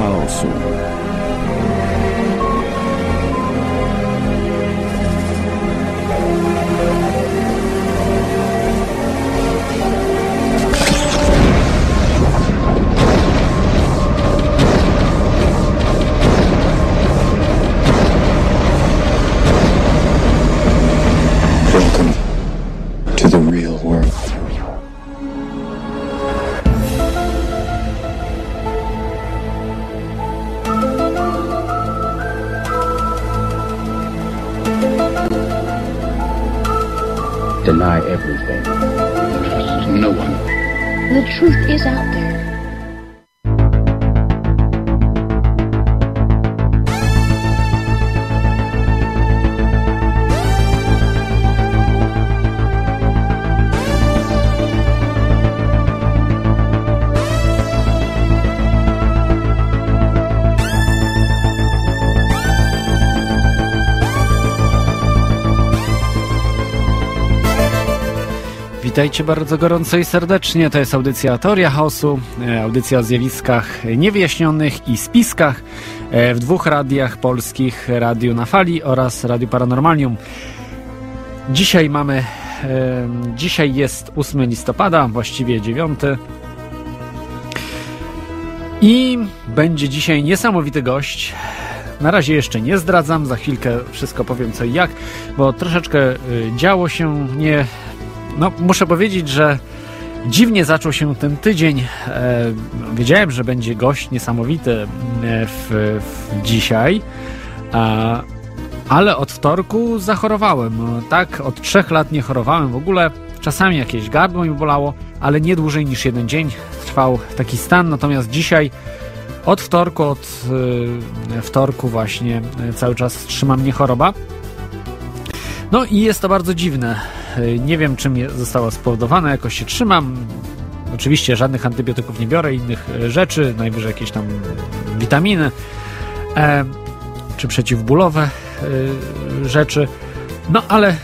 chaosu. Witajcie bardzo gorąco i serdecznie. To jest audycja Teoria Chaosu, e, audycja o zjawiskach niewyjaśnionych i spiskach e, w dwóch radiach polskich, Radiu na Fali oraz Radiu Paranormalium. Dzisiaj mamy, e, dzisiaj jest 8 listopada, właściwie 9. I będzie dzisiaj niesamowity gość. Na razie jeszcze nie zdradzam, za chwilkę wszystko powiem co i jak, bo troszeczkę działo się nie no, muszę powiedzieć, że dziwnie zaczął się ten tydzień. E, wiedziałem, że będzie gość niesamowity e, w, w dzisiaj, ale od wtorku zachorowałem. No, Tak, od trzech lat nie chorowałem w ogóle. Czasami jakieś gardło mi bolało, ale nie dłużej niż jeden dzień trwał taki stan. Natomiast dzisiaj od wtorku, od e, wtorku właśnie cały czas trzyma mnie choroba. No i jest to bardzo dziwne. Nie wiem, czym zostało spowodowane, jakoś się trzymam. Oczywiście żadnych antybiotyków nie biorę, innych e, rzeczy, najwyżej jakieś tam witaminy e, czy przeciwbólowe e, rzeczy. No ale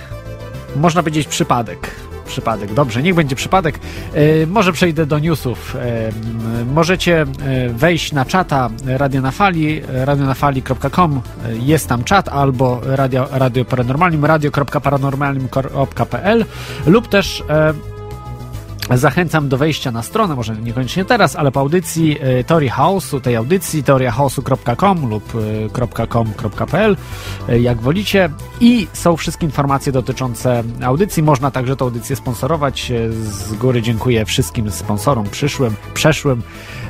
można powiedzieć przypadek. Przypadek, dobrze, niech będzie przypadek. E, może przejdę do newsów. E, możecie e, wejść na czata Radio na Fali, radionafali.com, jest tam czat, albo radio, radio paranormalium, radio.paranormalium.pl lub też Zachęcam do wejścia na stronę, może niekoniecznie teraz, ale po audycji e, Teorii Chaosu, tej audycji teoriachaosu.com lub e, .com.pl, e, jak wolicie. I są wszystkie informacje dotyczące audycji. Można także tę audycję sponsorować. E, Z góry dziękuję wszystkim sponsorom przyszłym, przeszłym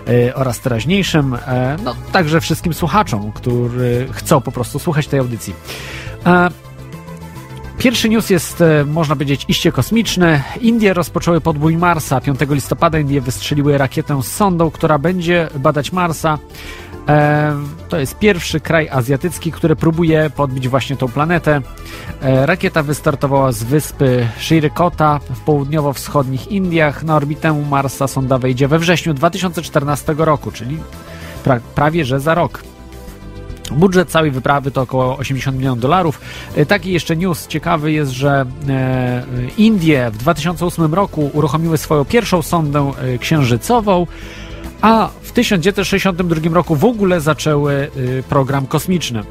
e, oraz teraźniejszym. No, także wszystkim słuchaczom, którzy chcą po prostu słuchać tej audycji. Pierwszy news jest, e, można powiedzieć, iście kosmiczny. Indie rozpoczęły podbój Marsa. 5 listopada Indie wystrzeliły rakietę z sondą, która będzie badać Marsa. E, to jest pierwszy kraj azjatycki, który próbuje podbić właśnie tą planetę. E, rakieta wystartowała z wyspy Shrikota w południowo-wschodnich Indiach. Na orbitę Marsa sonda wejdzie we wrześniu 2014 roku, czyli pra prawie że za rok. Budżet całej wyprawy to około 80 milionów dolarów. E, Taki jeszcze news ciekawy jest, że e, Indie w 2008 roku uruchomiły swoją pierwszą sondę e, księżycową, a w 1962 roku w ogóle zaczęły program kosmiczny.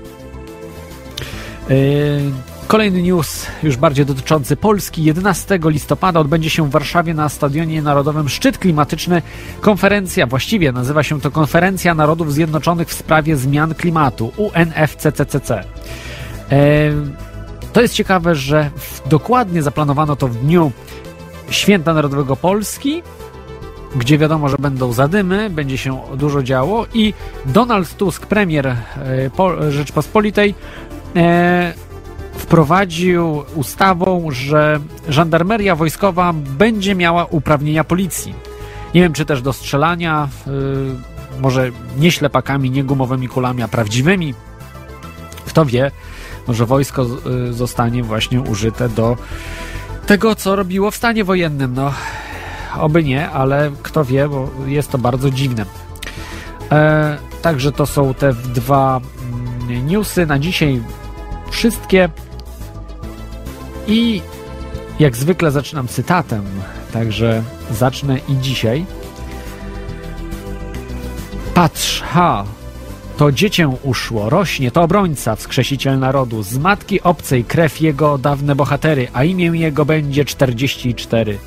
Kolejny news, już bardziej dotyczący Polski. 11 listopada odbędzie się w Warszawie na Stadionie Narodowym szczyt klimatyczny. Konferencja, właściwie nazywa się to Konferencja Narodów Zjednoczonych w sprawie zmian klimatu, UNFCCC. E, to jest ciekawe, że dokładnie zaplanowano to w dniu Święta Narodowego Polski, gdzie wiadomo, że będą zadymy, będzie się dużo działo i Donald Tusk, premier e, Pol- Rzeczpospolitej, e, wprowadził ustawą, że żandarmeria wojskowa będzie miała uprawnienia policji. Nie wiem, czy też do strzelania, y, może nie ślepakami, nie gumowymi kulami, a prawdziwymi. Kto wie, może wojsko z- y, zostanie właśnie użyte do tego, co robiło w stanie wojennym. No, oby nie, ale kto wie, bo jest to bardzo dziwne. E, także to są te dwa mm, newsy na dzisiaj. Wszystkie. I jak zwykle zaczynam cytatem, także zacznę i dzisiaj. Patrz, ha, to dziecię uszło, rośnie, to obrońca, wskrzesiciel narodu, z matki obcej krew jego dawne bohatery, a imię jego będzie 44.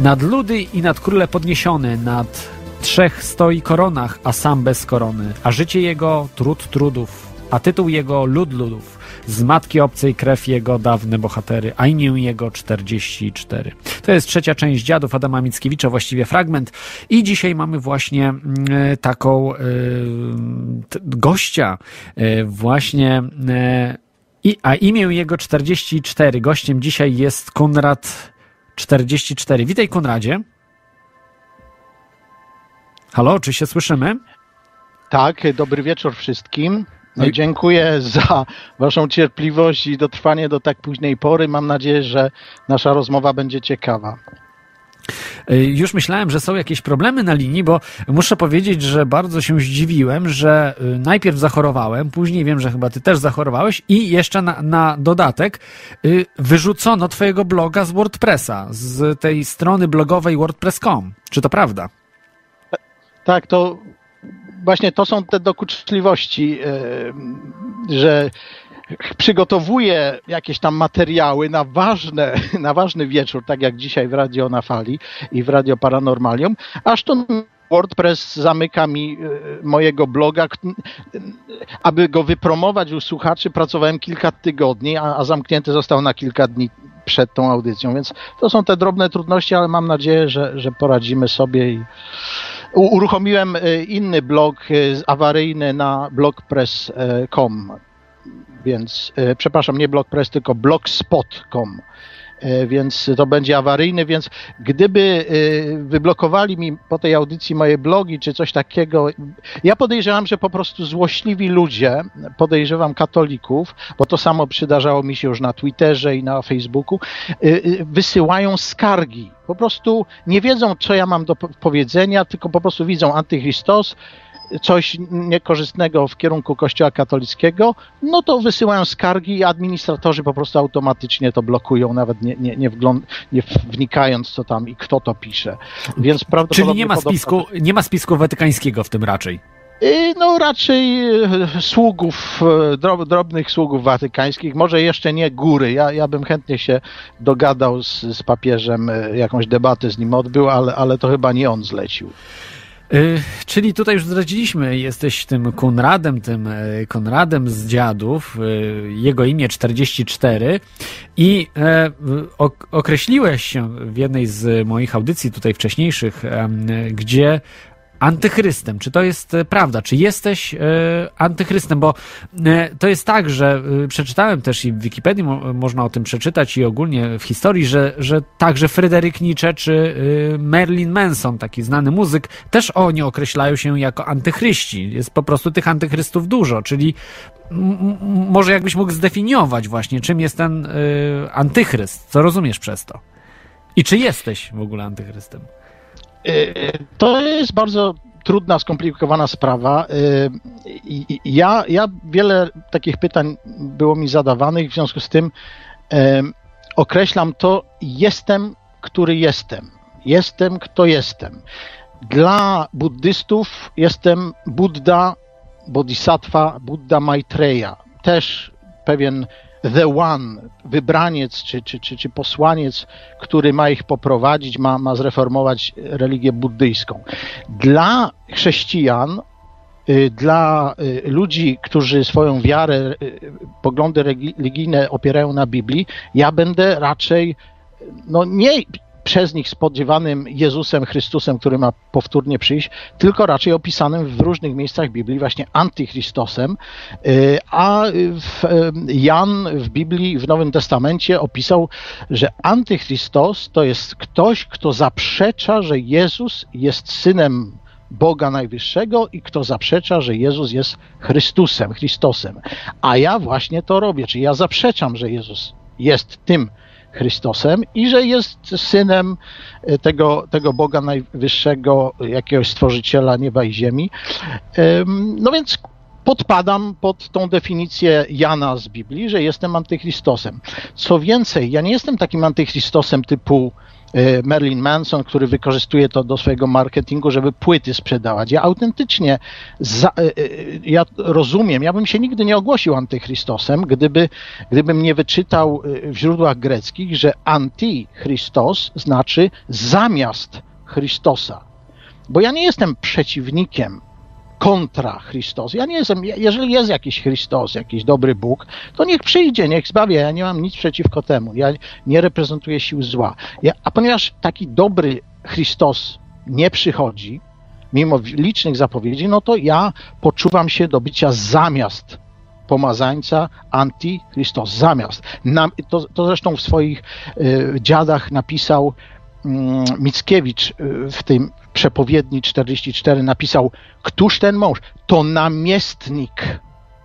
Nad ludy i nad króle podniesiony, nad trzech stoi koronach, a sam bez korony, a życie jego trud trudów, a tytuł jego lud ludów. Z matki obcej krew jego dawne bohatery, a imię jego 44. To jest trzecia część Dziadów Adama Mickiewicza, właściwie fragment. I dzisiaj mamy właśnie mm, taką y, t- gościa, y, właśnie i, a imię jego 44. Gościem dzisiaj jest Konrad 44. Witaj Konradzie. Halo, czy się słyszymy? Tak, dobry wieczór wszystkim. No i- Dziękuję za Waszą cierpliwość i dotrwanie do tak późnej pory. Mam nadzieję, że nasza rozmowa będzie ciekawa. Y, Już myślałem, że są jakieś problemy na linii, bo muszę powiedzieć, że bardzo się zdziwiłem, że y, najpierw zachorowałem, później wiem, że chyba ty też zachorowałeś i jeszcze na, na dodatek y, wyrzucono twojego bloga z WordPressa, z tej strony blogowej wordpress.com. Czy to prawda? Tak, to właśnie to są te dokuczliwości, e, że przygotowuję jakieś tam materiały na ważne, na ważny wieczór, tak jak dzisiaj w Radio na Fali i w Radio Paranormalium, aż to WordPress zamyka mi e, mojego bloga. Aby go wypromować u słuchaczy, pracowałem kilka tygodni, a, zamknięty został na kilka dni przed tą audycją, więc to są te drobne trudności, ale mam nadzieję, że, że poradzimy sobie i uruchomiłem e, inny blog e, awaryjny na blogpress.com, więc e, przepraszam, nie blogpress, tylko blogspot.com. E, Więc to będzie awaryjny, więc gdyby e, wyblokowali mi po tej audycji moje blogi czy coś takiego, ja podejrzewam, że po prostu złośliwi ludzie, podejrzewam katolików, bo to samo przydarzało mi się już na Twitterze i na Facebooku, y, wysyłają skargi. Po prostu nie wiedzą, co ja mam do po- powiedzenia, tylko po prostu widzą antychristos, coś niekorzystnego w kierunku Kościoła katolickiego, no to wysyłają skargi i administratorzy po prostu automatycznie to blokują, nawet nie, nie, nie, nie wnikając, co tam i kto to pisze. Więc prawdopodobnie Czyli nie ma spisku, nie ma spisku watykańskiego w tym raczej. Y, No raczej e, sługów, drob, drobnych sługów watykańskich, może jeszcze nie góry. Ja, ja bym chętnie się dogadał z, z papieżem, jakąś debatę z nim odbył, ale, ale to chyba nie on zlecił. Y, czyli tutaj już zdradziliśmy, jesteś tym Konradem, tym e, Konradem z dziadów, y, jego imię 44 i ok- określiłeś się w jednej z moich audycji tutaj wcześniejszych, gdzie antychrystem. Czy to jest e, prawda? Czy jesteś e, antychrystem? Bo e, to jest tak, że e, przeczytałem też i w Wikipedii mo, można o tym przeczytać i ogólnie w historii, że, że także Fryderyk Nietzsche czy Marilyn Manson, taki znany muzyk, też oni określają się jako antychryści. Jest po prostu tych antychrystów dużo, czyli może jakbyś mógł zdefiniować właśnie, czym jest ten antychryst? Co rozumiesz przez to? I czy jesteś w ogóle antychrystem? Y, To jest bardzo trudna, skomplikowana sprawa. Y, Ja, ja wiele takich pytań było mi zadawanych, w związku z tym określam to jestem, który jestem. Jestem, kto jestem. Dla buddystów jestem Buddha, Bodhisattva, Buddha Maitreya. Też pewien the one, wybraniec czy, czy, czy, czy posłaniec, który ma ich poprowadzić, ma, ma zreformować religię buddyjską. Dla chrześcijan, y, dla y, ludzi, którzy swoją wiarę, y, poglądy religijne opierają na Biblii, ja będę raczej no nie przez nich spodziewanym Jezusem Chrystusem, który ma powtórnie przyjść, tylko raczej opisanym w różnych miejscach Biblii właśnie antychristosem, y, a y, Jan w Biblii, w Nowym Testamencie opisał, że antychrystos to jest ktoś, kto zaprzecza, że Jezus jest synem Boga Najwyższego i kto zaprzecza, że Jezus jest Chrystusem, Chrystosem. A ja właśnie to robię, czyli ja zaprzeczam, że Jezus jest tym Chrystosem i że jest synem e, tego, tego Boga Najwyższego, jakiegoś stworzyciela nieba i ziemi. Em, No więc podpadam pod tą definicję Jana z Biblii, że jestem antychristosem. Co więcej, ja nie jestem takim antychristosem typu Merlin Manson, który wykorzystuje to do swojego marketingu, żeby płyty sprzedawać. Ja autentycznie, za, e, e, ja rozumiem, ja bym się nigdy nie ogłosił antychristosem, gdyby, gdybym nie wyczytał e, w źródłach greckich, że anti-Christos znaczy zamiast Chrystosa. Bo ja nie jestem przeciwnikiem kontra Chrystus. Ja nie jestem, jeżeli jest jakiś Chrystus, jakiś dobry Bóg, to niech przyjdzie, niech zbawia. Ja nie mam nic przeciwko temu. Ja nie reprezentuję sił zła. Ja, a ponieważ taki dobry Chrystus nie przychodzi, mimo licznych zapowiedzi, no to ja poczuwam się do bycia zamiast pomazańca, antychrystos, zamiast. Na, to, to zresztą w swoich y, dziadach napisał mm, Mickiewicz y, w tym przepowiedni 44 napisał, któż ten mąż? To namiestnik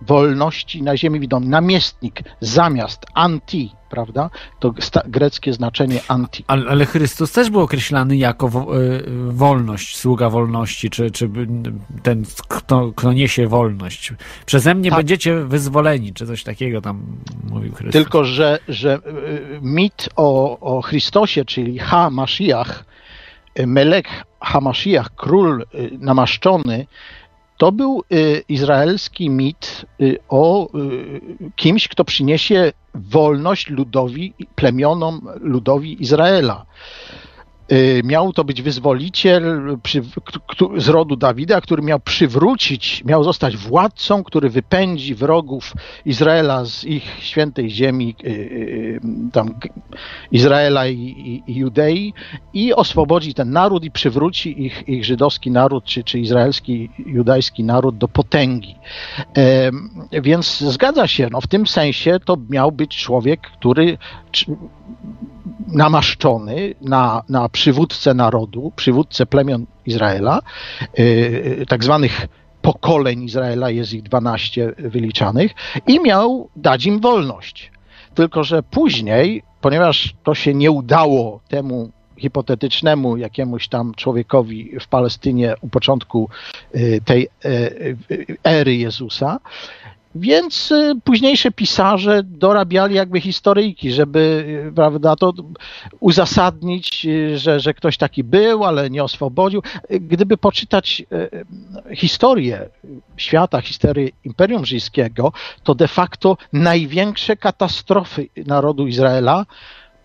wolności na ziemi widomi. Namiestnik, zamiast, anti, prawda? To greckie znaczenie anti. Ale, ale Chrystus też był określany jako wo, y, wolność, sługa wolności, czy, czy ten, kto, kto niesie wolność. Przeze mnie Tak. będziecie wyzwoleni, czy coś takiego tam mówił Chrystus. Tylko, że, że y, mit o, o Chrystosie, czyli Ha-Mashiach, y, Melek Ha-Mashiach, król y, namaszczony, to był y, izraelski mit y, o kimś, kto przyniesie wolność ludowi, plemionom ludowi Izraela. Y, Miał to być wyzwoliciel przy, z rodu Dawida, który miał przywrócić, miał zostać władcą, który wypędzi wrogów Izraela z ich świętej ziemi, y, y, tam Izraela i, i, i Judei i oswobodzi ten naród i przywróci ich, ich żydowski naród, czy, czy izraelski, judajski naród do potęgi. Więc zgadza się, no w tym sensie to miał być człowiek, który namaszczony na, na przywódcę narodu, przywódcę plemion Izraela, yy, tak zwanych pokoleń Izraela, jest ich 12 wyliczanych, i miał dać im wolność. Tylko, że później, ponieważ to się nie udało temu hipotetycznemu jakiemuś tam człowiekowi w Palestynie u początku y, tej e, y, ery Jezusa, więc y, późniejsze pisarze dorabiali jakby historyjki, żeby y, prawda, to uzasadnić, y, że, że ktoś taki był, ale nie oswobodził. Gdyby poczytać historię świata, historię Imperium Rzymskiego, to de facto największe katastrofy narodu Izraela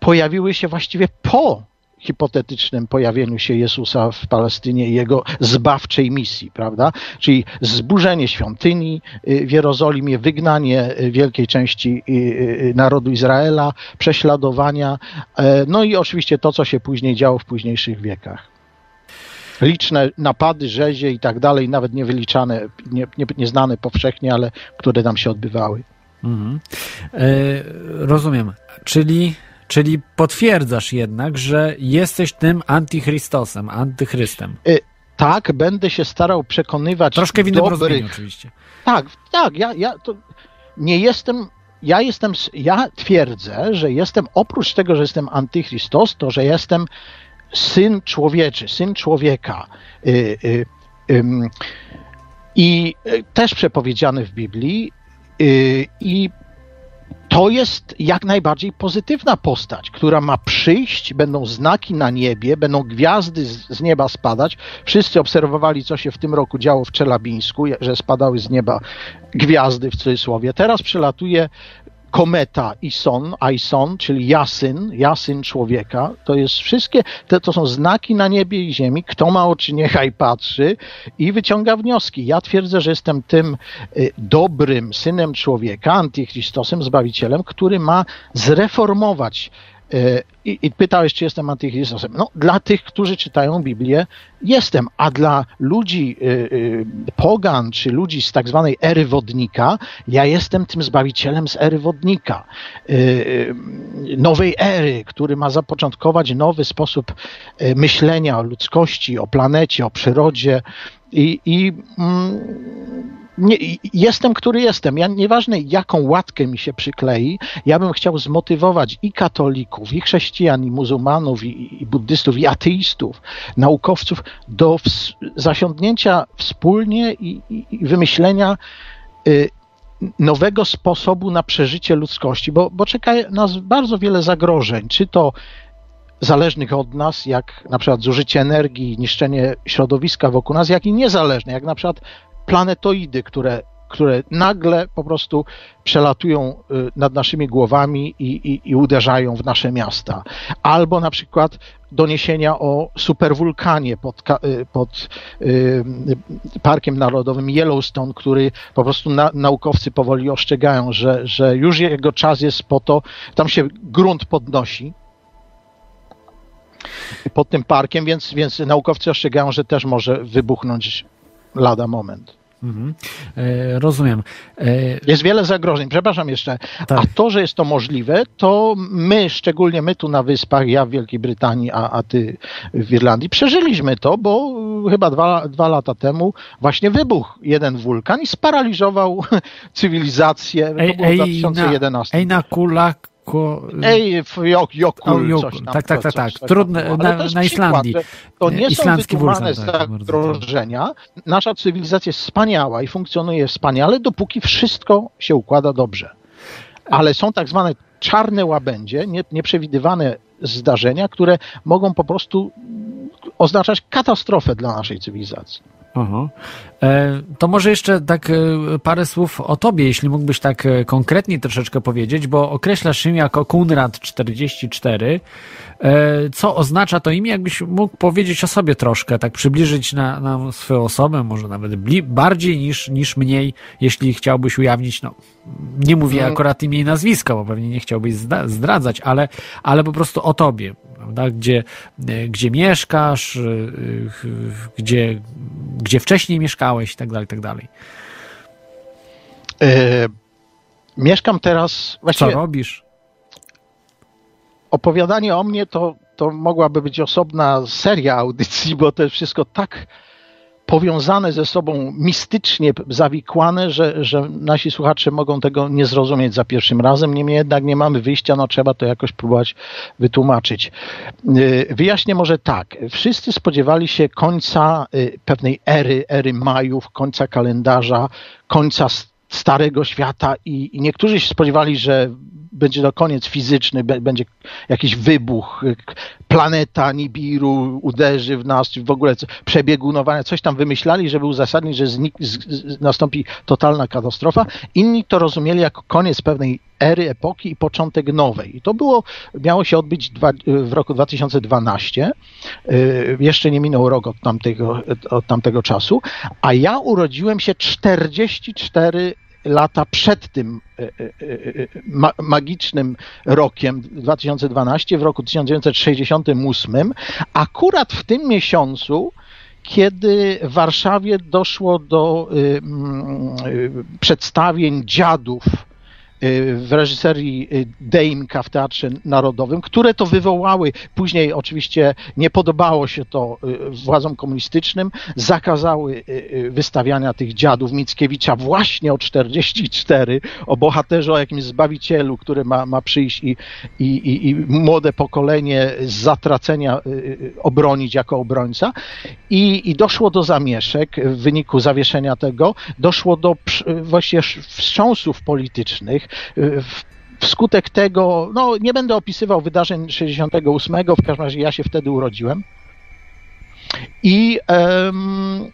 pojawiły się właściwie po hipotetycznym pojawieniu się Jezusa w Palestynie i jego zbawczej misji, prawda? Czyli zburzenie świątyni y, w Jerozolimie, wygnanie y, wielkiej części y, narodu Izraela, prześladowania, e, no i oczywiście to, co się później działo w późniejszych wiekach. Liczne napady, rzezie i tak dalej, nawet niewyliczane, nie, nie, nieznane powszechnie, ale które tam się odbywały. Mhm. E, rozumiem. Czyli, czyli potwierdzasz jednak, że jesteś tym antychrystosem, antychrystem. Tak, będę się starał przekonywać Troszkę w innym dobrych oczywiście. Tak, tak, ja, ja to nie jestem, ja jestem, ja twierdzę, że jestem, oprócz tego, że jestem antychrystos, to, że jestem syn człowieczy, syn człowieka. Y, y, ym, I y, też przepowiedziany w Biblii y, i to jest jak najbardziej pozytywna postać, która ma przyjść, będą znaki na niebie, będą gwiazdy z, z nieba spadać. Wszyscy obserwowali, co się w tym roku działo w Czelabińsku, że spadały z nieba gwiazdy w cudzysłowie. Teraz przelatuje kometa Ison, Ison, czyli jasyn, jasyn człowieka. To jest wszystkie, te, to są znaki na niebie i ziemi. Kto ma oczy, niechaj patrzy i wyciąga wnioski. Ja twierdzę, że jestem tym y, dobrym synem człowieka, antychrystosem, zbawicielem, który ma zreformować i, I pytałeś, czy jestem antychrystosem. No, dla tych, którzy czytają Biblię, jestem, a dla ludzi y, y, pogan, czy ludzi z tak zwanej ery wodnika, ja jestem tym zbawicielem z ery wodnika. Y, nowej ery, który ma zapoczątkować nowy sposób myślenia o ludzkości, o planecie, o przyrodzie. I, i mm, nie, jestem, który jestem. Ja nieważne, jaką łatkę mi się przyklei, ja bym chciał zmotywować i katolików, i chrześcijan, i muzułmanów, i, i buddystów, i ateistów, naukowców do ws- zasiądnięcia wspólnie i, i, i wymyślenia y, nowego sposobu na przeżycie ludzkości, bo, bo czeka nas bardzo wiele zagrożeń, czy to zależnych od nas, jak na przykład zużycie energii, niszczenie środowiska wokół nas, jak i niezależne, jak na przykład planetoidy, które, które nagle po prostu przelatują y, nad naszymi głowami i, i, i uderzają w nasze miasta. Albo na przykład doniesienia o superwulkanie pod, y, pod y, Parkiem Narodowym Yellowstone, który po prostu na, naukowcy powoli ostrzegają, że, że już jego czas jest po to, tam się grunt podnosi pod tym parkiem, więc, więc naukowcy ostrzegają, że też może wybuchnąć lada moment. Mhm. E, rozumiem. E, Jest wiele zagrożeń. Przepraszam jeszcze. Tak. A to, że jest to możliwe, to my, szczególnie my tu na Wyspach, ja w Wielkiej Brytanii, a, a ty w Irlandii, przeżyliśmy to, bo chyba dwa, dwa lata temu właśnie wybuchł jeden wulkan i sparaliżował cywilizację. to było w 2011. Ej na kulak. Ej, f- jok, jokul, jokul. coś tam. Tak, tak, tak, tak. Trudne- na- na przykład, Islandii. To nie Islandzki są wulkan, zagrożenia. Nasza cywilizacja jest wspaniała i funkcjonuje wspaniale, dopóki wszystko się układa dobrze. Ale są tak zwane czarne łabędzie, nie, nieprzewidywane zdarzenia, które mogą po prostu oznaczać katastrofę dla naszej cywilizacji. Aha. E, to może jeszcze tak e, parę słów o tobie, jeśli mógłbyś tak e, konkretnie troszeczkę powiedzieć, bo określasz się jako Kunrad44. E, Co oznacza to imię? Jakbyś mógł powiedzieć o sobie troszkę, tak przybliżyć na, nam swoją osobę, może nawet bardziej niż, niż mniej, jeśli chciałbyś ujawnić, no nie mówię Mm. akurat imię i nazwisko, bo pewnie nie chciałbyś zdradzać, ale, ale po prostu o tobie, prawda? Gdzie, e, gdzie mieszkasz, e, gdzie, gdzie wcześniej mieszkałeś i tak dalej, i tak dalej. E, mieszkam teraz, Co robisz? opowiadanie o mnie to, to mogłaby być osobna seria audycji, bo to jest wszystko tak powiązane ze sobą, mistycznie zawikłane, że, że nasi słuchacze mogą tego nie zrozumieć za pierwszym razem. Niemniej jednak nie mamy wyjścia, no trzeba to jakoś próbować wytłumaczyć. Y, Wyjaśnię może tak. Wszyscy spodziewali się końca y, pewnej ery, ery Majów, końca kalendarza, końca Starego Świata i, i niektórzy się spodziewali, że będzie to koniec fizyczny, będzie jakiś wybuch, y, planeta Nibiru uderzy w nas, w ogóle przebiegunowania, coś tam wymyślali, żeby uzasadnić, że nastąpi totalna katastrofa. Inni to rozumieli jako koniec pewnej ery, epoki i początek nowej. I to było, miało się odbyć dwa, w roku 2012. Y, Jeszcze nie minął rok od tamtego, od tamtego czasu, a ja urodziłem się 44 lata przed tym e, e, e, ma, magicznym rokiem 2012, w roku 1968, akurat w tym miesiącu, kiedy w Warszawie doszło do y, mm, y, przedstawień dziadów w reżyserii y, Dejmka w Teatrze Narodowym, które to wywołały. Później oczywiście nie podobało się to y, władzom komunistycznym, zakazały y, y, wystawiania tych dziadów Mickiewicza właśnie o 44, o bohaterze, o jakimś zbawicielu, który ma, ma przyjść i, i, i, młode pokolenie z zatracenia y, y, obronić jako obrońca. I, I doszło do zamieszek w wyniku zawieszenia tego, doszło do właśnie wstrząsów politycznych. Y, w- Wskutek tego, no nie będę opisywał wydarzeń 68, w każdym razie ja się wtedy urodziłem. I em,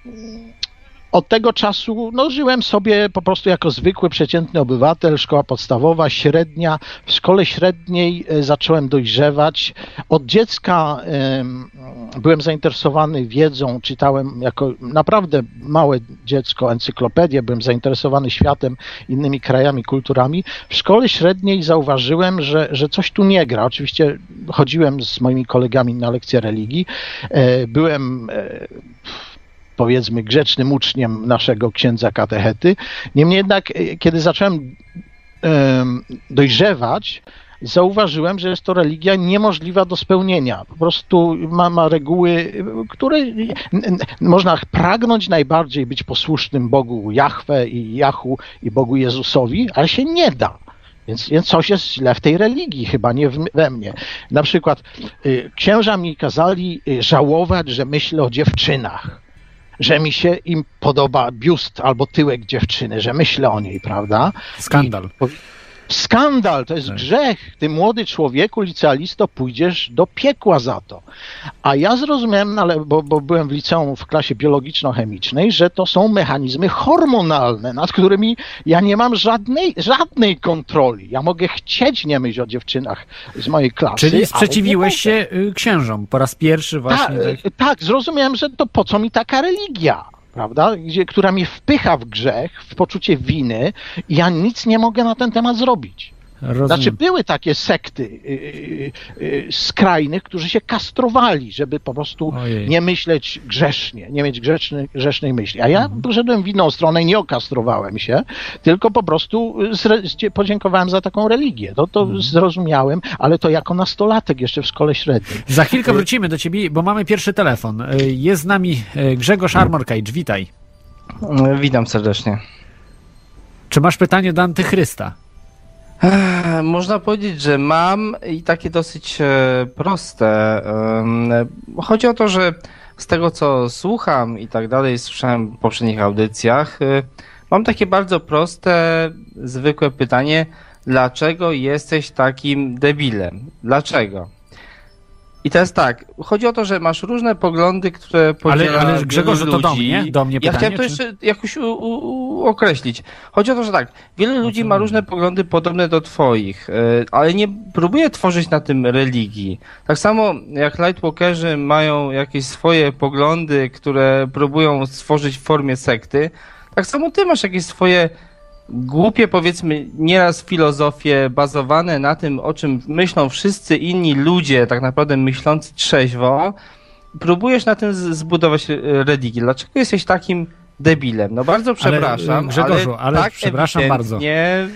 od tego czasu no, żyłem sobie po prostu jako zwykły, przeciętny obywatel, szkoła podstawowa, średnia. W szkole średniej e, zacząłem dojrzewać. Od dziecka em, byłem zainteresowany wiedzą, czytałem jako naprawdę małe dziecko encyklopedię, byłem zainteresowany światem, innymi krajami, kulturami. W szkole średniej zauważyłem, że, że coś tu nie gra. Oczywiście chodziłem z moimi kolegami na lekcje religii. E, Byłem e, powiedzmy grzecznym uczniem naszego księdza katechety. Niemniej jednak, e, kiedy zacząłem em, dojrzewać, zauważyłem, że jest to religia niemożliwa do spełnienia. Po prostu ma, ma reguły, które można pragnąć najbardziej być posłusznym Bogu Jahwe i Jahu i Bogu Jezusowi, ale się nie da. Więc, więc coś jest źle w tej religii, chyba nie we mnie. Na przykład y, księża mi kazali y, żałować, że myślę o dziewczynach że mi się im podoba biust albo tyłek dziewczyny, że myślę o niej, prawda? Skandal. I skandal, to jest Tak. grzech. Ty młody człowieku, licealisto, pójdziesz do piekła za to. A ja zrozumiałem, no ale, bo, bo byłem w liceum w klasie biologiczno-chemicznej, że to są mechanizmy hormonalne, nad którymi ja nie mam żadnej, żadnej kontroli. Ja mogę chcieć nie myśleć o dziewczynach z mojej klasy. Czyli sprzeciwiłeś się y, księżom po raz pierwszy właśnie. Tak, tak. tak, zrozumiałem, że to po co mi taka religia, prawda, Gdzie, która mnie wpycha w grzech, w poczucie winy i ja nic nie mogę na ten temat zrobić. Rozumiem. Znaczy były takie sekty yy, yy, skrajnych, którzy się kastrowali, żeby po prostu Ojej. nie myśleć grzesznie, nie mieć grzeczny, grzesznej myśli. A ja poszedłem w inną stronę i nie okastrowałem się, tylko po prostu podziękowałem za taką religię. To, to zrozumiałem, ale to jako nastolatek jeszcze w szkole średniej. Za chwilkę wrócimy do ciebie, bo mamy pierwszy telefon. Y, Jest z nami y, Grzegorz Armorkage, witaj. Witam serdecznie. Czy masz pytanie do Antychrysta? Można powiedzieć, że mam i takie dosyć e, proste. Chodzi o to, że z tego co słucham i tak dalej, słyszałem w poprzednich audycjach, e, mam takie bardzo proste, zwykłe pytanie. Dlaczego jesteś takim debilem? Dlaczego? I teraz tak, chodzi o to, że masz różne poglądy, które podziela ale wielu Grzegorzu, to do mnie? Do mnie Ja pytanie, chciałem to czy- jeszcze jakoś u, u, określić. Chodzi o to, że tak, wiele ludzi ma różne poglądy podobne do twoich, y, ale nie próbuje tworzyć na tym religii. Tak samo jak Lightwalkerzy mają jakieś swoje poglądy, które próbują stworzyć w formie sekty, tak samo ty masz jakieś swoje głupie, powiedzmy, nieraz filozofie bazowane na tym, o czym myślą wszyscy inni ludzie, tak naprawdę myślący trzeźwo, próbujesz na tym zbudować religię. Dlaczego jesteś takim debilem? No bardzo przepraszam, e, Grzegorzu, ale tak przepraszam ewidentnie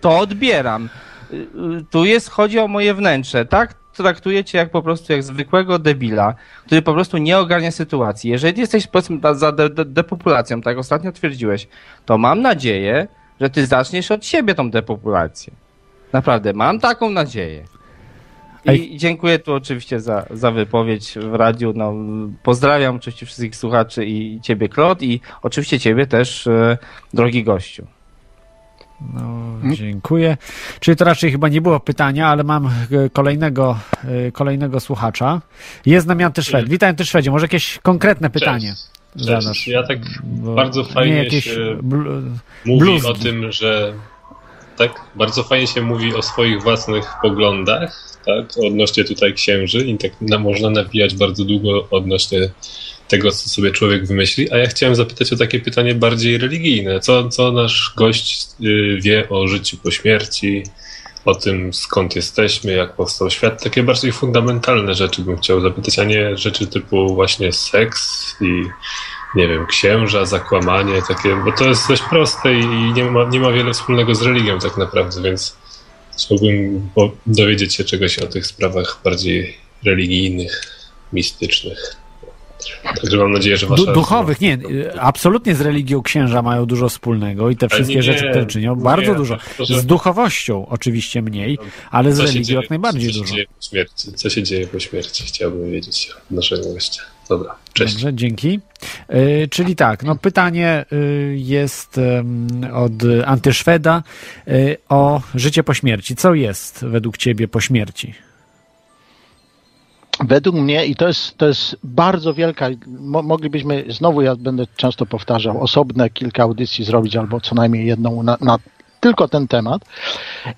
to odbieram. Y, y, Tu jest, chodzi o moje wnętrze, tak? Traktuję cię jak po prostu jak zwykłego debila, który po prostu nie ogarnia sytuacji. Jeżeli jesteś powiedzmy za- za de, de, depopulacją, tak ostatnio twierdziłeś, to mam nadzieję, że ty zaczniesz od siebie tą depopulację. Naprawdę, mam taką nadzieję. I dziękuję tu oczywiście za, za wypowiedź w radiu. No, pozdrawiam oczywiście wszystkich słuchaczy i ciebie, Klot, i oczywiście ciebie też, e, drogi gościu. No, dziękuję. Czyli to raczej chyba nie było pytania, ale mam e, kolejnego, e, kolejnego słuchacza. Jest z nami Antyszwed. Witaj Antyszwedzie, może jakieś konkretne pytanie Cześć. zadasz? Ja tak bardzo fajnie się bl- mówi bluzgi. o tym, że tak, bardzo fajnie się mówi o swoich własnych poglądach, tak, odnośnie tutaj księży i tak na, można nawijać bardzo długo odnośnie tego, co sobie człowiek wymyśli, a ja chciałem zapytać o takie pytanie bardziej religijne. Co, co nasz gość y, wie o życiu po śmierci, o tym skąd jesteśmy, jak powstał świat? Takie bardziej fundamentalne rzeczy bym chciał zapytać, a nie rzeczy typu właśnie seks i nie wiem, księża, zakłamanie, takie, bo to jest dość proste i nie ma, nie ma wiele wspólnego z religią tak naprawdę, więc chciałbym dowiedzieć się czegoś o tych sprawach bardziej religijnych, mistycznych. Także mam nadzieję, że wasza... Du- duchowych, nie, absolutnie z religią księża mają dużo wspólnego i te wszystkie nie, rzeczy, które czynią, nie, bardzo dużo. to, że- Z duchowością oczywiście mniej, ale z religią dzieje- jak najbardziej co dużo. Po śmierci? Co się dzieje po śmierci? Chciałbym wiedzieć od naszego gościa. Dobra, cześć. Dobrze, dzięki. Y, czyli tak, no pytanie y, jest ym, od Antyszweda y, o życie po śmierci. Co jest według ciebie po śmierci? Według mnie, i to jest, to jest bardzo wielka, mo, moglibyśmy, znowu ja będę często powtarzał, osobne kilka audycji zrobić, albo co najmniej jedną na, na tylko ten temat.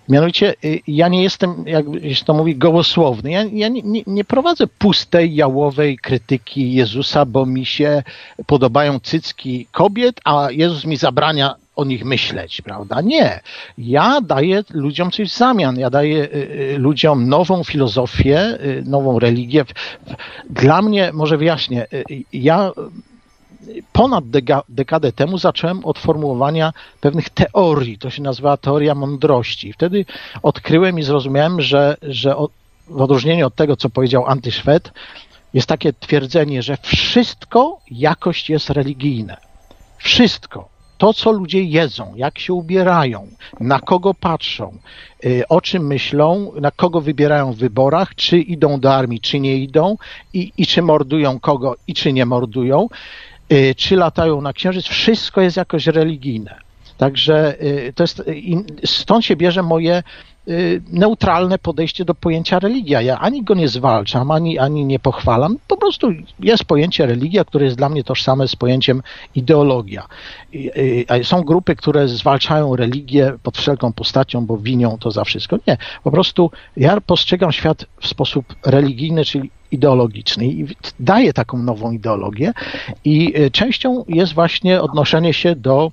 Mianowicie, y, ja nie jestem, jak się to mówi, gołosłowny. Ja, ja nie, nie, nie prowadzę pustej, jałowej krytyki Jezusa, bo mi się podobają cycki kobiet, a Jezus mi zabrania o nich myśleć, prawda? Nie. Ja daję ludziom coś w zamian. Ja daję y, y, ludziom nową filozofię, y, nową religię. Dla mnie, może wyjaśnię, ja ponad dekadę temu zacząłem od formułowania pewnych teorii. To się nazywa teoria mądrości. Wtedy odkryłem i zrozumiałem, że, że w odróżnieniu od tego, co powiedział Antyszwed, jest takie twierdzenie, że wszystko jakość jest religijne. Wszystko. To, co ludzie jedzą, jak się ubierają, na kogo patrzą, y, o czym myślą, na kogo wybierają w wyborach, czy idą do armii, czy nie idą, i, i czy mordują kogo, i czy nie mordują, y, czy latają na księżyc, wszystko jest jakoś religijne. Także y, to jest, stąd się bierze moje neutralne podejście do pojęcia religia. Ja ani go nie zwalczam, ani, ani nie pochwalam. Po prostu jest pojęcie religia, które jest dla mnie tożsame z pojęciem ideologia. Y, Są grupy, które zwalczają religię pod wszelką postacią, bo winią to za wszystko. Nie, po prostu ja postrzegam świat w sposób religijny, czyli ideologiczny i daję taką nową ideologię i y, częścią jest właśnie odnoszenie się do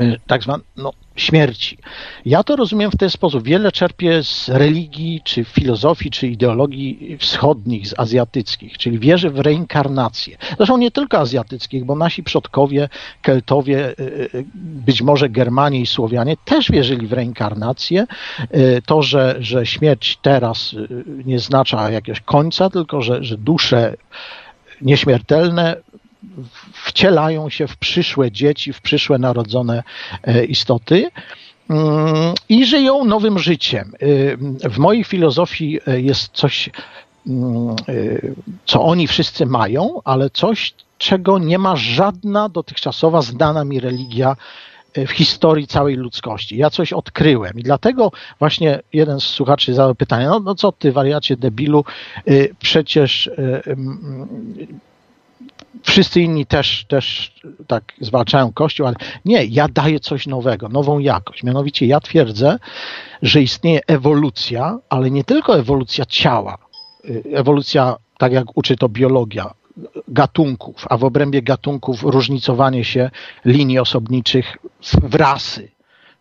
y, tak zwanej no, śmierci. Ja to rozumiem w ten sposób. Wiele czerpię z religii, czy filozofii, czy ideologii wschodnich, z azjatyckich, czyli wierzę w reinkarnację. Zresztą nie tylko azjatyckich, bo nasi przodkowie, Keltowie, y, y, być może Germanie i Słowianie też wierzyli w reinkarnację. Y, To, że, że śmierć teraz nie znacza jakiegoś końca, tylko że, że dusze nieśmiertelne wcielają się w przyszłe dzieci, w przyszłe narodzone e, istoty mm, i żyją nowym życiem. Y, W mojej filozofii e, jest coś, mm, co oni wszyscy mają, ale coś, czego nie ma żadna dotychczasowa znana mi religia e, w historii całej ludzkości. Ja coś odkryłem i dlatego właśnie jeden z słuchaczy zadał pytanie, no, no co ty wariacie debilu, przecież wszyscy inni też, też tak zwalczają Kościół, ale nie, ja daję coś nowego, nową jakość. Mianowicie ja twierdzę, że istnieje ewolucja, ale nie tylko ewolucja ciała, y, ewolucja, tak jak uczy to biologia, gatunków, a w obrębie gatunków różnicowanie się linii osobniczych w rasy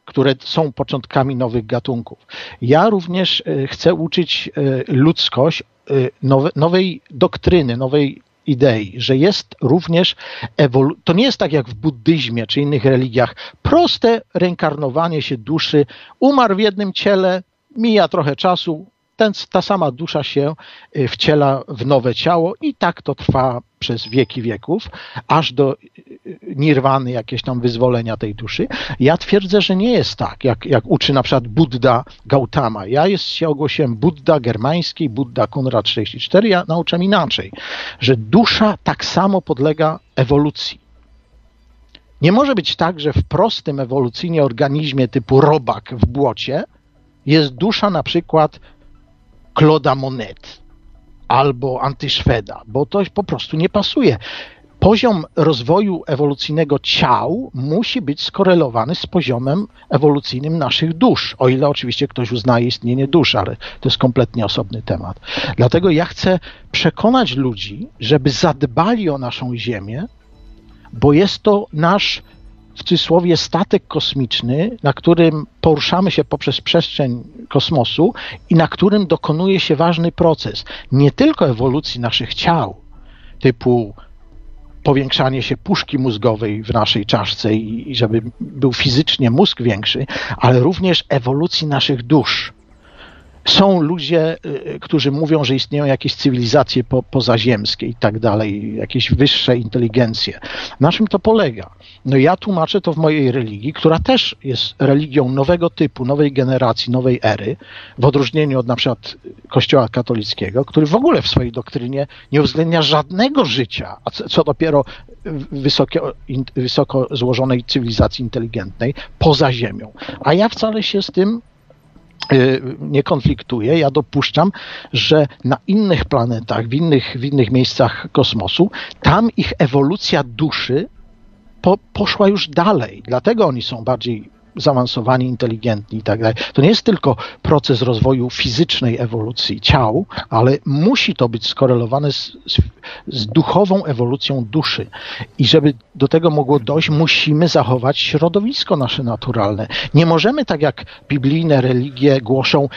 które są początkami nowych gatunków. Ja również y, chcę uczyć y, ludzkość nowe, nowej doktryny, nowej idei, że jest również ewolu- to nie jest tak jak w buddyzmie czy innych religiach, proste reinkarnowanie się duszy, umarł w jednym ciele, mija trochę czasu, ten, ta sama dusza się y, wciela w nowe ciało i tak to trwa przez wieki wieków, aż do y, nirwany, jakieś tam wyzwolenia tej duszy. Ja twierdzę, że nie jest tak, jak, jak uczy na przykład Buddha Gautama. Ja jest, się ogłosiłem Buddha germański, Buddha Konrad 64, ja nauczam inaczej, że dusza tak samo podlega ewolucji. Nie może być tak, że w prostym ewolucyjnie organizmie typu robak w błocie jest dusza na przykład Claude'a Monet albo Antyszweda, bo to po prostu nie pasuje. Poziom rozwoju ewolucyjnego ciał musi być skorelowany z poziomem ewolucyjnym naszych dusz, o ile oczywiście ktoś uznaje istnienie dusz, ale to jest kompletnie osobny temat. Dlatego ja chcę przekonać ludzi, żeby zadbali o naszą Ziemię, bo jest to nasz w cudzysłowie statek kosmiczny, na którym poruszamy się poprzez przestrzeń kosmosu i na którym dokonuje się ważny proces nie tylko ewolucji naszych ciał, typu powiększanie się puszki mózgowej w naszej czaszce i, i żeby był fizycznie mózg większy, ale również ewolucji naszych dusz. Są ludzie, y, którzy mówią, że istnieją jakieś cywilizacje po, pozaziemskie i tak dalej, jakieś wyższe inteligencje. Na czym to polega? No ja tłumaczę to w mojej religii, która też jest religią nowego typu, nowej generacji, nowej ery, w odróżnieniu od na przykład Kościoła katolickiego, który w ogóle w swojej doktrynie nie uwzględnia żadnego życia, a co, dopiero wysoko, in, wysoko złożonej cywilizacji inteligentnej poza Ziemią. A ja wcale się z tym y, nie konfliktuję. Ja dopuszczam, że na innych planetach, w innych, w innych miejscach kosmosu, tam ich ewolucja duszy po, poszła już dalej. Dlatego oni są bardziej zaawansowani, inteligentni i tak dalej. To nie jest tylko proces rozwoju fizycznej ewolucji ciał, ale musi to być skorelowane z, z, z duchową ewolucją duszy. I żeby do tego mogło dojść, musimy zachować środowisko nasze naturalne. Nie możemy, tak jak biblijne religie głoszą,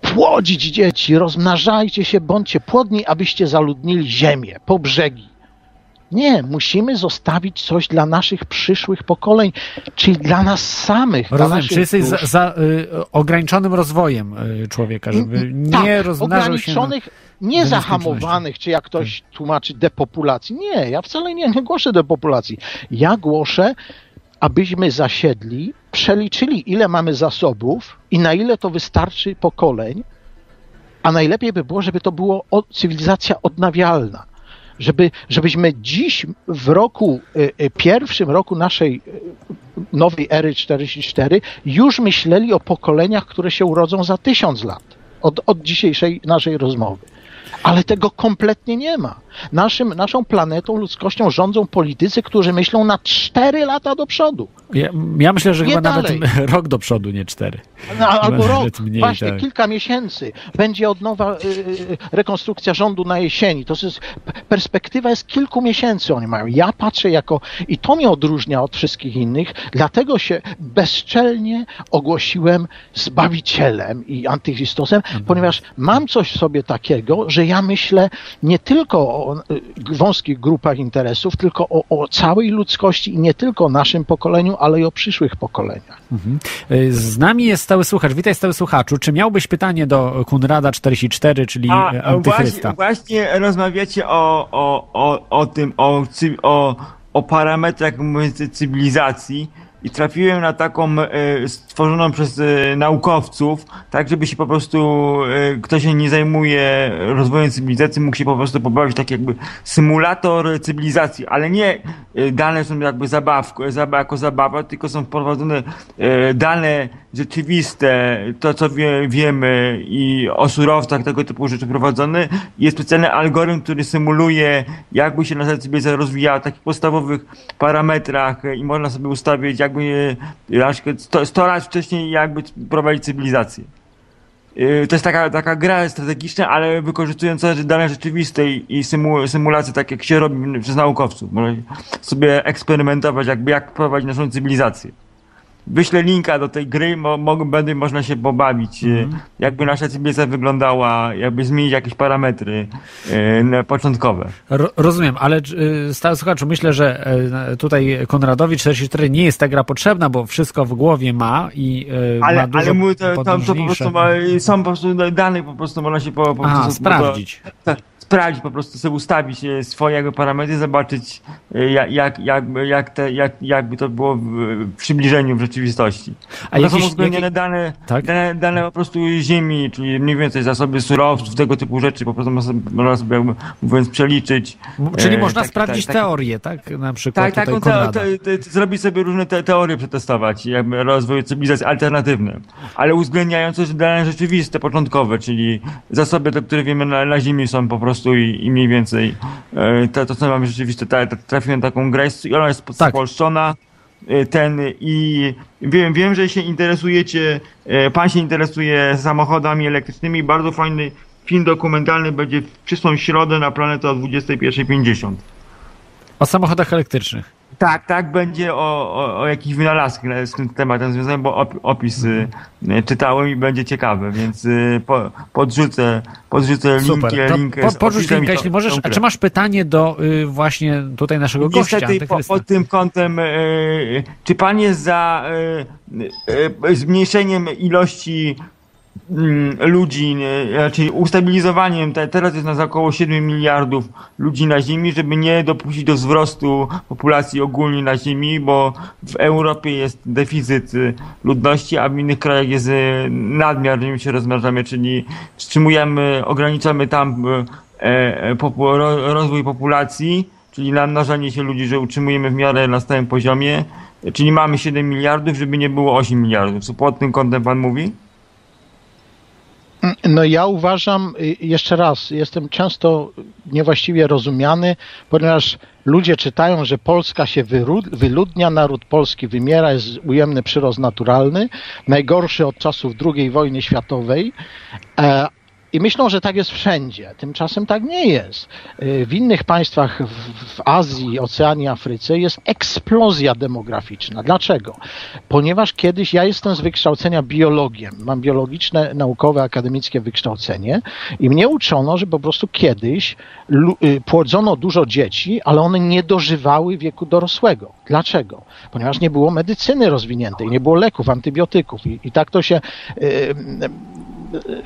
płodzić dzieci, rozmnażajcie się, bądźcie płodni, abyście zaludnili ziemię, po brzegi. Nie, musimy zostawić coś dla naszych przyszłych pokoleń, czyli dla nas samych. Rozumiem, czy jesteś za, za y, ograniczonym rozwojem y, człowieka, żeby nie tak, rozmnażał się. Na... ograniczonych, nie zahamowanych, czy jak ktoś tłumaczy depopulacji. Nie, ja wcale nie, nie głoszę depopulacji. Ja głoszę, abyśmy zasiedli, przeliczyli ile mamy zasobów i na ile to wystarczy pokoleń, a najlepiej by było, żeby to było cywilizacja odnawialna. Żeby, żebyśmy dziś w roku, y, y, pierwszym roku naszej y, nowej ery 44 już myśleli o pokoleniach, które się urodzą za tysiąc lat od, od dzisiejszej naszej rozmowy. Ale tego kompletnie nie ma. Naszym, naszą planetą, ludzkością rządzą politycy, którzy myślą na 4 lata do przodu. Ja, ja myślę, że Nie chyba dalej. nawet rok do przodu, nie cztery. No, albo rok, mniej, właśnie tak. kilka miesięcy. Będzie od nowa y, y, rekonstrukcja rządu na jesieni. To jest, perspektywa jest kilku miesięcy oni mają. Ja patrzę jako, i to mnie odróżnia od wszystkich innych, dlatego się bezczelnie ogłosiłem Zbawicielem i Antychristosem, ponieważ mam coś w sobie takiego, że ja myślę nie tylko o y, wąskich grupach interesów, tylko o, o całej ludzkości i nie tylko o naszym pokoleniu, ale i o przyszłych pokoleniach. Y, Z nami jest stały słuchacz. Witaj, stały słuchaczu. Czy miałbyś pytanie do Kunrada 44, czyli A, e, Antychrysta? właśnie, właśnie rozmawiacie o, o, o, o tym, o, o, o parametrach cywilizacji i trafiłem na taką e, stworzoną przez e, naukowców, tak żeby się po prostu e, kto się nie zajmuje rozwojem cywilizacji mógł się po prostu pobawić tak jakby symulator cywilizacji, ale nie dane są jakby zabawko, zaba, jako zabawa, tylko są wprowadzone dane rzeczywiste, to co wie, wiemy i o surowcach tego typu rzeczy prowadzone. Jest specjalny algorytm, który symuluje jakby się nasza cywilizacja rozwijała w takich podstawowych parametrach i można sobie ustawić jakby 100, 100 lat wcześniej jakby prowadzić cywilizację. E, To jest taka, taka gra strategiczna, ale wykorzystująca dane rzeczywiste i i symu, symulacje, tak jak się robi przez naukowców. Można sobie eksperymentować, jakby jak prowadzić naszą cywilizację. Wyślę linka do tej gry, mo, mo, będzie można się pobawić, e, jakby nasza cywilizacja wyglądała, jakby zmienić jakieś parametry e, początkowe. Ro, rozumiem, ale y, słuchaczu, myślę, że y, tutaj Konradowi 44 nie jest ta gra potrzebna, bo wszystko w głowie ma i y, Ale, ma dużo ale mówię, to, to, to po prostu ma, są po prostu dane, po prostu można się po, po Aha, sprawdzić. To, sprawdzić, po prostu sobie ustawić e, swoje jakby parametry, zobaczyć e, jak, jak, jakby, jak te, jak, jakby to było w, przybliżeniu w rzeczywistości. A to są jakieś- uwzględnione jakie- dane, Tak? dane, dane po prostu ziemi, czyli mniej więcej zasoby surowców, tego typu rzeczy, po prostu można sobie, jakby, mówiąc przeliczyć. Czyli E, można tak- sprawdzić tak- tak- teorię, tak? Na przykład tak, taką te, te, te, zrobić sobie różne te, teorie przetestować, jakby rozwoju cywilizacji alternatywne, ale uwzględniając też dane rzeczywiste, początkowe, czyli zasoby, te, które wiemy na, na Ziemi są po prostu i, i mniej więcej e, to, to co mamy rzeczywiste. Ta, ta, trafiłem na taką grę i ona jest Tak. spolszczona. e, Ten i wiem, wiem, że się interesujecie, e, pan się interesuje samochodami elektrycznymi. Bardzo fajny film dokumentalny będzie w przyszłą środę na planetę o 21.50. O samochodach elektrycznych. Tak, tak, będzie o, o, o jakichś wynalazkach z tym tematem związanym, bo op, opis y, y, czytałem i będzie ciekawy, więc y, po, podrzucę, podrzucę Super. link, To link po, linka, to- jeśli możesz. A czy masz pytanie do y, właśnie tutaj naszego gościa, Niestety po, Antychrysta? pod tym kątem, y, czy pan jest za y, y, zmniejszeniem ilości ludzi, y, czyli ustabilizowaniem, te, teraz jest nas około 7 miliardów ludzi na Ziemi, żeby nie dopuścić do wzrostu populacji ogólnie na Ziemi, bo w Europie jest deficyt y, ludności, a w innych krajach jest y, nadmiar, my się rozmnażamy, czyli wstrzymujemy, ograniczamy tam y, e, ro- rozwój populacji, czyli namnażanie się ludzi, że utrzymujemy w miarę na stałym poziomie, czyli mamy 7 miliardów, żeby nie było 8 miliardów. Co pod tym kątem pan mówi? No ja uważam, y, jeszcze raz, jestem często niewłaściwie rozumiany, ponieważ ludzie czytają, że Polska się wyludnia, naród polski wymiera, jest ujemny przyrost naturalny, najgorszy od czasów II wojny światowej. E, i myślą, że tak jest wszędzie. Tymczasem tak nie jest. Y, W innych państwach Azji, Oceanii, Afryce jest eksplozja demograficzna. Dlaczego? Ponieważ kiedyś ja jestem z wykształcenia biologiem. Mam biologiczne, naukowe, akademickie wykształcenie i mnie uczono, że po prostu kiedyś y, płodzono dużo dzieci, ale one nie dożywały wieku dorosłego. Dlaczego? Ponieważ nie było medycyny rozwiniętej, nie było leków, antybiotyków i, i tak to się y, y,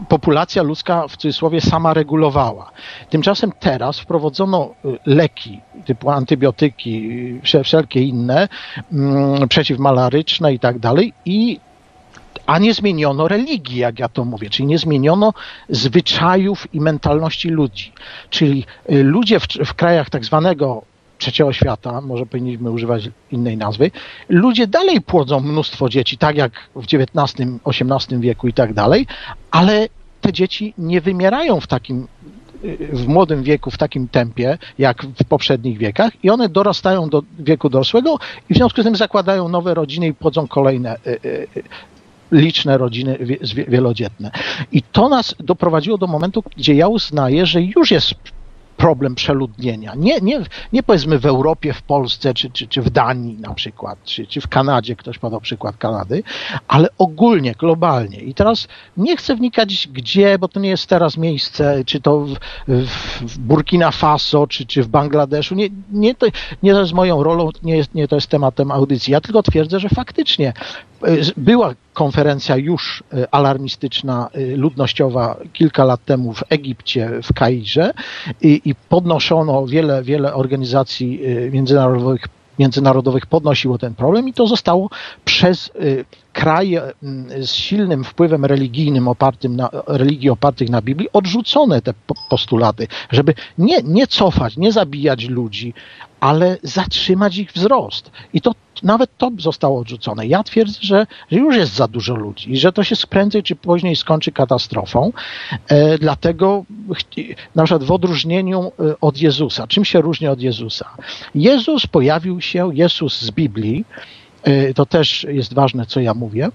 populacja ludzka w cudzysłowie sama regulowała. Tymczasem teraz wprowadzono y, leki typu antybiotyki, y, wsze- wszelkie inne, mm, przeciwmalaryczne i tak dalej i a nie zmieniono religii, jak ja to mówię, czyli nie zmieniono zwyczajów i mentalności ludzi. Czyli y, ludzie w, w krajach tak zwanego trzeciego świata, może powinniśmy używać innej nazwy, ludzie dalej płodzą mnóstwo dzieci, tak jak w XIX, XVIII wieku i tak dalej, ale te dzieci nie wymierają w takim w młodym wieku w takim tempie, jak w poprzednich wiekach i one dorastają do wieku dorosłego i w związku z tym zakładają nowe rodziny i płodzą kolejne y, y, y, liczne rodziny wielodzietne. I to nas doprowadziło do momentu, gdzie ja uznaję, że już jest problem przeludnienia. Nie, nie, nie powiedzmy w Europie, w Polsce, czy, czy, czy w Danii na przykład, czy, czy w Kanadzie, ktoś podał przykład Kanady, ale ogólnie, globalnie. I teraz nie chcę wnikać gdzie, bo to nie jest teraz miejsce, czy to w, w, Burkina Faso, czy, czy w Bangladeszu. Nie, nie, to, nie to jest moją rolą, nie, jest, nie to jest tematem audycji. Ja tylko twierdzę, że faktycznie e, była konferencja już e, alarmistyczna, e, ludnościowa kilka lat temu w Egipcie, w Kairze i, i podnoszono wiele, wiele organizacji e, międzynarodowych międzynarodowych podnosiło ten problem i to zostało przez y, kraje mm, z silnym wpływem religijnym opartym na religii opartych na Biblii odrzucone te po- postulaty, żeby nie, nie cofać, nie zabijać ludzi, ale zatrzymać ich wzrost. I to nawet to zostało odrzucone. Ja twierdzę, że, że już jest za dużo ludzi i że to się prędzej czy później skończy katastrofą. E, dlatego na przykład w odróżnieniu e, od Jezusa, czym się różni od Jezusa? Jezus pojawił się, Jezus z Biblii, e, to też jest ważne, co ja mówię,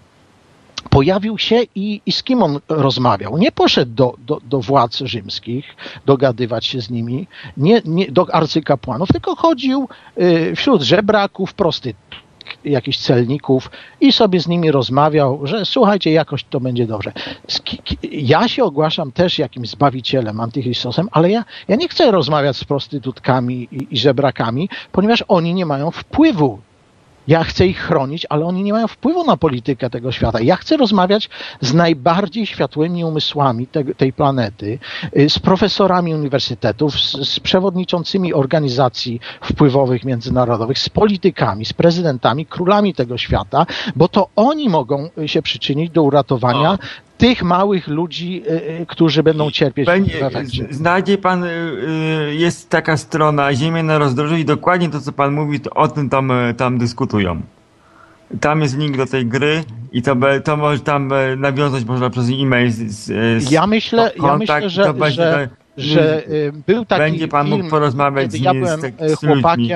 pojawił się i, i z kim on rozmawiał. Nie poszedł do, do, do władz rzymskich, dogadywać się z nimi, nie, nie do arcykapłanów, tylko chodził y, wśród żebraków, prostytutek, jakichś celników i sobie z nimi rozmawiał, że słuchajcie, jakoś to będzie dobrze. Ja się ogłaszam też jakimś zbawicielem, antychrystosem, ale ja, ja nie chcę rozmawiać z prostytutkami i, i żebrakami, ponieważ oni nie mają wpływu ja chcę ich chronić, ale oni nie mają wpływu na politykę tego świata. Ja chcę rozmawiać z najbardziej światłymi umysłami te, tej planety, y, z profesorami uniwersytetów, z, z przewodniczącymi organizacji wpływowych międzynarodowych, z politykami, z prezydentami, królami tego świata, bo to oni mogą się przyczynić do uratowania tych małych ludzi, y, y, którzy będą cierpieć Będzie, z- znajdzie pan, y, jest taka strona Ziemia na rozdrożu i dokładnie to, co pan mówi, to o tym tam, tam dyskutują. Tam jest link do tej gry i to, be- to może tam nawiązać można przez e-mail z, z, Ja myślę, ja kontakt, myślę, że, to będzie że, że był taki Będzie pan mógł film, porozmawiać kiedy z ja byłem z tak- z ludźmi.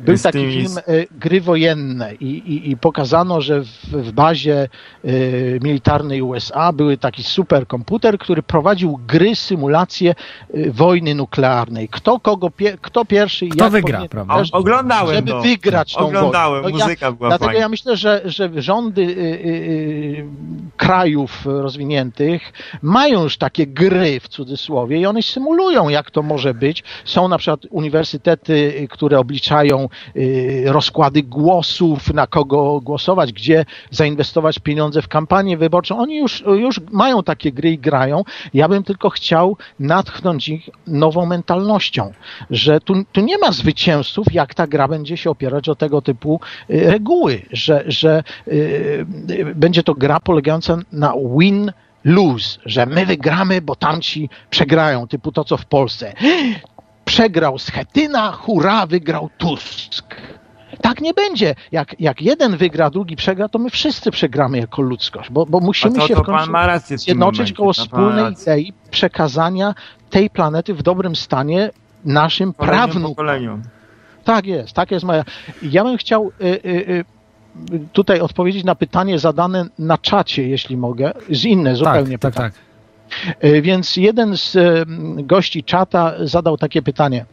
Był taki tymi- film y, Gry wojenne i, i, i pokazano, że w, w bazie y, militarnej USA był taki superkomputer, który prowadził gry, symulacje y, wojny nuklearnej. Kto kogo, pie, kto pierwszy i Kto jak wygra, powinien- prawda? Oglądałem żeby to. wygrać tą Oglądałem, wojnę. No muzyka była Dlatego fajna. ja myślę, że, że rządy krajów rozwiniętych mają już takie gry w cudzysłowie i one symulują, jak to może być. Są na przykład uniwersytety, które obliczają y, rozkłady głosów, na kogo głosować, gdzie zainwestować pieniądze w kampanię wyborczą. Oni już, już mają takie gry i grają. Ja bym tylko chciał natchnąć ich nową mentalnością, że tu, tu nie ma zwycięzców, jak ta gra będzie się opierać o tego typu y, reguły, że, że y, będzie to gra polegająca na win lose, że my wygramy, bo tamci przegrają, typu to, co w Polsce. Przegrał Schetyna, hurra, wygrał Tusk. Tak nie będzie. Jak, jak jeden wygra, drugi przegra, to my wszyscy przegramy jako ludzkość, bo, bo musimy to, się to w końcu w zjednoczyć momencie, koło wspólnej idei przekazania tej planety w dobrym stanie naszym prawnukom. Tak jest, tak jest moja. Ja bym chciał y, y, y, tutaj odpowiedzieć na pytanie zadane na czacie, jeśli mogę, z inne zupełnie Tak, tak, pytanie. tak. Y, Więc jeden z y, gości czata zadał takie pytanie.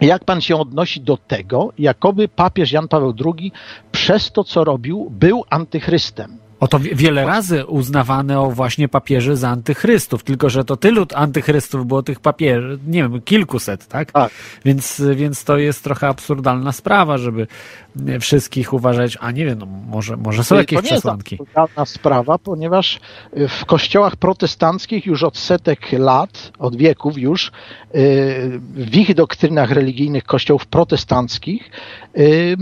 Jak pan się odnosi do tego, jakoby papież Jan Paweł II przez to, co robił, był antychrystem? Oto wie- wiele razy uznawano właśnie papieży za antychrystów, tylko że to tylu antychrystów było tych papieży, nie wiem, kilkuset, tak? Tak. Więc, więc to jest trochę absurdalna sprawa, żeby wszystkich uważać, a nie wiem, no może, może są jakieś to nie jest przesłanki. absurdalna sprawa, ponieważ y, w kościołach protestanckich już od setek lat, od wieków już, y, w ich doktrynach religijnych kościołów protestanckich, y,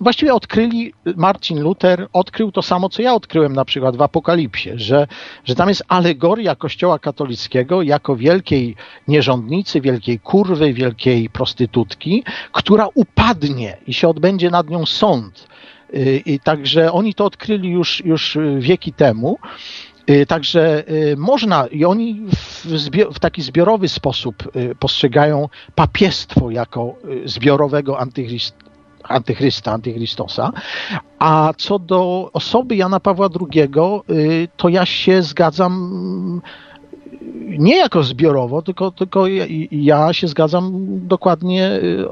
właściwie odkryli, Marcin Luther odkrył to samo, co ja odkryłem odkryłem na przykład w Apokalipsie, że, że tam jest alegoria Kościoła katolickiego jako wielkiej nierządnicy, wielkiej kurwy, wielkiej prostytutki, która upadnie i się odbędzie nad nią sąd. Y, I także oni to odkryli już, już wieki temu. Y, Także y, można, i oni w, w taki zbiorowy sposób postrzegają papiestwo jako zbiorowego antychryst, antychrysta, antychrystosa. A co do osoby Jana Pawła II, y, to ja się zgadzam mm, nie jako zbiorowo, tylko, tylko ja, się zgadzam dokładnie y,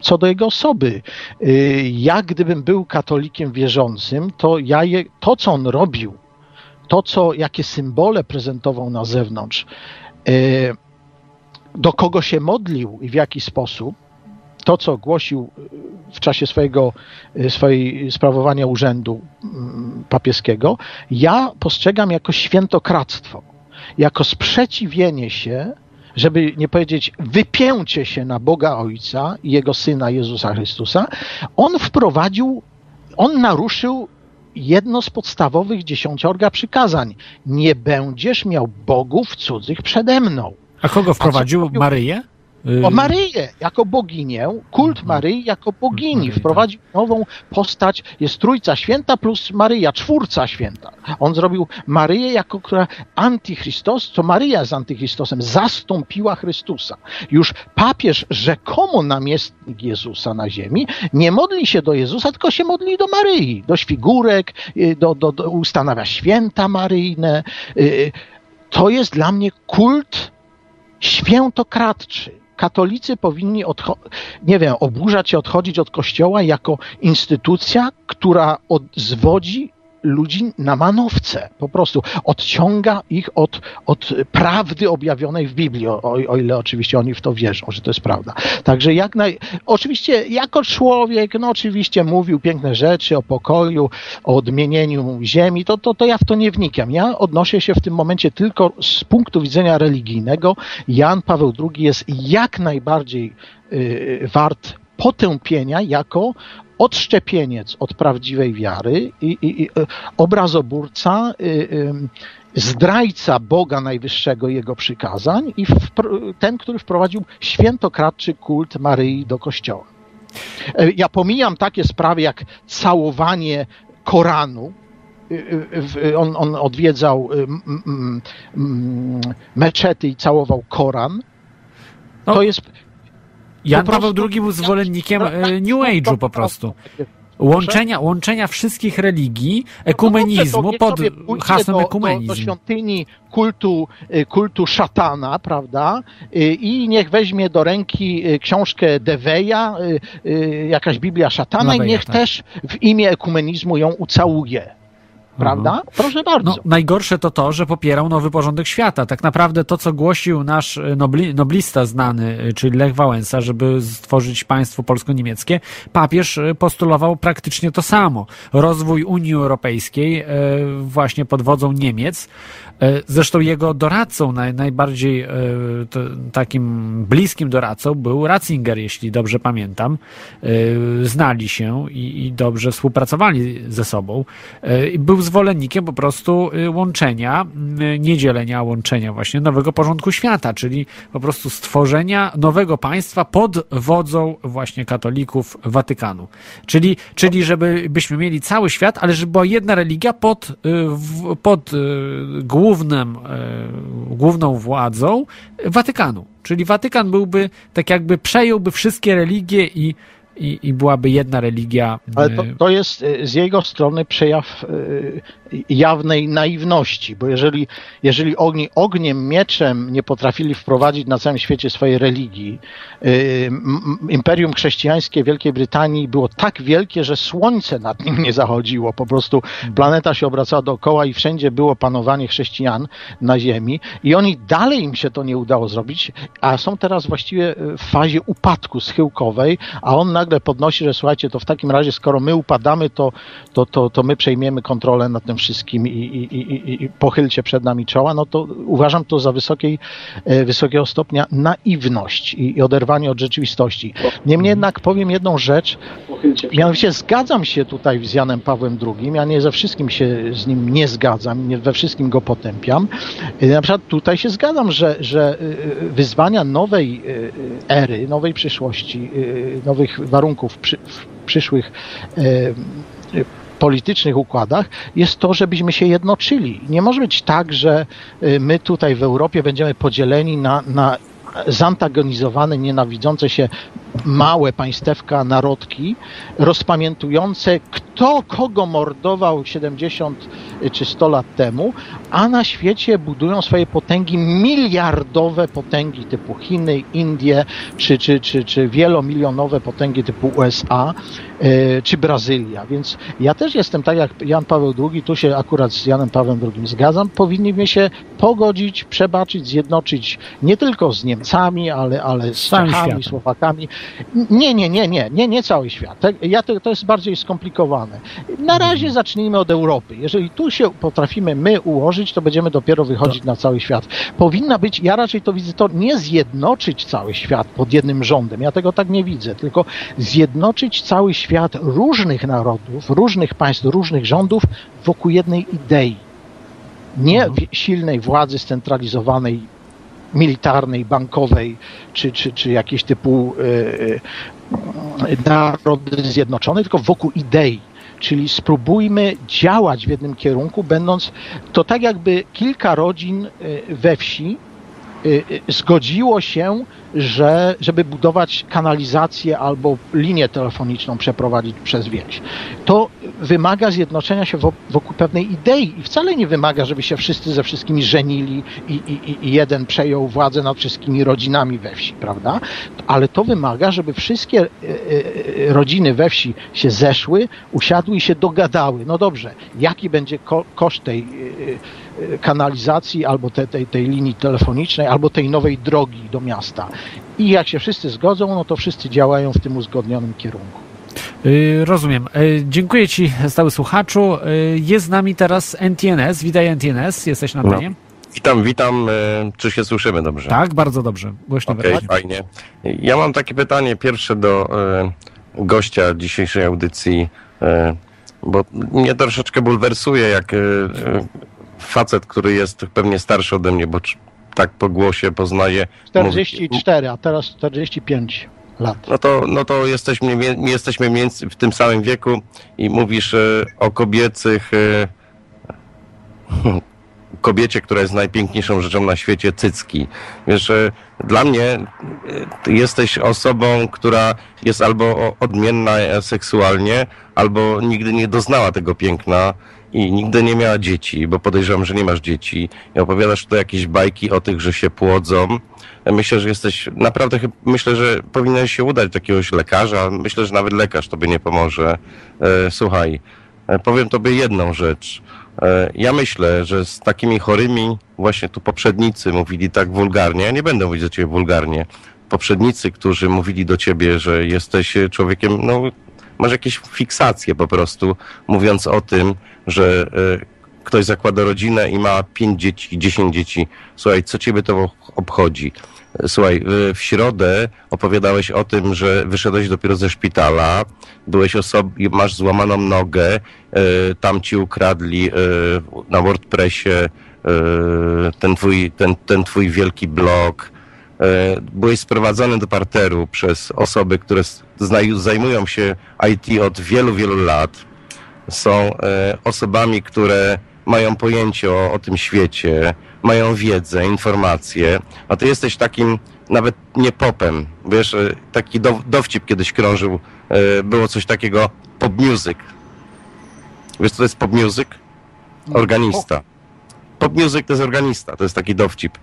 co do jego osoby. Y, Ja, gdybym był katolikiem wierzącym, to ja je, to, co on robił, to, co, jakie symbole prezentował na zewnątrz, y, do kogo się modlił i w jaki sposób, to, co głosił y, w czasie swojego, y, swojej sprawowania urzędu mm, papieskiego, ja postrzegam jako świętokradztwo, jako sprzeciwienie się, żeby nie powiedzieć wypięcie się na Boga Ojca i Jego Syna Jezusa Chrystusa. On wprowadził, on naruszył jedno z podstawowych dziesięciorga przykazań. Nie będziesz miał bogów cudzych przede mną. A kogo wprowadził? robił- Maryję? Y, O Maryję jako boginię, kult Mhm. Maryi jako bogini, tak. wprowadził nową postać, jest Trójca Święta plus Maryja, czwórca święta. On zrobił Maryję jako, która antychrystos, to Maryja z antychrystosem zastąpiła Chrystusa. Już papież, rzekomo namiestnik Jezusa na ziemi, nie modli się do Jezusa, tylko się modli do Maryi, do śfigurek, y, do, do, do ustanawia święta maryjne. Y, To jest dla mnie kult świętokradczy. Katolicy powinni, nie wiem, oburzać się, odchodzić od kościoła jako instytucja, która od, zwodzi ludzi na manowce. Po prostu odciąga ich od, od prawdy objawionej w Biblii, o, o ile oczywiście oni w to wierzą, że to jest prawda. Także jak naj... Oczywiście jako człowiek, no oczywiście mówił piękne rzeczy o pokoju, o odmienieniu ziemi, to, to, to ja w to nie wnikam. Ja odnoszę się w tym momencie tylko z punktu widzenia religijnego. Jan Paweł II jest jak najbardziej y, wart potępienia jako odszczepieniec od prawdziwej wiary i, i, i y, obrazoburca, y, y, zdrajca Boga Najwyższego i Jego przykazań i wpr- ten, który wprowadził świętokradczy kult Maryi do kościoła. E, Ja pomijam takie sprawy jak całowanie Koranu. On, on odwiedzał meczety i całował Koran. No, To jest Jan Paweł II był zwolennikiem No, e, tak, New no, Age'u po prostu. Łączenia, łączenia wszystkich religii, ekumenizmu No dobrze, pod hasłem do, do, ekumenizm. do świątyni kultu, y, kultu szatana, prawda? Y, I niech weźmie do ręki y, książkę Deveja, y, jakaś Biblia szatana i niech tak. też w imię ekumenizmu ją ucałuje. Prawda? Proszę bardzo. No, najgorsze to to, że popierał nowy porządek świata. Tak naprawdę to, co głosił nasz e, nobli, noblista znany, e, czyli Lech Wałęsa, żeby stworzyć państwo polsko-niemieckie, papież e, postulował praktycznie to samo. Rozwój Unii Europejskiej właśnie pod wodzą Niemiec. E, Zresztą jego doradcą, naj, najbardziej e, to, takim bliskim doradcą był Ratzinger, jeśli dobrze pamiętam. E, Znali się i, i dobrze współpracowali ze sobą. Był zwolennikiem po prostu łączenia, y, nie dzielenia, a łączenia właśnie nowego porządku świata, czyli po prostu stworzenia nowego państwa pod wodzą właśnie katolików Watykanu. Czyli, czyli żeby byśmy mieli cały świat, ale żeby była jedna religia pod, pod y, głównym, y, główną władzą Watykanu. Czyli Watykan byłby, tak jakby przejąłby wszystkie religie i, i, i byłaby jedna religia. Ale to, y, to jest y, z jego strony przejaw jawnej naiwności, bo jeżeli, jeżeli oni ogniem, mieczem nie potrafili wprowadzić na całym świecie swojej religii, y, Imperium Chrześcijańskie Wielkiej Brytanii było tak wielkie, że słońce nad nim nie zachodziło. Po prostu planeta się obracała dookoła i wszędzie było panowanie chrześcijan na ziemi i oni dalej im się to nie udało zrobić, a są teraz właściwie w fazie upadku schyłkowej, a on nagle podnosi, że słuchajcie, to w takim razie, skoro my upadamy, to, to, to, to my przejmiemy kontrolę nad tym wszystkim i, i, i, i- i pochylcie przed nami czoła, no to uważam to za wysokiej, e, wysokiego stopnia naiwność i, i oderwanie od rzeczywistości. Niemniej jednak powiem jedną rzecz, mianowicie zgadzam się tutaj z Janem Pawłem II, ja nie ze wszystkim się z nim nie zgadzam, nie we wszystkim go potępiam. E, Na przykład tutaj się zgadzam, że, że e, wyzwania nowej ery, nowej przyszłości, nowych warunków przy, przyszłych politycznych układach jest to, żebyśmy się jednoczyli. Nie może być tak, że e, my tutaj w Europie będziemy podzieleni na, na zantagonizowane, nienawidzące się małe państewka, narodki, rozpamiętujące, kto kogo mordował 70 czy 100 lat temu, a na świecie budują swoje potęgi, miliardowe potęgi typu Chiny, Indie, czy, czy, czy, czy wielomilionowe potęgi typu USA, czy Brazylia. Więc ja też jestem tak jak Jan Paweł II, tu się akurat z Janem Pawłem II zgadzam, powinniśmy się pogodzić, przebaczyć, zjednoczyć nie tylko z Niemcami, ale, ale z Czechami. Słowakami. Nie, nie, nie, nie, nie, nie cały świat. Te- Ja to, to jest bardziej skomplikowane. Na razie zacznijmy od Europy. Jeżeli tu się potrafimy my ułożyć, to będziemy dopiero wychodzić na cały świat. Powinna być, ja raczej to widzę, to nie zjednoczyć cały świat pod jednym rządem. Ja tego tak nie widzę, tylko zjednoczyć cały świat różnych narodów, różnych państw, różnych rządów wokół jednej idei. Nie w- silnej władzy scentralizowanej, militarnej, bankowej, czy, czy, czy jakiejś typu y, y, narody zjednoczone, tylko wokół idei. Czyli spróbujmy działać w jednym kierunku, będąc to tak jakby kilka rodzin y, we wsi zgodziło się, że, żeby budować kanalizację albo linię telefoniczną przeprowadzić przez wieś. To wymaga zjednoczenia się wo- wokół pewnej idei i wcale nie wymaga, żeby się wszyscy ze wszystkimi żenili i, i, i- jeden przejął władzę nad wszystkimi rodzinami we wsi, prawda? Ale to wymaga, żeby wszystkie e, rodziny we wsi się zeszły, usiadły i się dogadały. No dobrze, jaki będzie ko- koszt tej kanalizacji albo te, tej, tej linii telefonicznej, albo tej nowej drogi do miasta. I jak się wszyscy zgodzą, no to wszyscy działają w tym uzgodnionym kierunku. Y, rozumiem. Y, dziękuję Ci, stały słuchaczu. Y, jest z nami teraz NTNS. Witaj NTNS, jesteś na No. antenie. Witam, witam. e, Czy się słyszymy dobrze? Tak, bardzo dobrze. Głośno wyraźnie. fajnie. Ja mam takie pytanie pierwsze do gościa dzisiejszej audycji, bo mnie troszeczkę bulwersuje, jak facet, który jest pewnie starszy ode mnie, bo tak po głosie poznaję. mówi- 44, a teraz 45 lat. No to, no to jesteśmy, jesteśmy w tym samym wieku i mówisz e, o kobiecych. E, kobiecie, która jest najpiękniejszą rzeczą na świecie, cycki. Wiesz, e, dla mnie jesteś osobą, która jest albo odmienna seksualnie, albo nigdy nie doznała tego piękna i nigdy nie miała dzieci, bo podejrzewam, że nie masz dzieci i opowiadasz tutaj jakieś bajki o tych, że się płodzą. Myślę, że jesteś, naprawdę myślę, że powinieneś się udać do jakiegoś lekarza. Myślę, że nawet lekarz tobie nie pomoże. E, słuchaj, e, powiem tobie jedną rzecz. E, ja myślę, że z takimi chorymi, właśnie tu poprzednicy mówili tak wulgarnie, ja nie będę mówić do ciebie wulgarnie, poprzednicy, którzy mówili do ciebie, że jesteś człowiekiem, no, masz jakieś fiksacje po prostu, mówiąc o tym, że e, ktoś zakłada rodzinę i ma pięć dzieci, dziesięć dzieci. Słuchaj, co ciebie to obchodzi? Słuchaj, w- środę opowiadałeś o tym, że wyszedłeś dopiero ze szpitala, byłeś osob- masz złamaną nogę, e, tam ci ukradli e, na WordPressie ten, twój, ten, ten twój wielki blog. Byłeś sprowadzony do parteru przez osoby, które zajmują się IT od wielu, wielu lat są e, osobami, które mają pojęcie o, o tym świecie, mają wiedzę, informacje, a ty jesteś takim nawet nie popem. Wiesz, e, taki do, dowcip kiedyś krążył, e, było coś takiego pop music. Wiesz, co to jest pop music? Organista. Pop music to jest organista, to jest taki dowcip.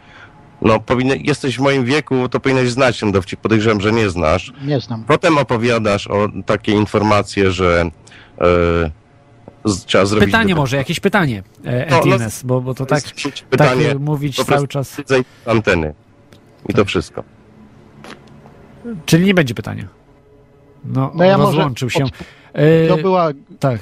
No, powinien, jesteś w moim wieku, to powinieneś znać ten dowcip. Podejrzewam, że nie znasz. Nie znam. Potem opowiadasz o takie informacje, że e, trzeba zrobić... Pytanie może, jakieś pytanie e, No, no, bo, bo to tak, jest pytanie, tak mówić po cały czas. anteny. I to wszystko. Czyli nie będzie pytania. No, No ja może rozłączył się. od- E, To była, Tak.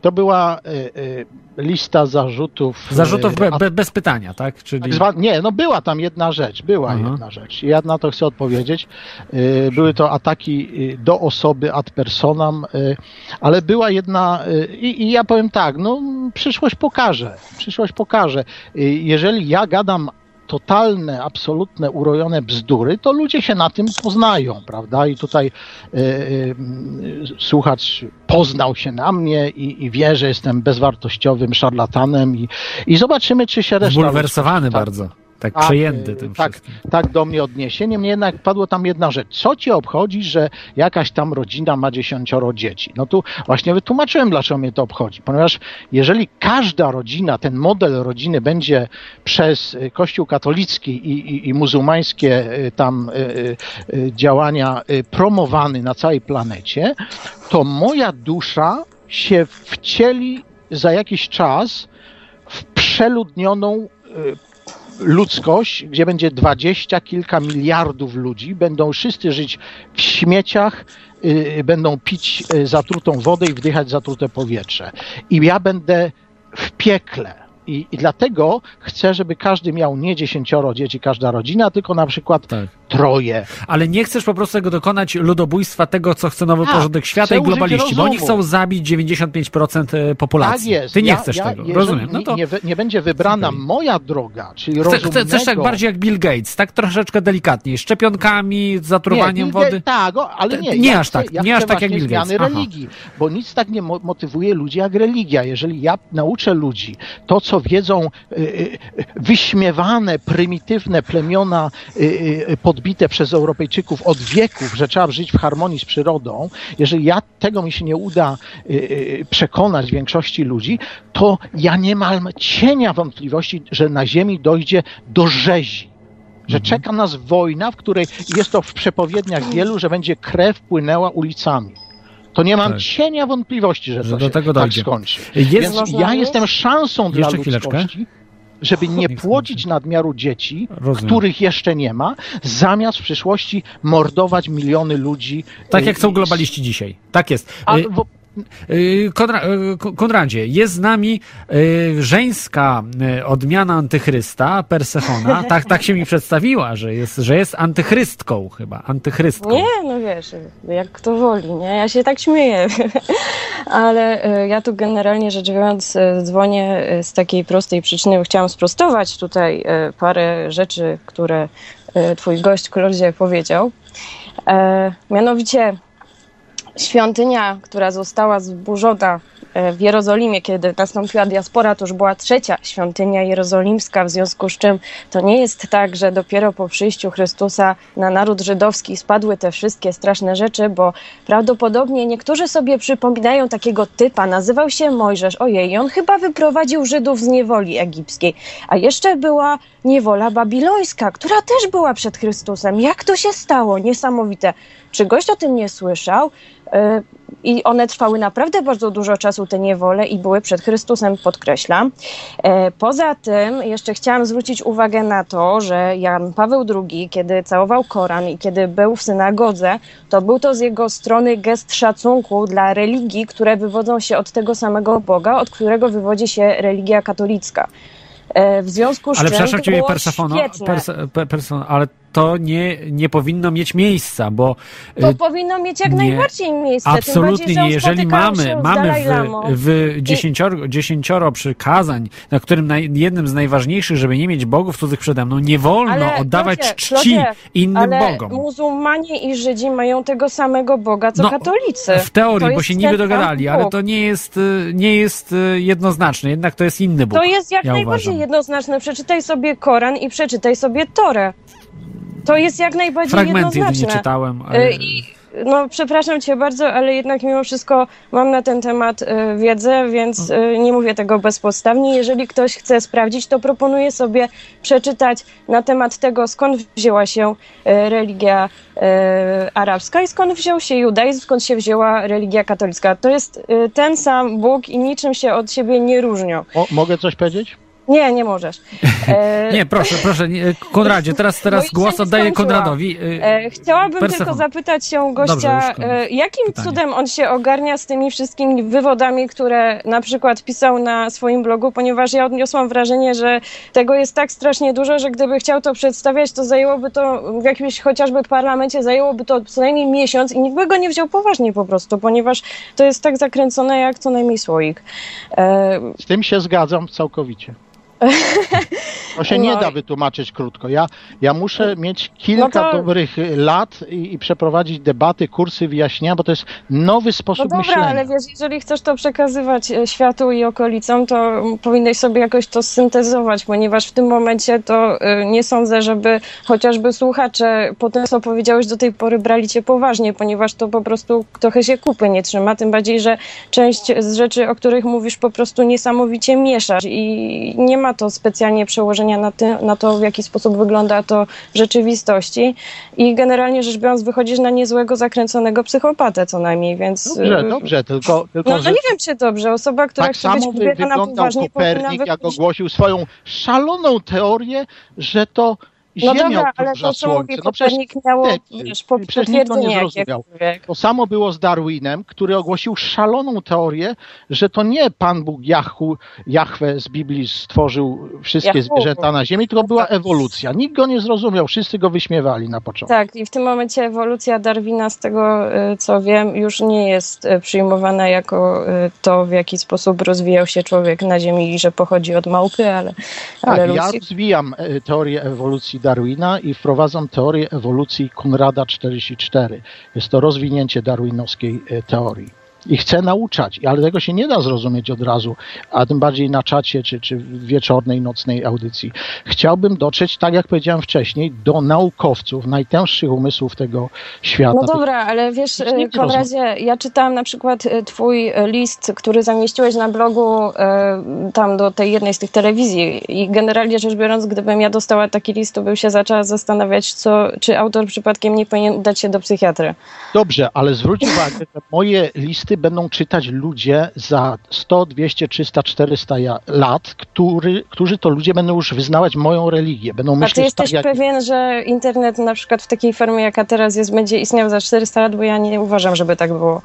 To była y, y, lista zarzutów. Zarzutów y, be, be, bez pytania, tak? Czyli... Nie, no była tam jedna rzecz, była Aha. jedna rzecz. Ja na to chcę odpowiedzieć. Były to ataki do osoby ad personam, ale była jedna i, i ja powiem tak, no przyszłość pokaże, przyszłość pokaże. Jeżeli ja gadam totalne, absolutne, urojone bzdury, to ludzie się na tym poznają, prawda? I tutaj y, y, słuchacz poznał się na mnie i, i wie, że jestem bezwartościowym szarlatanem i, i zobaczymy, czy się reszta... Zbulwersowany tak, bardzo. Tak, tak, przejęty y, tym tak, wszystkim. tak do mnie odniesie. Niemniej jednak padło tam jedna rzecz. Co cię obchodzi, że jakaś tam rodzina ma dziesięcioro dzieci? No tu właśnie wytłumaczyłem, dlaczego mnie to obchodzi. Ponieważ jeżeli każda rodzina, ten model rodziny będzie przez y, Kościół katolicki i, i, i muzułmańskie y, tam działania promowany na całej planecie, to moja dusza się wcieli za jakiś czas w przeludnioną ludzkość, gdzie będzie dwadzieścia kilka miliardów ludzi, będą wszyscy żyć w śmieciach, y, będą pić y, zatrutą wodę i wdychać zatrute powietrze. I ja będę w piekle. I, I dlatego chcę, żeby każdy miał nie dziesięcioro dzieci, każda rodzina, tylko na przykład Tak. troje. Ale nie chcesz po prostu tego dokonać ludobójstwa tego, co chce nowy Tak, porządek świata i globaliści, bo oni chcą zabić 95% populacji. Tak jest. Ty nie Ja- chcesz ja- tego, rozumiem. No nie- to nie, nie będzie wybrana Okej. moja droga, czyli Chce, rozumnego... chce, chcesz tak bardziej jak Bill Gates, tak troszeczkę delikatniej, szczepionkami, zatruwaniem nie, wody. Nie, tak, o, ale nie. Nie ja aż chcę, tak, nie aż tak jak Bill Gates. Aha. religii, bo nic tak nie mo- motywuje ludzi jak religia. Jeżeli ja nauczę ludzi to, co wiedzą y, y, wyśmiewane, prymitywne plemiona y, podbite przez Europejczyków od wieków, że trzeba żyć w harmonii z przyrodą, jeżeli ja tego mi się nie uda przekonać większości ludzi, to ja nie mam cienia wątpliwości, że na Ziemi dojdzie do rzezi. Że czeka nas wojna, w której jest to w przepowiedniach wielu, że będzie krew płynęła ulicami. To nie mam Tak. cienia wątpliwości, że, Że to do tego tak dojdzie. skończy. Jest- Więc ja jestem szansą dla Jeszcze chwileczkę. ludzkości, żeby nie płodzić nadmiaru dzieci, Rozumiem. których jeszcze nie ma, zamiast w przyszłości mordować miliony ludzi. Tak y, jak są globaliści dzisiaj. Tak jest. A, bo, y, Konra, y, Ko- Konradzie, jest z nami y, żeńska y, odmiana antychrysta, Persefona. Tak, tak się mi przedstawiła, że jest, że jest antychrystką chyba. Antychrystką. Nie, no wiesz, jak kto woli, nie? Ja się tak śmieję. Ale ja tu generalnie rzecz biorąc dzwonię z takiej prostej przyczyny, bo chciałam sprostować tutaj parę rzeczy, które twój gość Klodzie powiedział. E, Mianowicie świątynia, która została zburzona e, w Jerozolimie, kiedy nastąpiła diaspora, to już była trzecia świątynia jerozolimska, w związku z czym to nie jest tak, że dopiero po przyjściu Chrystusa na naród żydowski spadły te wszystkie straszne rzeczy, bo prawdopodobnie niektórzy sobie przypominają takiego typa, nazywał się Mojżesz, ojej, on chyba wyprowadził Żydów z niewoli egipskiej, a jeszcze była niewola babilońska, która też była przed Chrystusem. Jak to się stało? Niesamowite. Czy gość o tym nie słyszał? Y, I one trwały naprawdę bardzo dużo czasu, te niewole, i były przed Chrystusem, podkreślam. E, Poza tym, jeszcze chciałam zwrócić uwagę na to, że Jan Paweł II, kiedy całował Koran i kiedy był w synagodze, to był to z jego strony gest szacunku dla religii, które wywodzą się od tego samego Boga, od którego wywodzi się religia katolicka. E, W związku z Ale czym przepraszam to ciebie, było Persefono, świetne. perse, pe, Persefona, ale to nie, nie powinno mieć miejsca, bo To y, powinno mieć jak nie, najbardziej miejsce. Absolutnie bardziej, nie. Jeżeli mamy, mamy w, w dziesięcioro, dziesięcioro przykazań, na którym naj, jednym z najważniejszych, żeby nie mieć bogów cudzych przede mną, nie wolno Ale, oddawać Klodzie, czci Klodzie, innym ale bogom. muzułmanie i Żydzi mają tego samego Boga, co No, katolicy. W teorii, bo się niby dogadali, ale to nie jest, y, nie jest y, jednoznaczne. Jednak to jest inny Bóg. To jest jak ja najbardziej uważam. jednoznaczne. Przeczytaj sobie Koran i przeczytaj sobie Torę. To jest jak najbardziej Fragmenty jednoznaczne. czytałem. ale- Y, i- No, przepraszam cię bardzo, ale jednak mimo wszystko mam na ten temat y, wiedzę, więc y, nie mówię tego bezpodstawnie. Jeżeli ktoś chce sprawdzić, to proponuję sobie przeczytać na temat tego, skąd wzięła się religia arabska i skąd wziął się judaizm, skąd się wzięła religia katolicka. To jest ten sam Bóg i niczym się od siebie nie różnią. o, mogę coś powiedzieć? Nie, nie możesz. E, Nie, proszę, proszę, nie, Konradzie, teraz, teraz Bo głos oddaję. Konradowi. y, E, chciałabym per tylko zapytać się Dobrze, gościa, koniec. e, jakim Pytanie. cudem on się ogarnia z tymi wszystkimi wywodami, które na przykład pisał na swoim blogu, ponieważ ja odniosłam wrażenie, że tego jest tak strasznie dużo, że gdyby chciał to przedstawiać, to zajęłoby to w jakimś chociażby parlamencie, zajęłoby to co najmniej miesiąc i nikt by go nie wziął poważnie po prostu, ponieważ to jest tak zakręcone jak co najmniej słoik. E, Z tym się zgadzam całkowicie. To się nie No da wytłumaczyć krótko. Ja, ja muszę mieć kilka No to- dobrych lat i, i przeprowadzić debaty, kursy, wyjaśnienia, bo to jest nowy No sposób dobra, myślenia. ale wiesz, jeżeli chcesz to przekazywać e, światu i okolicom, to powinieneś sobie jakoś to syntezować, ponieważ w tym momencie to e, nie sądzę, żeby chociażby słuchacze po tym, co powiedziałeś do tej pory, brali cię poważnie, ponieważ to po prostu trochę się kupy nie trzyma, tym bardziej, że część z rzeczy, o których mówisz, po prostu niesamowicie mieszasz i nie ma to specjalnie przełożenia na, ty, na to, w jaki sposób wygląda to w rzeczywistości i generalnie rzecz biorąc wychodzisz na niezłego, zakręconego psychopatę co najmniej, więc... Dobrze, e, dobrze, tylko, tylko no, no nie wiem, czy dobrze. Osoba, która tak chce być samo wy, wybierana wyglądał poważnie, Kopernik, jak ogłosił swoją szaloną teorię, że to No Ziemia dobra, ale to, co Słońce. No przecież Kopernik, miało wtedy, wiesz, po, przecież nikt to nie zrozumiał. To samo było z Darwinem, który ogłosił szaloną teorię, że to nie Pan Bóg Jahu, Jahwe z Biblii stworzył wszystkie Jahu. zwierzęta na Ziemi, tylko była ewolucja. Nikt go nie zrozumiał, wszyscy go wyśmiewali na początku. Tak, i w tym momencie ewolucja Darwina, z tego y, co wiem, już nie jest y, przyjmowana jako y, to, w jaki sposób rozwijał się człowiek na Ziemi i że pochodzi od małpy, ale, ale Tak, ja rozwijam e, teorię ewolucji Darwina i wprowadzam teorię ewolucji Konrada 44. Jest to rozwinięcie darwinowskiej e, teorii. I chcę nauczać, ale tego się nie da zrozumieć od razu, a tym bardziej na czacie czy, czy wieczornej, nocnej audycji. Chciałbym dotrzeć, tak jak powiedziałem wcześniej, do naukowców, najtęższych umysłów tego świata. No dobra, ale wiesz, Konradzie, ja czytałam na przykład e, twój list, który zamieściłeś na blogu e, tam do tej jednej z tych telewizji i generalnie rzecz biorąc, gdybym ja dostała taki list, to bym się zaczęła zastanawiać, co, czy autor przypadkiem nie powinien udać się do psychiatry. Dobrze, ale zwróć uwagę, że moje listy będą czytać ludzie za 100, 200, 300, 400 ja- lat, który, którzy to ludzie będą już wyznawać moją religię. Będą A ty myśleć jesteś tak, jak pewien, że internet na przykład w takiej formie, jaka teraz jest, będzie istniał za 400 lat, bo ja nie uważam, żeby tak było.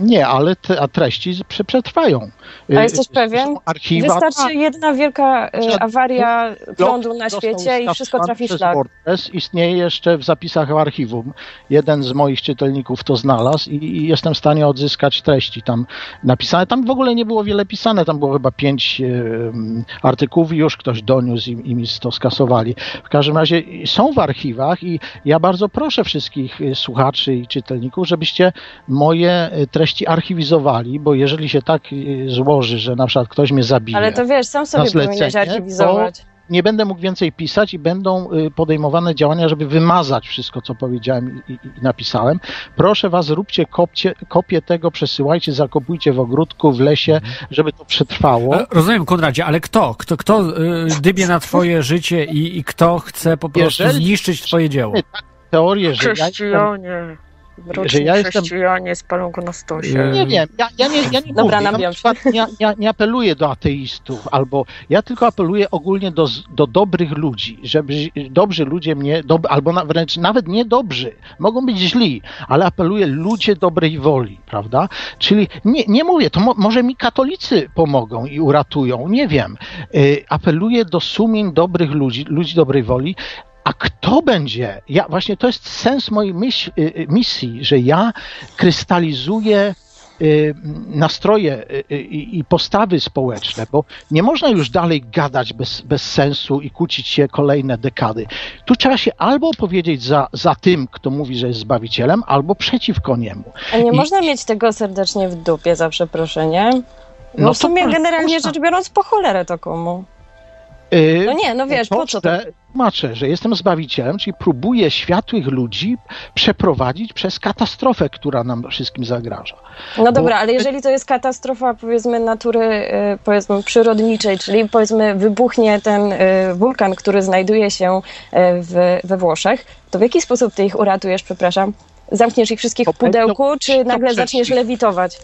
Nie, ale te, a treści przetrwają. A jesteś pewien? Archiwa, Wystarczy tak. jedna wielka e, awaria prądu na świecie i wszystko trafi w szlak. WordPress istnieje jeszcze w zapisach w archiwum. Jeden z moich czytelników to znalazł i, i jestem w stanie odzyskać treści tam napisane. Tam w ogóle nie było wiele pisane, tam było chyba pięć em, artykułów i już ktoś doniósł i, i mi to skasowali. W każdym razie są w archiwach i ja bardzo proszę wszystkich y, słuchaczy i czytelników, żebyście moje y, treści archiwizowali, bo jeżeli się tak y, złoży, że na przykład ktoś mnie zabije, Ale to wiesz, sam sobie powinieneś archiwizować. nie będę mógł więcej pisać i będą y, podejmowane działania, żeby wymazać wszystko, co powiedziałem i, i napisałem. Proszę was, róbcie kopcie, kopię tego, przesyłajcie, zakopujcie w ogródku, w lesie, żeby to przetrwało. Rozumiem, Konradzie, ale kto? Kto, kto y, dybie na twoje życie i, i kto chce po prostu Jeżeli- zniszczyć twoje dzieło? Teorię, że ja że ja jestem chrześcijanie spalą go na stosie. Nie wiem, ja, ja nie, ja nie Dobra, mówię, ja, nie, nie, nie apeluję do ateistów, albo ja tylko apeluję ogólnie do, do dobrych ludzi, żeby dobrzy ludzie mnie, dob, albo na, wręcz nawet nie dobrzy, mogą być źli, ale apeluję ludzie dobrej woli, prawda? Czyli nie, nie mówię, to mo, może mi katolicy pomogą i uratują, nie wiem. Y, apeluję do sumień dobrych ludzi, ludzi dobrej woli, a kto będzie? Ja właśnie to jest sens mojej myśl, y, y, misji, że ja krystalizuję y, nastroje i postawy społeczne, bo nie można już dalej gadać bez, bez sensu i kłócić się kolejne dekady. Tu trzeba się albo opowiedzieć za, za tym, kto mówi, że jest zbawicielem, albo przeciwko niemu. A nie I- można mieć tego serdecznie w dupie za przeproszeniem? No, No w sumie generalnie można. rzecz biorąc po cholerę to komu? No nie, no wiesz, po co to? Tłumaczę, że jestem zbawicielem, czyli próbuję światłych ludzi przeprowadzić przez katastrofę, która nam wszystkim zagraża. No Bo- dobra, ale jeżeli to jest katastrofa powiedzmy natury y, powiedzmy przyrodniczej, czyli powiedzmy wybuchnie ten y, wulkan, który znajduje się y, w, we Włoszech, to w jaki sposób ty ich uratujesz, przepraszam? Zamkniesz ich wszystkich w pudełku, czy nagle zaczniesz lewitować?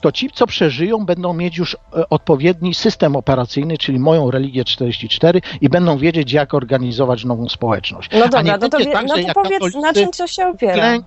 To ci, co przeżyją, będą mieć już e, odpowiedni system operacyjny, czyli moją religię 44 i będą wiedzieć, jak organizować nową społeczność. No dobra, no to, wie, tak, no to powiedz, na czym to się opiera?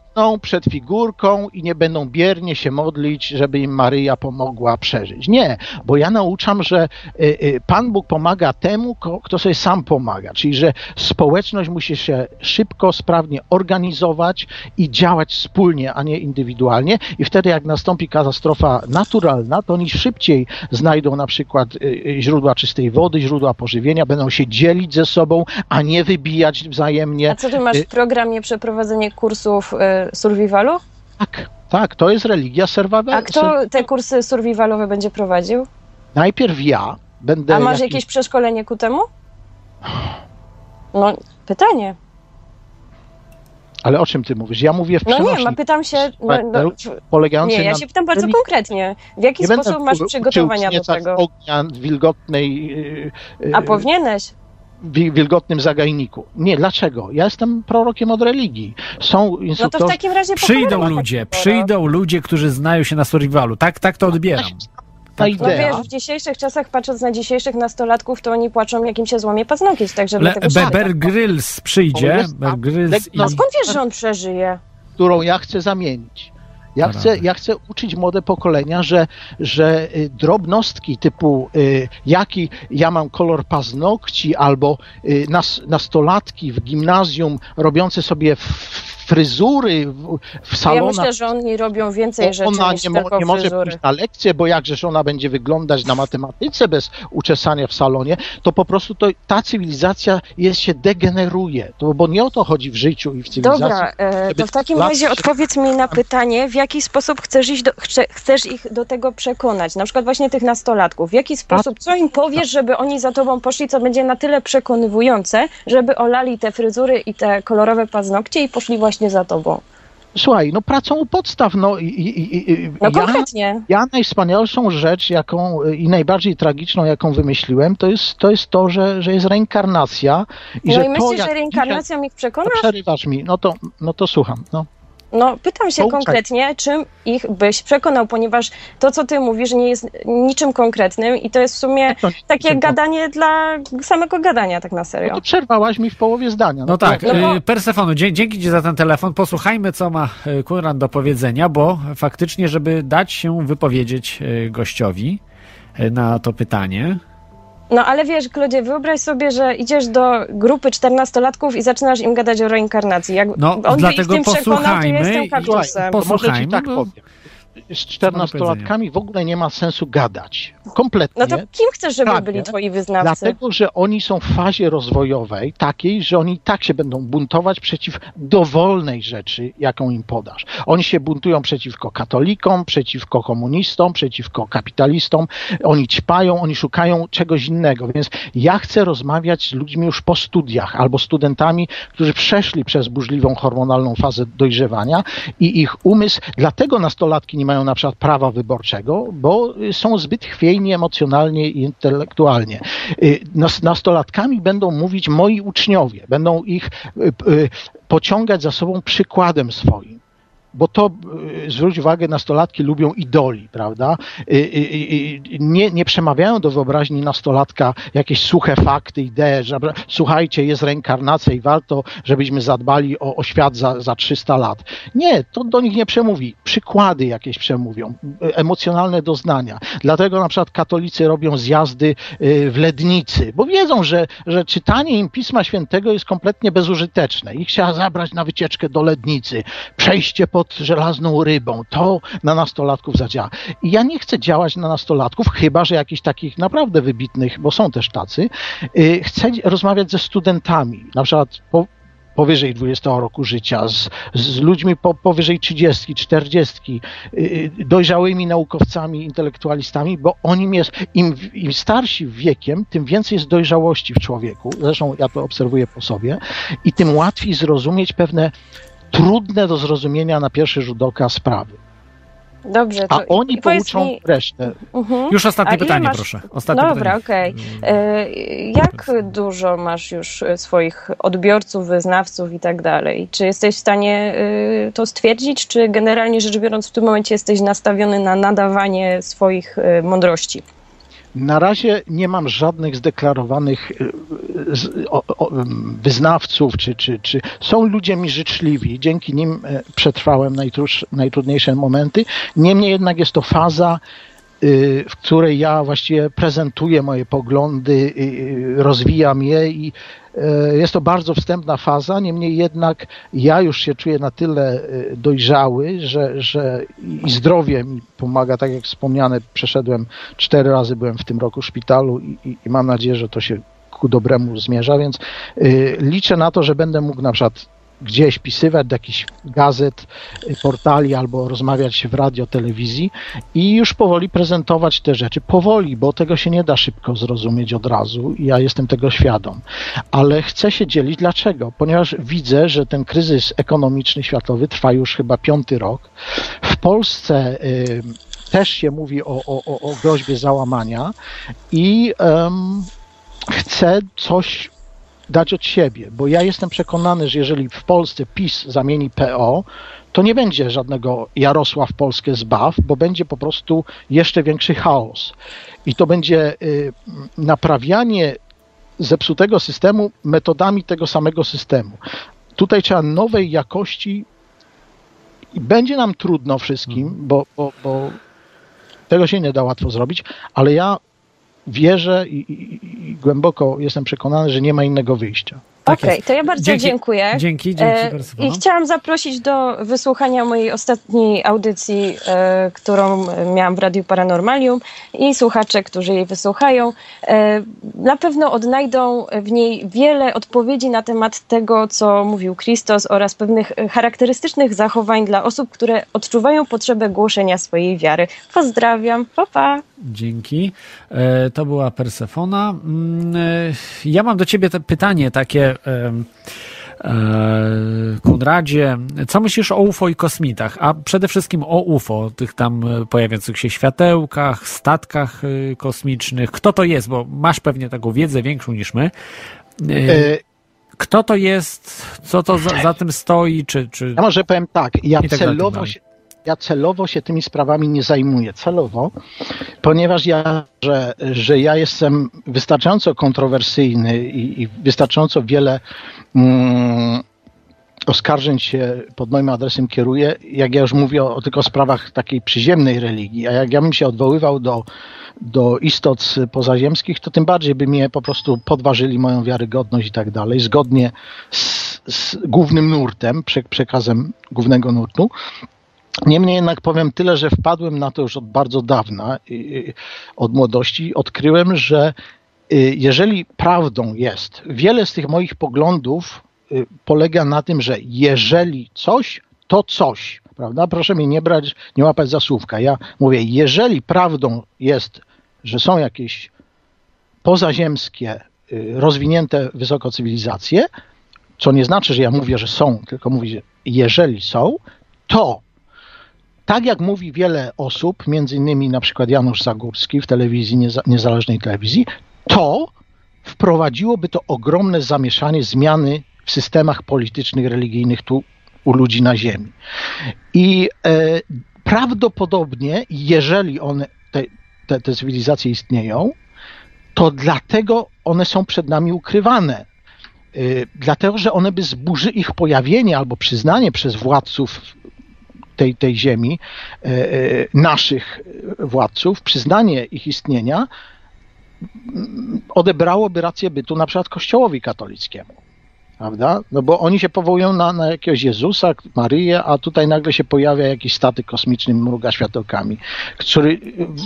przed figurką i nie będą biernie się modlić, żeby im Maryja pomogła przeżyć. Nie, bo ja nauczam, że y, y, Pan Bóg pomaga temu, kto sobie sam pomaga, czyli że społeczność musi się szybko, sprawnie organizować i działać wspólnie, a nie indywidualnie i wtedy jak nastąpi katastrofa naturalna, to oni szybciej znajdą na przykład y, y, źródła czystej wody, źródła pożywienia, będą się dzielić ze sobą, a nie wybijać wzajemnie. A co ty masz Y, w programie przeprowadzenie kursów y, survivalu? Tak, tak, to jest religia serwawa. A kto te kursy survivalowe będzie prowadził? Najpierw ja będę. A masz jakiś- jakieś przeszkolenie ku temu? No, pytanie. Ale o czym ty mówisz? Ja mówię w No nie, przenośni. ma pytam się. No, no, Polegający nie, ja się pytam bardzo konkretnie. W jaki sposób masz przygotowania do tego? ognia wilgotnej, yy, yy, A powinieneś? wi- wilgotnym zagajniku. Nie, dlaczego? Ja jestem prorokiem od religii. Są No to w instruktorzy. takim razie Przyjdą ludzie, przyjdą ludzie, którzy znają się na survivalu. Tak, tak to odbieram. Ta No idea. wiesz, w dzisiejszych czasach, patrząc na dzisiejszych nastolatków, to oni płaczą, jak im się złamie paznokieć, także Le, dlatego się Bear pytam. Grylls przyjdzie. jest Bear Grylls i... No skąd wiesz, że on przeżyje? którą ja chcę zamienić. Ja No chcę, ja chcę uczyć młode pokolenia, że, że y, drobnostki typu y, jaki ja mam kolor paznokci albo y, nas, nastolatki w gimnazjum robiące sobie fryzury w, w Ja salonach. myślę, że oni robią więcej rzeczy ona niż nie, mo- nie może pójść na lekcję, bo jakżeż ona będzie wyglądać na matematyce bez uczesania w salonie, to po prostu to, ta cywilizacja jest, się degeneruje. To, bo nie o to chodzi w życiu i w cywilizacji. Dobra, e, to w takim razie odpowiedz mi na pytanie, w jaki sposób chcesz, iść do, chce, chcesz ich do tego przekonać? Na przykład właśnie tych nastolatków. W jaki sposób, co im powiesz, żeby oni za tobą poszli, co będzie na tyle przekonywujące, żeby olali te fryzury i te kolorowe paznokcie i poszli właśnie za tobą? Słuchaj, no pracą u podstaw, no i, i, i, No ja, konkretnie. ja najwspanialszą rzecz, jaką i najbardziej tragiczną, jaką wymyśliłem, to jest to, jest to że, że jest reinkarnacja i No że i to, myślisz, jak że dzisiaj- przekonasz? No, przerywasz mi, no to, no to słucham, no. No, pytam się Pouczaj. konkretnie, czym ich byś przekonał, ponieważ to, co ty mówisz, nie jest niczym konkretnym i to jest w sumie To nie- takie czym- gadanie dla samego gadania, tak na No serio. to przerwałaś mi w połowie zdania. No tak, No bo- y, Persefonu, dzie- dzięki Ci za ten telefon. Posłuchajmy, co ma y, Kunrad do powiedzenia, bo faktycznie, żeby dać się wypowiedzieć y, gościowi na to pytanie. No ale wiesz, Klodzie, wyobraź sobie, że idziesz do grupy 14-latków i zaczynasz im gadać o reinkarnacji. Jak No, on by ich dlatego w tym przekonał, to ja jestem i- kaktusem. Posłuchajmy, tak bo- powiem. Z czternastolatkami w ogóle nie ma sensu gadać. Kompletnie. No to kim chcesz, żeby Prawie. byli twoi wyznawcy? Dlatego, że oni są w fazie rozwojowej takiej, że oni tak się będą buntować przeciw dowolnej rzeczy, jaką im podasz. Oni się buntują przeciwko katolikom, przeciwko komunistom, przeciwko kapitalistom. Oni ćpają, oni szukają czegoś innego. Więc ja chcę rozmawiać z ludźmi już po studiach albo studentami, którzy przeszli przez burzliwą hormonalną fazę dojrzewania i ich umysł, dlatego nastolatki nie mają na przykład prawa wyborczego, bo są zbyt chwiejni emocjonalnie i intelektualnie. Y, nas- Nastolatkami będą mówić moi uczniowie, będą ich y, y, pociągać za sobą przykładem swoim. Bo to, y, zwróć uwagę, nastolatki lubią idoli, prawda? Y, y, Nie, nie przemawiają do wyobraźni nastolatka jakieś suche fakty, idee, że słuchajcie, jest reinkarnacja i warto, żebyśmy zadbali o, o świat za, za 300 lat. Nie, to do nich nie przemówi. Przykłady jakieś przemówią, emocjonalne doznania. Dlatego na przykład katolicy robią zjazdy w Lednicy, bo wiedzą, że, że czytanie im Pisma Świętego jest kompletnie bezużyteczne. Ich trzeba zabrać na wycieczkę do Lednicy, przejście pod żelazną rybą. To na nastolatków zadziała. I ja nie chcę działać na nastolatków, chyba że jakichś takich naprawdę wybitnych, bo są też tacy. y, Chcę rozmawiać ze studentami, na przykład po, powyżej 20 roku życia, z, z ludźmi po, powyżej 30, 40, y, dojrzałymi naukowcami, intelektualistami, bo oni jest, im, im starsi wiekiem, tym więcej jest dojrzałości w człowieku. Zresztą ja to obserwuję po sobie i tym łatwiej zrozumieć pewne trudne do zrozumienia na pierwszy rzut oka sprawy. Dobrze, to A oni pouczą mi- resztę. Mhm. Już ostatnie A pytanie, masz- proszę. Ostatnie Dobra, pytanie. okej. E, Jak dużo masz już e, swoich odbiorców, wyznawców i tak dalej? Czy jesteś w stanie e, to stwierdzić, czy generalnie rzecz biorąc w tym momencie jesteś nastawiony na nadawanie swoich mądrości? Na razie nie mam żadnych zdeklarowanych ym, wyznawców, czy, czy, czy są ludzie mi życzliwi. Dzięki nim e, przetrwałem najtrudniejsze, momenty. Niemniej jednak jest to faza, y, w której ja właściwie prezentuję moje poglądy, rozwijam je i e, jest to bardzo wstępna faza, niemniej jednak ja już się czuję na tyle y, dojrzały, że, że i zdrowie mi pomaga, tak jak wspomniane, przeszedłem cztery razy byłem w tym roku w szpitalu i, i, i mam nadzieję, że to się ku dobremu zmierza, więc y, liczę na to, że będę mógł na przykład gdzieś pisywać do jakichś gazet, y, portali albo rozmawiać w radio, telewizji i już powoli prezentować te rzeczy. Powoli, bo tego się nie da szybko zrozumieć od razu ja jestem tego świadom. Ale chcę się dzielić. Dlaczego? Ponieważ widzę, że ten kryzys ekonomiczny światowy trwa już chyba piąty rok. W Polsce y, też się mówi o, o, o, groźbie załamania i chcę coś dać od siebie, bo ja jestem przekonany, że jeżeli w Polsce PiS zamieni PO, to nie będzie żadnego Jarosław Polskę zbaw, bo będzie po prostu jeszcze większy chaos. I to będzie y, naprawianie zepsutego systemu metodami tego samego systemu. Tutaj trzeba nowej jakości i będzie nam trudno wszystkim, bo, bo, bo tego się nie da łatwo zrobić, ale ja wierzę i, i, i głęboko jestem przekonany, że nie ma innego wyjścia. Okej, to ja bardzo Dzięki- dziękuję. dzięki, dzięki E. I chciałam zaprosić do wysłuchania mojej ostatniej audycji, e, którą miałam w Radiu Paranormalium i słuchacze, którzy jej wysłuchają, e, na pewno odnajdą w niej wiele odpowiedzi na temat tego, co mówił Christos oraz pewnych charakterystycznych zachowań dla osób, które odczuwają potrzebę głoszenia swojej wiary. Pozdrawiam, pa pa! Dzięki. E, To była Persefona. Mm, e, Ja mam do ciebie te pytanie takie, Konradzie. Co myślisz o UFO i kosmitach? A przede wszystkim o UFO, tych tam e, pojawiających się światełkach, statkach e, kosmicznych. Kto to jest? Bo masz pewnie taką wiedzę większą niż my. E, E, Kto to jest? Co to za, za tym stoi? Czy, czy... Ja może powiem tak, ja celowo się, ja celowo się tymi sprawami nie zajmuję, celowo, ponieważ ja, że, że ja jestem wystarczająco kontrowersyjny i, i wystarczająco wiele mm, oskarżeń się pod moim adresem kieruje, jak ja już mówię o, o tylko sprawach takiej przyziemnej religii, a jak ja bym się odwoływał do, do istot pozaziemskich, to tym bardziej by mnie po prostu podważyli moją wiarygodność i tak dalej, zgodnie z, z głównym nurtem, prze, przekazem głównego nurtu. Niemniej jednak powiem tyle, że wpadłem na to już od bardzo dawna, od młodości. Odkryłem, że y, jeżeli prawdą jest, wiele z tych moich poglądów y, polega na tym, że jeżeli coś, to coś. Prawda? Proszę mnie nie brać, nie łapać za słówka. Ja mówię, jeżeli prawdą jest, że są jakieś pozaziemskie, y, rozwinięte wysoko cywilizacje, co nie znaczy, że ja mówię, że są, tylko mówię, że jeżeli są, to tak jak mówi wiele osób, między innymi na przykład Janusz Zagórski w telewizji, nieza, niezależnej telewizji, to wprowadziłoby to ogromne zamieszanie, zmiany w systemach politycznych, religijnych tu u ludzi na ziemi. I e, prawdopodobnie, jeżeli one, te, te, te cywilizacje istnieją, to dlatego one są przed nami ukrywane. Y, Dlatego, że one by zburzy ich pojawienie albo przyznanie przez władców tej, tej ziemi, e, e, naszych władców, przyznanie ich istnienia, mm, odebrałoby rację bytu na przykład Kościołowi katolickiemu. Prawda? No bo oni się powołują na, na jakiegoś Jezusa, Maryję, a tutaj nagle się pojawia jakiś statek kosmiczny, mruga światełkami, który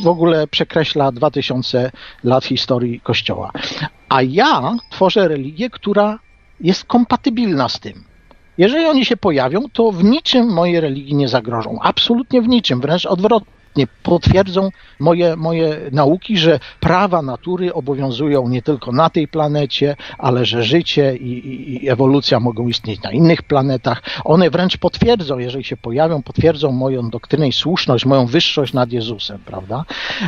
w ogóle przekreśla 2000 lat historii Kościoła. A ja tworzę religię, która jest kompatybilna z tym. Jeżeli oni się pojawią, to w niczym mojej religii nie zagrożą. Absolutnie w niczym, wręcz odwrotnie. Absolutnie potwierdzą moje, moje nauki, że prawa natury obowiązują nie tylko na tej planecie, ale że życie i, i, i ewolucja mogą istnieć na innych planetach. One wręcz potwierdzą, jeżeli się pojawią, potwierdzą moją doktrynę i słuszność, moją wyższość nad Jezusem, prawda?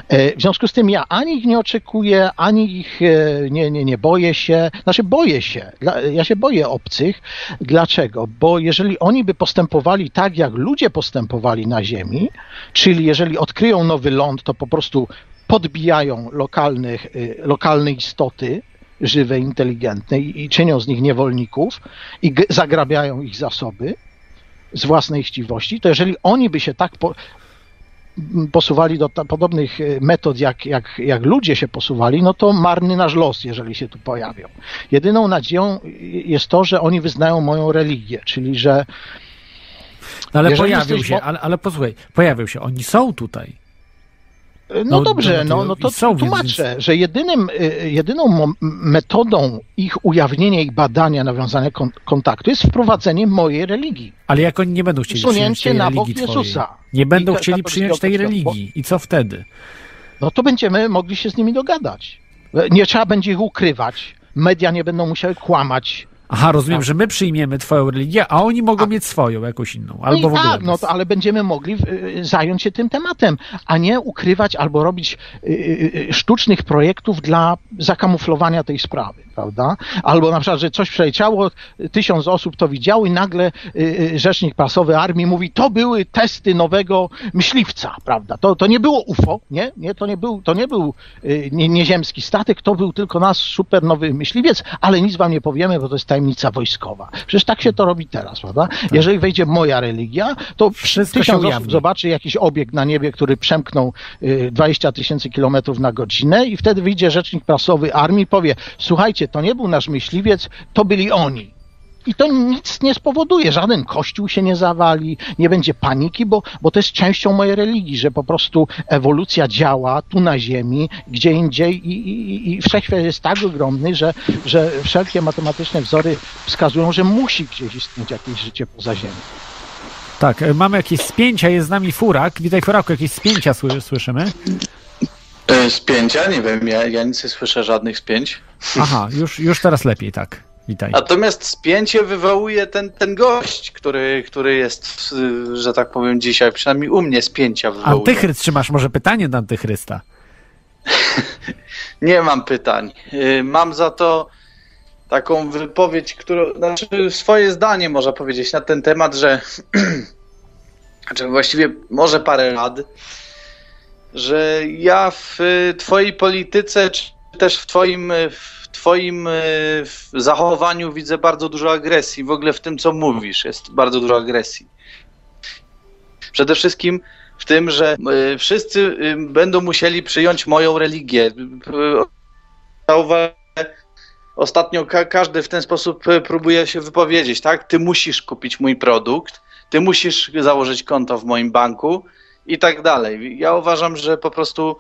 E, W związku z tym ja ani ich nie oczekuję, ani ich e, nie, nie, nie boję się. Znaczy boję się. Ja się boję obcych. Dlaczego? Bo jeżeli oni by postępowali tak, jak ludzie postępowali na Ziemi, czyli jeżeli odkryją nowy ląd, to po prostu podbijają lokalnych, y, lokalne istoty, żywe, inteligentne i, i czynią z nich niewolników i zagrabiają ich zasoby z własnej chciwości, to jeżeli oni by się tak po, posuwali do ta, podobnych y, metod, jak, jak, jak ludzie się posuwali, no to marny nasz los, jeżeli się tu pojawią. Jedyną nadzieją y, jest to, że oni wyznają moją religię, czyli że No ale Jeżeli pojawił jesteś się, ale, ale posłuchaj, pojawił się, oni są tutaj. No, No, dobrze, no, no, to no to są, więc- tłumaczę, że jedynym, y, jedyną mo- metodą ich ujawnienia i badania, nawiązania kon- kontaktu jest wprowadzenie mojej religii. Ale jak oni nie będą chcieli przyjąć tej na religii twojej, Jezusa. nie będą chcieli przyjąć tej religii i co wtedy? No to będziemy mogli się z nimi dogadać. Nie trzeba będzie ich ukrywać. Media nie będą musiały kłamać. Aha, rozumiem, że my przyjmiemy twoją religię, a oni mogą mieć swoją, jakąś inną, albo no w i ogóle tak, no to, ale będziemy mogli y, zająć się tym tematem, a nie ukrywać albo robić y, y, y, sztucznych projektów dla zakamuflowania tej sprawy, prawda? Albo na przykład, że coś przeleciało, tysiąc osób to widziało i nagle y, y, rzecznik prasowy armii mówi, to były testy nowego myśliwca, prawda? To, to nie było UFO, nie? nie to nie był, to nie był y, nie, nieziemski statek, to był tylko nasz super nowy myśliwiec, ale nic wam nie powiemy, bo to jest tajemnica wojskowa. Przecież tak się to robi teraz, prawda? Jeżeli wejdzie moja religia, to Wszystko tysiąc osób zobaczy jakiś obiekt na niebie, który przemknął y, 20 tysięcy kilometrów na godzinę i wtedy wyjdzie rzecznik prasowy armii i powie, słuchajcie, to nie był nasz myśliwiec, to byli oni. I to nic nie spowoduje, żaden kościół się nie zawali, nie będzie paniki, bo, bo to jest częścią mojej religii, że po prostu ewolucja działa tu na Ziemi, gdzie indziej i, i, i wszechświat jest tak ogromny, że, że wszelkie matematyczne wzory wskazują, że musi gdzieś istnieć jakieś życie poza Ziemią. Tak, e, mamy jakieś spięcia, jest z nami Furak. Witaj Furaku, jakieś spięcia sły- słyszymy? E, Spięcia? Nie wiem, ja, ja nic nie słyszę żadnych spięć. Aha, już, już teraz lepiej, tak. Witaj. Natomiast spięcie wywołuje ten, ten gość, który, który jest, że tak powiem, dzisiaj, przynajmniej u mnie spięcia wywołuje. Antychryst, czy masz może pytanie do Antychrysta? Nie mam pytań. Y, Mam za to taką wypowiedź, którą, znaczy swoje zdanie można powiedzieć na ten temat, że znaczy właściwie może parę rad, że ja w twojej polityce, czy też w twoim, w twoim w zachowaniu widzę bardzo dużo agresji. W ogóle w tym, co mówisz, jest bardzo dużo agresji. Przede wszystkim w tym, że y, wszyscy y, będą musieli przyjąć moją religię. Ostatnio ka- każdy w ten sposób próbuje się wypowiedzieć, tak? Ty musisz kupić mój produkt, ty musisz założyć konto w moim banku i tak dalej. Ja uważam, że po prostu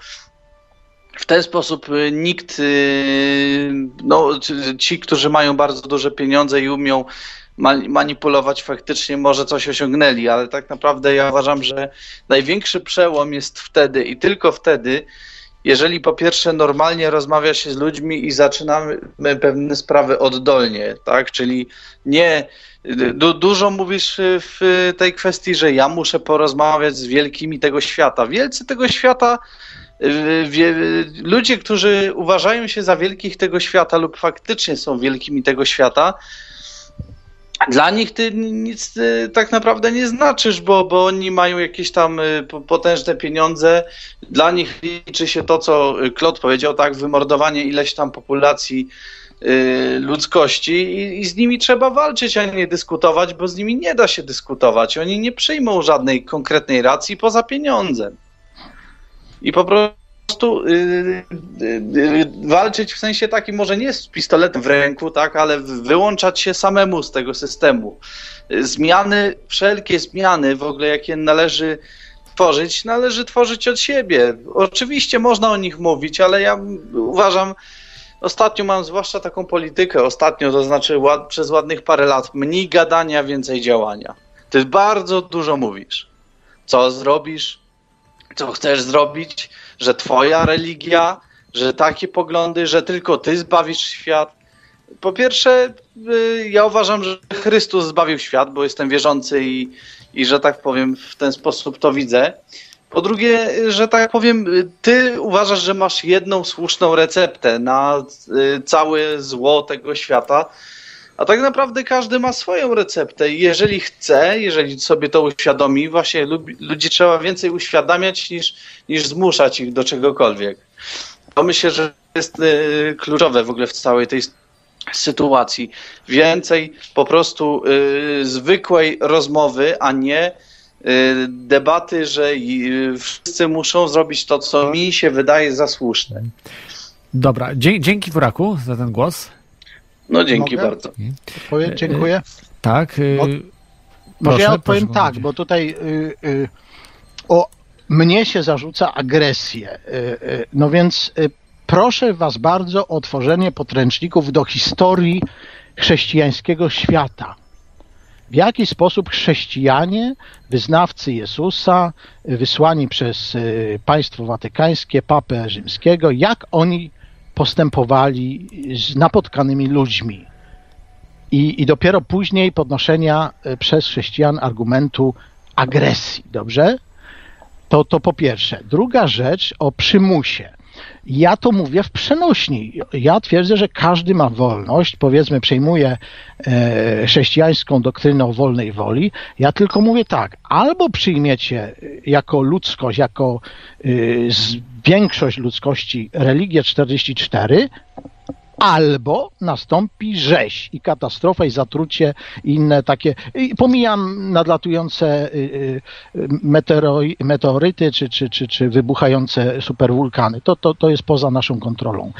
w ten sposób y, nikt, y, no ci, którzy mają bardzo duże pieniądze i umią ma- manipulować, faktycznie może coś osiągnęli, ale tak naprawdę ja uważam, że największy przełom jest wtedy i tylko wtedy, jeżeli po pierwsze normalnie rozmawia się z ludźmi i zaczynamy pewne sprawy oddolnie, tak? Czyli nie. Du, dużo mówisz y, w tej kwestii, że ja muszę porozmawiać z wielkimi tego świata. Wielcy tego świata, ludzie, którzy uważają się za wielkich tego świata lub faktycznie są wielkimi tego świata, dla nich ty nic y, tak naprawdę nie znaczysz, bo, bo oni mają jakieś tam y, po- potężne pieniądze. Dla nich liczy się to, co y, Klot powiedział, tak, wymordowanie ileś tam populacji ludzkości i, i z nimi trzeba walczyć, a nie dyskutować, bo z nimi nie da się dyskutować. Oni nie przyjmą żadnej konkretnej racji poza pieniądzem. I po prostu y, y, y, walczyć w sensie takim, może nie z pistoletem w ręku, tak, ale wyłączać się samemu z tego systemu. Y, Zmiany, wszelkie zmiany w ogóle, jakie należy tworzyć, należy tworzyć od siebie. Oczywiście można o nich mówić, ale ja uważam, ostatnio mam zwłaszcza taką politykę, ostatnio to znaczy ład, przez ładnych parę lat, mniej gadania, więcej działania. Ty bardzo dużo mówisz. Co zrobisz? Co chcesz zrobić, że twoja religia, że takie poglądy, że tylko ty zbawisz świat. Po pierwsze, y, ja uważam, że Chrystus zbawił świat, bo jestem wierzący i, i że tak powiem, w ten sposób to widzę. Po drugie, że tak powiem, ty uważasz, że masz jedną słuszną receptę na y, całe zło tego świata, a tak naprawdę każdy ma swoją receptę i jeżeli chce, jeżeli sobie to uświadomi, właśnie lubi, ludzi trzeba więcej uświadamiać niż, niż zmuszać ich do czegokolwiek. To myślę, że jest y, kluczowe w ogóle w całej tej sytuacji. Więcej po prostu y, zwykłej rozmowy, a nie y, debaty, że y, wszyscy muszą zrobić to, co mi się wydaje za słuszne. Dobra, dzięki Wuraku za ten głos. No dzięki Mogę? bardzo. Odpowiedź, dziękuję. Tak. y, Może proszę, ja odpowiem proszę, tak, bo tutaj y, y, o mnie się zarzuca agresję. Y, no więc proszę Was bardzo o tworzenie podręczników do historii chrześcijańskiego świata. W jaki sposób chrześcijanie, wyznawcy Jezusa, wysłani przez państwo watykańskie, papę rzymskiego, jak oni postępowali z napotkanymi ludźmi. I, I dopiero później podnoszenia y, przez chrześcijan argumentu agresji, dobrze? To, to po pierwsze. Druga rzecz o przymusie. Ja to mówię w przenośni. Ja twierdzę, że każdy ma wolność, powiedzmy, przejmuje e, chrześcijańską doktrynę o wolnej woli. Ja tylko mówię tak, albo przyjmiecie y, jako ludzkość, jako z, większość ludzkości religię 44, albo nastąpi rzeź i katastrofa i zatrucie i inne takie. I pomijam nadlatujące y, y, meteoroi- meteoryty czy, czy, czy, czy wybuchające superwulkany. To, to, to jest poza naszą kontrolą.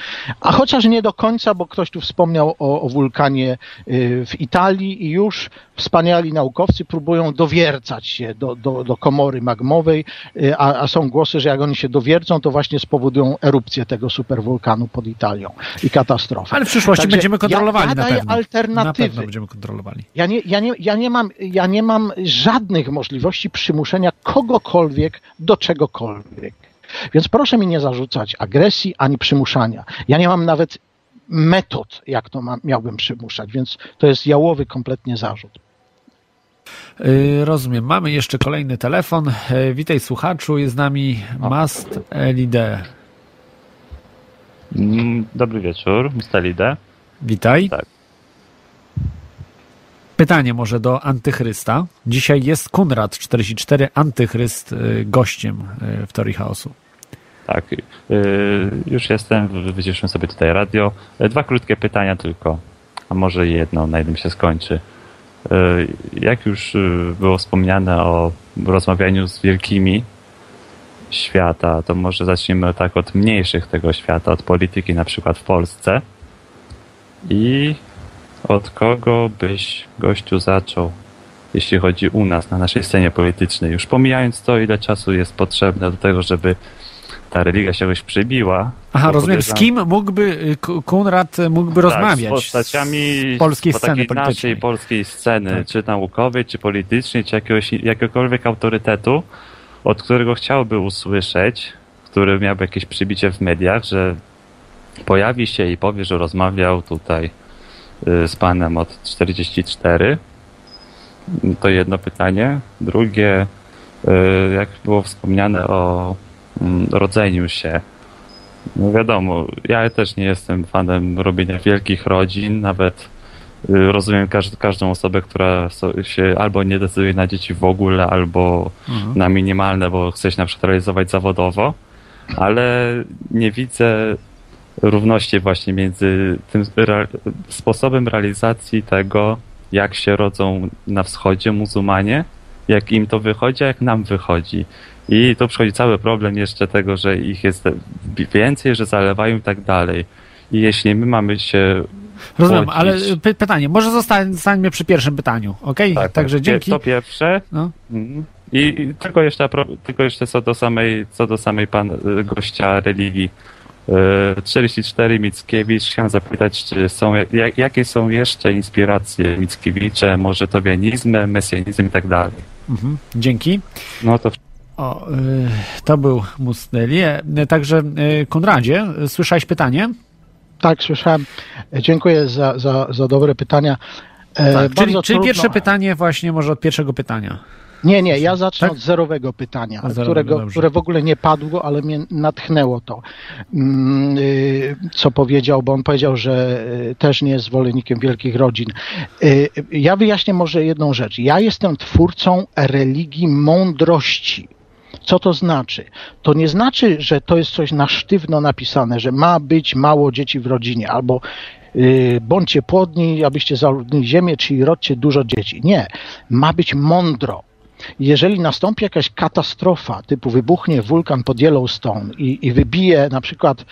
A chociaż nie do końca, bo ktoś tu wspomniał o, o wulkanie y, w Italii i już wspaniali naukowcy próbują dowiercać się do, do, do komory magmowej, y, a, a są głosy, że jak oni się dowiercą, to właśnie spowodują erupcję tego superwulkanu pod Italią i katastrofę. Ale w przyszłości Także będziemy kontrolowali ja, ja na pewno. Na alternatywy. pewno będziemy kontrolowali. Ja nie, ja, nie, ja, nie mam, ja nie mam żadnych możliwości przymuszenia kogokolwiek do czegokolwiek. Więc proszę mi nie zarzucać agresji ani przymuszania. Ja nie mam nawet metod, jak to ma, miałbym przymuszać, więc to jest jałowy kompletnie zarzut. Y, Rozumiem. Mamy jeszcze kolejny telefon. Y, Witaj słuchaczu, jest z nami Mast LID. Mm, Dobry wieczór, Mr. Lidę. Witaj. Tak. Pytanie może do Antychrysta. Dzisiaj jest Kunrad 44, Antychryst y, gościem y, w Teorii Chaosu. Tak, y, już jestem, wy- wyciszyłem sobie tutaj radio. Y, Dwa krótkie pytania tylko, a może jedno, na jednym się skończy. Y, Jak już było wspomniane o rozmawianiu z wielkimi świata, to może zacznijmy tak od mniejszych tego świata, od polityki na przykład w Polsce. I od kogo byś gościu zaczął, jeśli chodzi u nas, na naszej scenie politycznej? Już pomijając to, ile czasu jest potrzebne do tego, żeby ta religia się jakoś przybiła. Aha, rozumiem. Z kim mógłby y, K- Kunrad mógłby tak, rozmawiać? Z postaciami z polskiej po sceny politycznej. naszej polskiej sceny, Tak. czy naukowej, czy politycznej, czy jakiegoś, jakiegokolwiek autorytetu, od którego chciałby usłyszeć, który miałby jakieś przybicie w mediach, że pojawi się i powie, że rozmawiał tutaj y, z panem od 44. To jedno pytanie. Drugie, y, jak było wspomniane o mm, rodzeniu się. No wiadomo, ja też nie jestem fanem robienia wielkich rodzin, nawet rozumiem każ każdą osobę, która się albo nie decyduje na dzieci w ogóle, albo Mhm. na minimalne, bo chce się na przykład realizować zawodowo, ale nie widzę równości właśnie między tym re sposobem realizacji tego, jak się rodzą na wschodzie muzułmanie, jak im to wychodzi, a jak nam wychodzi. I tu przychodzi cały problem jeszcze tego, że ich jest więcej, że zalewają i tak dalej. I jeśli my mamy się Rozumiem, ale py pytanie, może zostań- zostańmy przy pierwszym pytaniu, okej? Tak, Także tak. dzięki. To pierwsze. No. Mhm. I, tylko jeszcze, tylko jeszcze co do samej, co do samej pan, y, gościa religii. Y, 44 Mickiewicz, chciałem zapytać, czy są, jak, jakie są jeszcze inspiracje Mickiewicza, może towianizm, mesjanizm i tak dalej. Mhm, dzięki. No to O, y, to był Musnelier. Także y, Konradzie, słyszałeś pytanie? Tak, słyszałem. Dziękuję za, za, za dobre pytania. E, Tak, czyli, czyli pierwsze pytanie właśnie może od pierwszego pytania. Nie, nie, ja zacznę Tak? od zerowego pytania, zerowego, którego, dobrze. które w ogóle nie padło, ale mnie natchnęło to, mm, y, co powiedział, bo on powiedział, że y, też nie jest zwolennikiem wielkich rodzin. Y, Ja wyjaśnię może jedną rzecz. Ja jestem twórcą religii mądrości. Co to znaczy? To nie znaczy, że to jest coś na sztywno napisane, że ma być mało dzieci w rodzinie, albo y, bądźcie płodni, abyście zaludnili ziemię, czyli rodźcie dużo dzieci. Nie. Ma być mądro. Jeżeli nastąpi jakaś katastrofa, typu wybuchnie wulkan pod Yellowstone i, i wybije na przykład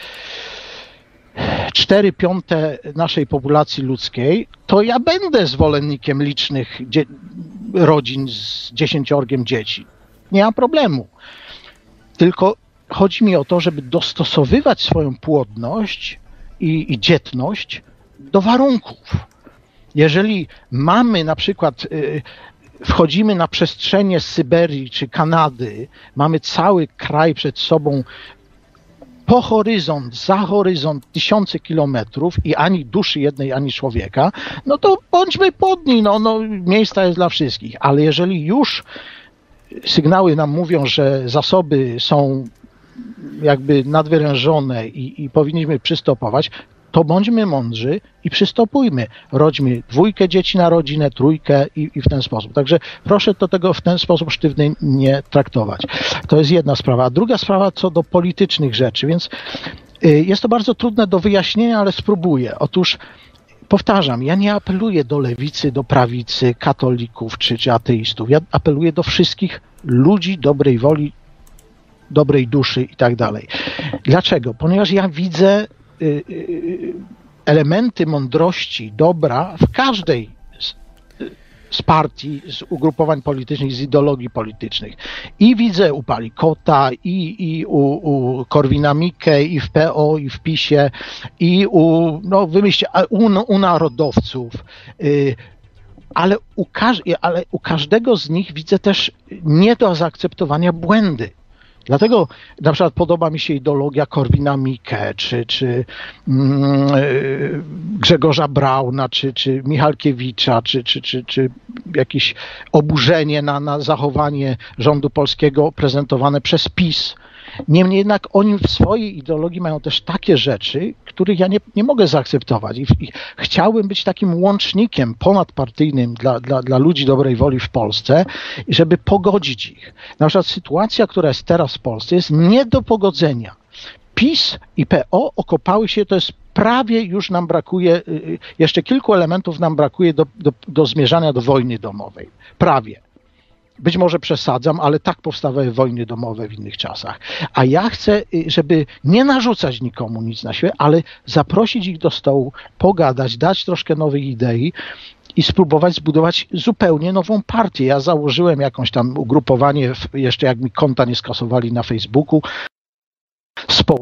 4 piąte naszej populacji ludzkiej, to ja będę zwolennikiem licznych rodzin z dziesięciorgiem dzieci. Nie ma problemu. Tylko chodzi mi o to, żeby dostosowywać swoją płodność i, i dzietność do warunków. Jeżeli mamy na przykład, y, wchodzimy na przestrzenie Syberii czy Kanady, mamy cały kraj przed sobą po horyzont, za horyzont tysiące kilometrów i ani duszy jednej, ani człowieka, no to bądźmy płodni, no, no miejsca jest dla wszystkich. Ale jeżeli już sygnały nam mówią, że zasoby są jakby nadwyrężone i, i powinniśmy przystopować, to bądźmy mądrzy i przystopujmy. Rodźmy dwójkę dzieci na rodzinę, trójkę i, i w ten sposób. Także proszę do tego w ten sposób sztywny nie traktować. To jest jedna sprawa. A druga sprawa co do politycznych rzeczy, więc y, jest to bardzo trudne do wyjaśnienia, ale spróbuję. Otóż powtarzam, ja nie apeluję do lewicy, do prawicy, katolików czy, czy ateistów. Ja apeluję do wszystkich ludzi dobrej woli, dobrej duszy i tak dalej. Dlaczego? Ponieważ ja widzę y, y, elementy mądrości, dobra w każdej z, partii, z ugrupowań politycznych, z ideologii politycznych. I widzę u Palikota, i, i u, u Korwina Mikke, i w PO, i w PiSie, i u, no wymyślcie, u, u narodowców. Y, ale u, ale u każdego z nich widzę też nie do zaakceptowania błędy. Dlatego na przykład podoba mi się ideologia Korwina Mikke, czy, czy mm, y, Grzegorza Brauna, czy, czy Michalkiewicza, czy, czy, czy, czy jakieś oburzenie na, na zachowanie rządu polskiego prezentowane przez PiS. Niemniej jednak oni w swojej ideologii mają też takie rzeczy, których ja nie, nie mogę zaakceptować. I, I chciałbym być takim łącznikiem ponadpartyjnym dla, dla, dla ludzi dobrej woli w Polsce, żeby pogodzić ich. Na przykład sytuacja, która jest teraz w Polsce, jest nie do pogodzenia. PiS i PO okopały się, to jest prawie już nam brakuje, y, jeszcze kilku elementów nam brakuje do, do, do zmierzania do wojny domowej. Prawie. Być może przesadzam, ale tak powstawały wojny domowe w innych czasach. A ja chcę, y, żeby nie narzucać nikomu nic na siebie, ale zaprosić ich do stołu, pogadać, dać troszkę nowych idei i spróbować zbudować zupełnie nową partię. Ja założyłem jakąś tam ugrupowanie, jeszcze jak mi konta nie skasowali na Facebooku, spo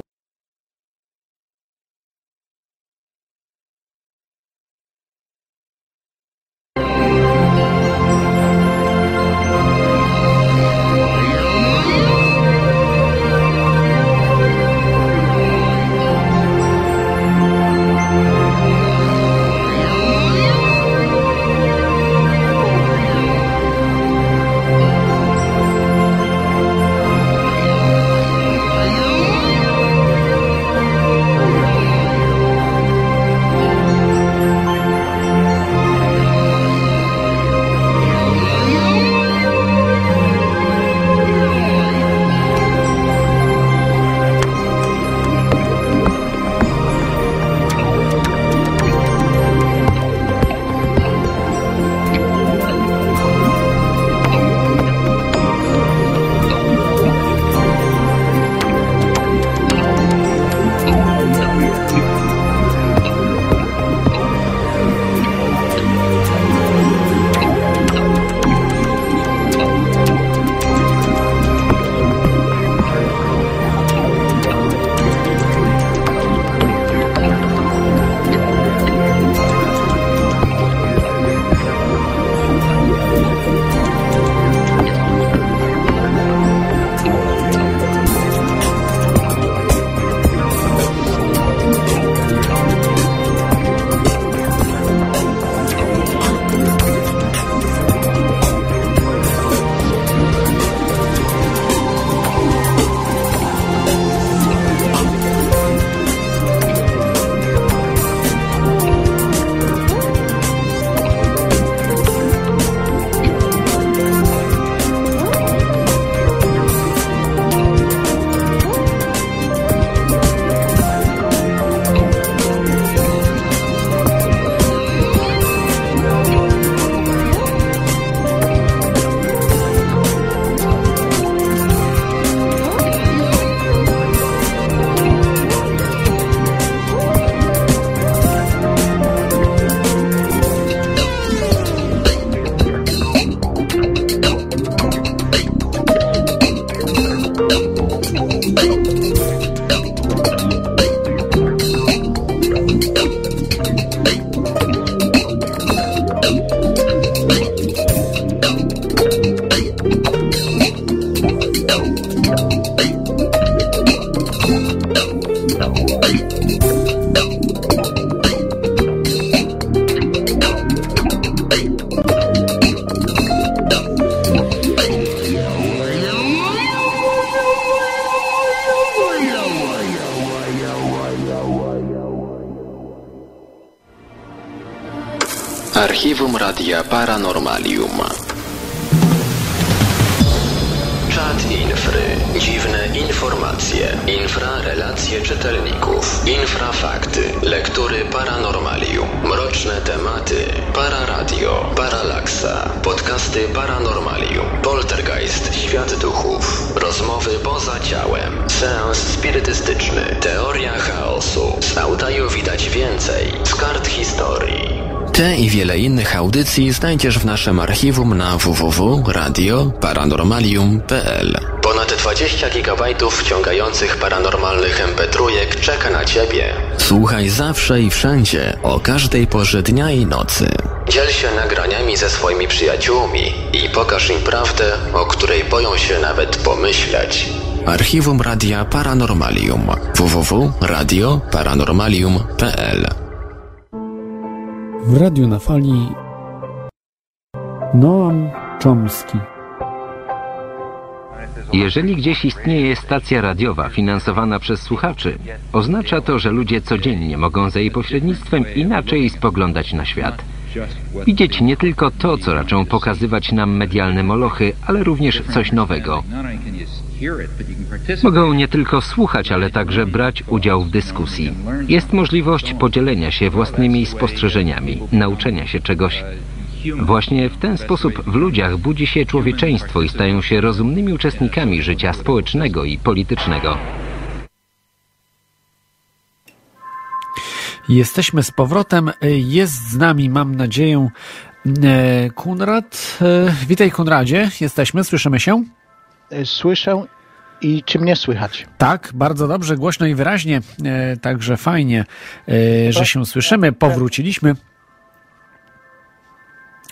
audycji znajdziesz w naszym archiwum na www.radioparanormalium.pl Ponad 20 GB wciągających paranormalnych mp3 czeka na Ciebie. Słuchaj zawsze i wszędzie, o każdej porze dnia i nocy. Dziel się nagraniami ze swoimi przyjaciółmi i pokaż im prawdę, o której boją się nawet pomyśleć. Archiwum Radia Paranormalium www.radioparanormalium.pl W radiu na fali Noam Chomsky. Jeżeli gdzieś istnieje stacja radiowa finansowana przez słuchaczy, oznacza to, że ludzie codziennie mogą za jej pośrednictwem inaczej spoglądać na świat. Widzieć nie tylko to, co raczą pokazywać nam medialne molochy, ale również coś nowego. Mogą nie tylko słuchać, ale także brać udział w dyskusji. Jest możliwość podzielenia się własnymi spostrzeżeniami, nauczenia się czegoś. Właśnie w ten sposób w ludziach budzi się człowieczeństwo i stają się rozumnymi uczestnikami życia społecznego i politycznego. Jesteśmy z powrotem. Jest z nami, mam nadzieję, e, Kunrad. E, Witaj, Kunradzie. Jesteśmy, słyszymy się? Słyszę i czy mnie słychać? Tak, bardzo dobrze, głośno i wyraźnie. E, Także fajnie, e, że się słyszymy. Powróciliśmy.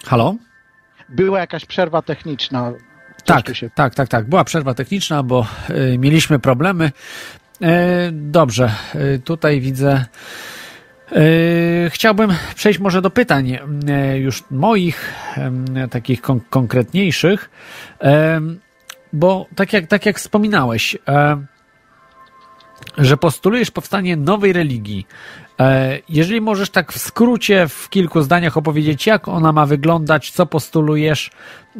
Halo? Była jakaś przerwa techniczna. Tak, tak, tak, tak. Była przerwa techniczna, bo e, mieliśmy problemy. E, Dobrze, e, tutaj widzę. e, Chciałbym przejść może do pytań już moich, takich kon- konkretniejszych, bo tak jak, tak jak wspominałeś, że postulujesz powstanie nowej religii. E, Jeżeli możesz tak w skrócie, w kilku zdaniach opowiedzieć, jak ona ma wyglądać, co postulujesz,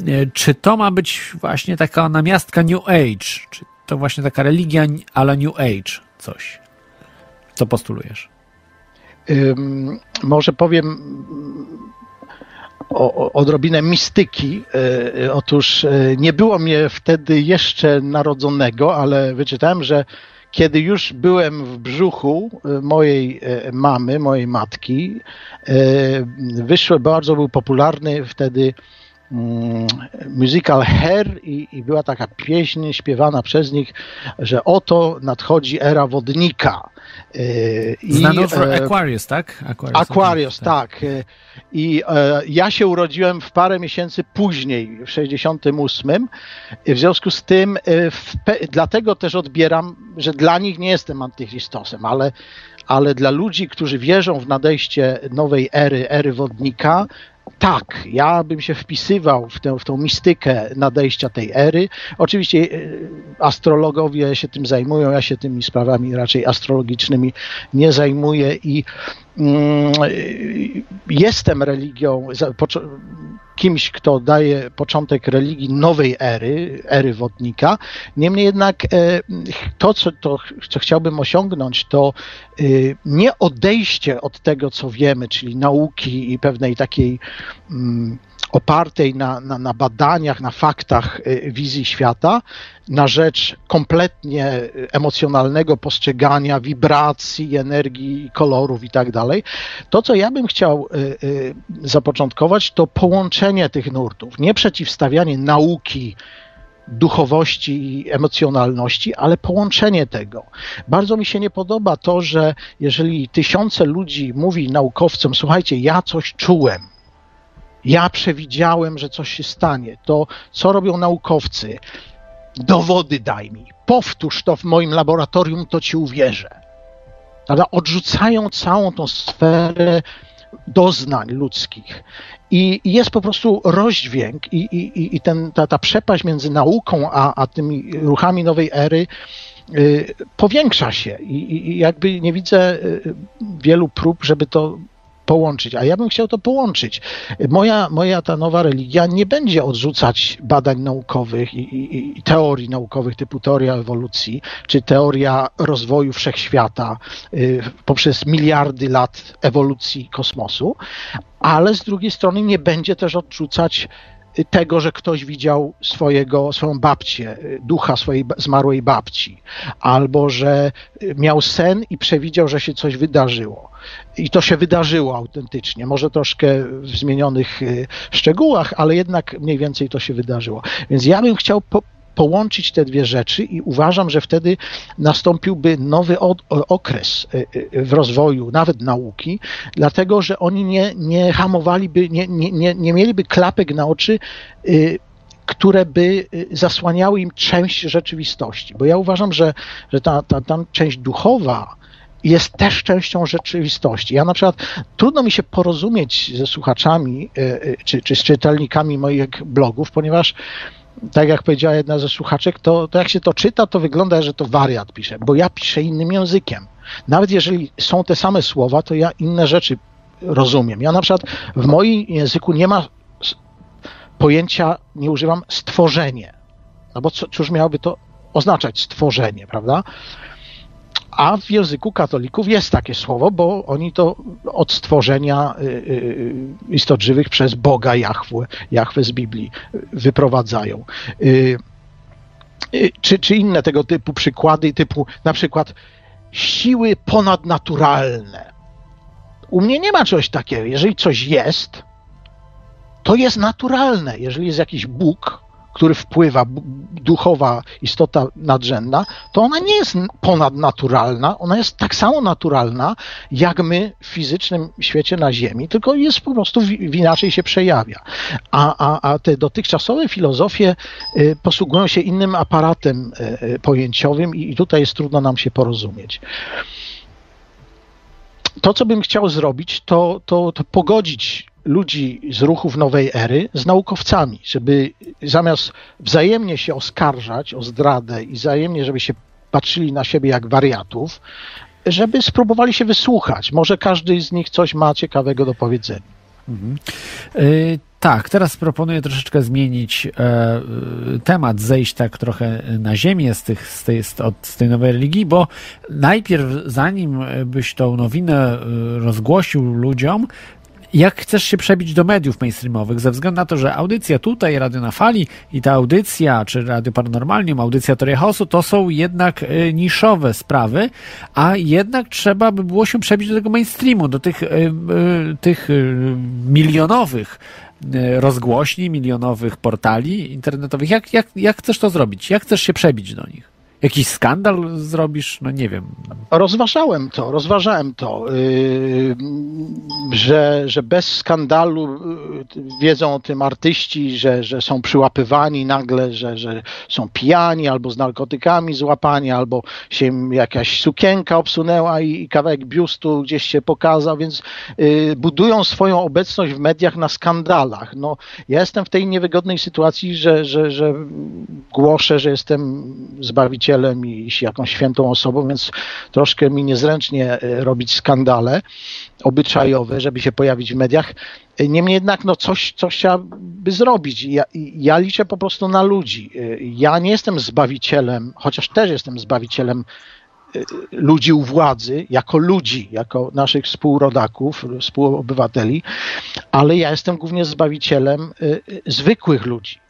e, czy to ma być właśnie taka namiastka New Age, czy to właśnie taka religia ale New Age, coś. Co postulujesz? Może powiem o, o, odrobinę mistyki. Y, Otóż nie było mnie wtedy jeszcze narodzonego, ale wyczytałem, że kiedy już byłem w brzuchu y, mojej y, mamy, mojej matki, y, wyszły, bardzo był popularny wtedy musical Hair i, i była taka pieśń śpiewana przez nich, że oto nadchodzi era wodnika. Y, i, Znany utwór e, Aquarius, tak? Aquarius, tak. Y, I e, ja się urodziłem w parę miesięcy później, w 68. W związku z tym, dlatego też odbieram, że dla nich nie jestem antychristosem, ale, ale dla ludzi, którzy wierzą w nadejście nowej ery, ery wodnika, tak, ja bym się wpisywał w tę, w tą mistykę nadejścia tej ery. Oczywiście e, astrologowie się tym zajmują, ja się tymi sprawami raczej astrologicznymi nie zajmuję i jestem religią, kimś, kto daje początek religii nowej ery, ery wodnika. Niemniej jednak e, to, co, to, co chciałbym osiągnąć, to y, nie odejście od tego, co wiemy, czyli nauki i pewnej takiej mm, opartej na, na, na badaniach, na faktach y, wizji świata, na rzecz kompletnie y, emocjonalnego postrzegania wibracji, energii, kolorów i tak dalej. To, co ja bym chciał y, zapoczątkować, to połączenie tych nurtów, nie przeciwstawianie nauki duchowości i emocjonalności, ale połączenie tego. Bardzo mi się nie podoba to, że jeżeli tysiące ludzi mówi naukowcom, słuchajcie, ja coś czułem, ja przewidziałem, że coś się stanie, to co robią naukowcy? Dowody daj mi, powtórz to w moim laboratorium, to ci uwierzę. prawda? odrzucają całą tą sferę doznań ludzkich. I jest po prostu rozdźwięk i, i, i ten, ta, ta przepaść między nauką a, a tymi ruchami nowej ery y, powiększa się I, i jakby nie widzę y, wielu prób, żeby to połączyć, a ja bym chciał to połączyć. Moja, moja ta nowa religia nie będzie odrzucać badań naukowych i, i, i teorii naukowych typu teoria ewolucji, czy teoria rozwoju wszechświata y, poprzez miliardy lat ewolucji kosmosu, ale z drugiej strony nie będzie też odrzucać tego, że ktoś widział swojego, swoją babcię, ducha swojej zmarłej babci, albo że miał sen i przewidział, że się coś wydarzyło. I to się wydarzyło autentycznie, może troszkę w zmienionych y, szczegółach, ale jednak mniej więcej to się wydarzyło. Więc ja bym chciał po, połączyć te dwie rzeczy i uważam, że wtedy nastąpiłby nowy od, okres y, y, w rozwoju nawet nauki, dlatego że oni nie, nie hamowaliby, nie, nie, nie, nie mieliby klapek na oczy które by zasłaniały im część rzeczywistości. Bo ja uważam, że, że ta, ta, ta część duchowa, jest też częścią rzeczywistości. Ja na przykład trudno mi się porozumieć ze słuchaczami e, e, czy, czy z czytelnikami moich blogów, ponieważ tak jak powiedziała jedna ze słuchaczek, to, to jak się to czyta, to wygląda, że to wariat pisze, bo ja piszę innym językiem. Nawet jeżeli są te same słowa, to ja inne rzeczy rozumiem. Ja na przykład w moim języku nie ma pojęcia, nie używam stworzenie. No bo co, cóż miałoby to oznaczać stworzenie, prawda? A w języku katolików jest takie słowo, bo oni to od stworzenia y, y, istot żywych przez Boga Jahwe, Jahwe z Biblii wyprowadzają. Y, czy, czy inne tego typu przykłady, typu na przykład siły ponadnaturalne. U mnie nie ma czegoś takiego. Jeżeli coś jest, to jest naturalne. Jeżeli jest jakiś Bóg, który wpływa, duchowa istota nadrzędna, to ona nie jest ponadnaturalna, ona jest tak samo naturalna, jak my w fizycznym świecie na Ziemi, tylko jest po prostu w, inaczej się przejawia. A, a, a te dotychczasowe filozofie y, posługują się innym aparatem y, y, pojęciowym i, i tutaj jest trudno nam się porozumieć to, co bym chciał zrobić, to, to, to pogodzić ludzi z ruchów nowej ery z naukowcami, żeby zamiast wzajemnie się oskarżać o zdradę i wzajemnie, żeby się patrzyli na siebie jak wariatów, żeby spróbowali się wysłuchać. Może każdy z nich coś ma ciekawego do powiedzenia. Mhm. Y tak, teraz proponuję troszeczkę zmienić e, temat, zejść tak trochę na ziemię z, tych, z, tej, z, od, z tej nowej religii, bo najpierw, zanim byś tą nowinę e, rozgłosił ludziom, jak chcesz się przebić do mediów mainstreamowych, ze względu na to, że audycja tutaj, Radio na Fali i ta audycja, czy Radio Paranormalnium, audycja Teoria Chaosu, to są jednak y, niszowe sprawy, a jednak trzeba by było się przebić do tego mainstreamu, do tych, y, y, tych milionowych rozgłośni, milionowych portali internetowych. Jak, jak, jak chcesz to zrobić? Jak chcesz się przebić do nich? Jakiś skandal zrobisz? No nie wiem. Rozważałem to, rozważałem to, yy, że, że bez skandalu yy, wiedzą o tym artyści, że, że są przyłapywani nagle, że, że są pijani albo z narkotykami złapani, albo się jakaś sukienka obsunęła i, i kawałek biustu gdzieś się pokazał, więc yy, budują swoją obecność w mediach na skandalach. No, ja jestem w tej niewygodnej sytuacji, że, że, że głoszę, że jestem zbawicielem Zbawicielem i jakąś świętą osobą, więc troszkę mi niezręcznie e, robić skandale obyczajowe, żeby się pojawić w mediach. Niemniej jednak no coś, coś trzeba by zrobić. Ja, ja liczę po prostu na ludzi. E, ja nie jestem zbawicielem, chociaż też jestem zbawicielem e, ludzi u władzy, jako ludzi, jako naszych współrodaków, współobywateli, ale ja jestem głównie zbawicielem zwykłych ludzi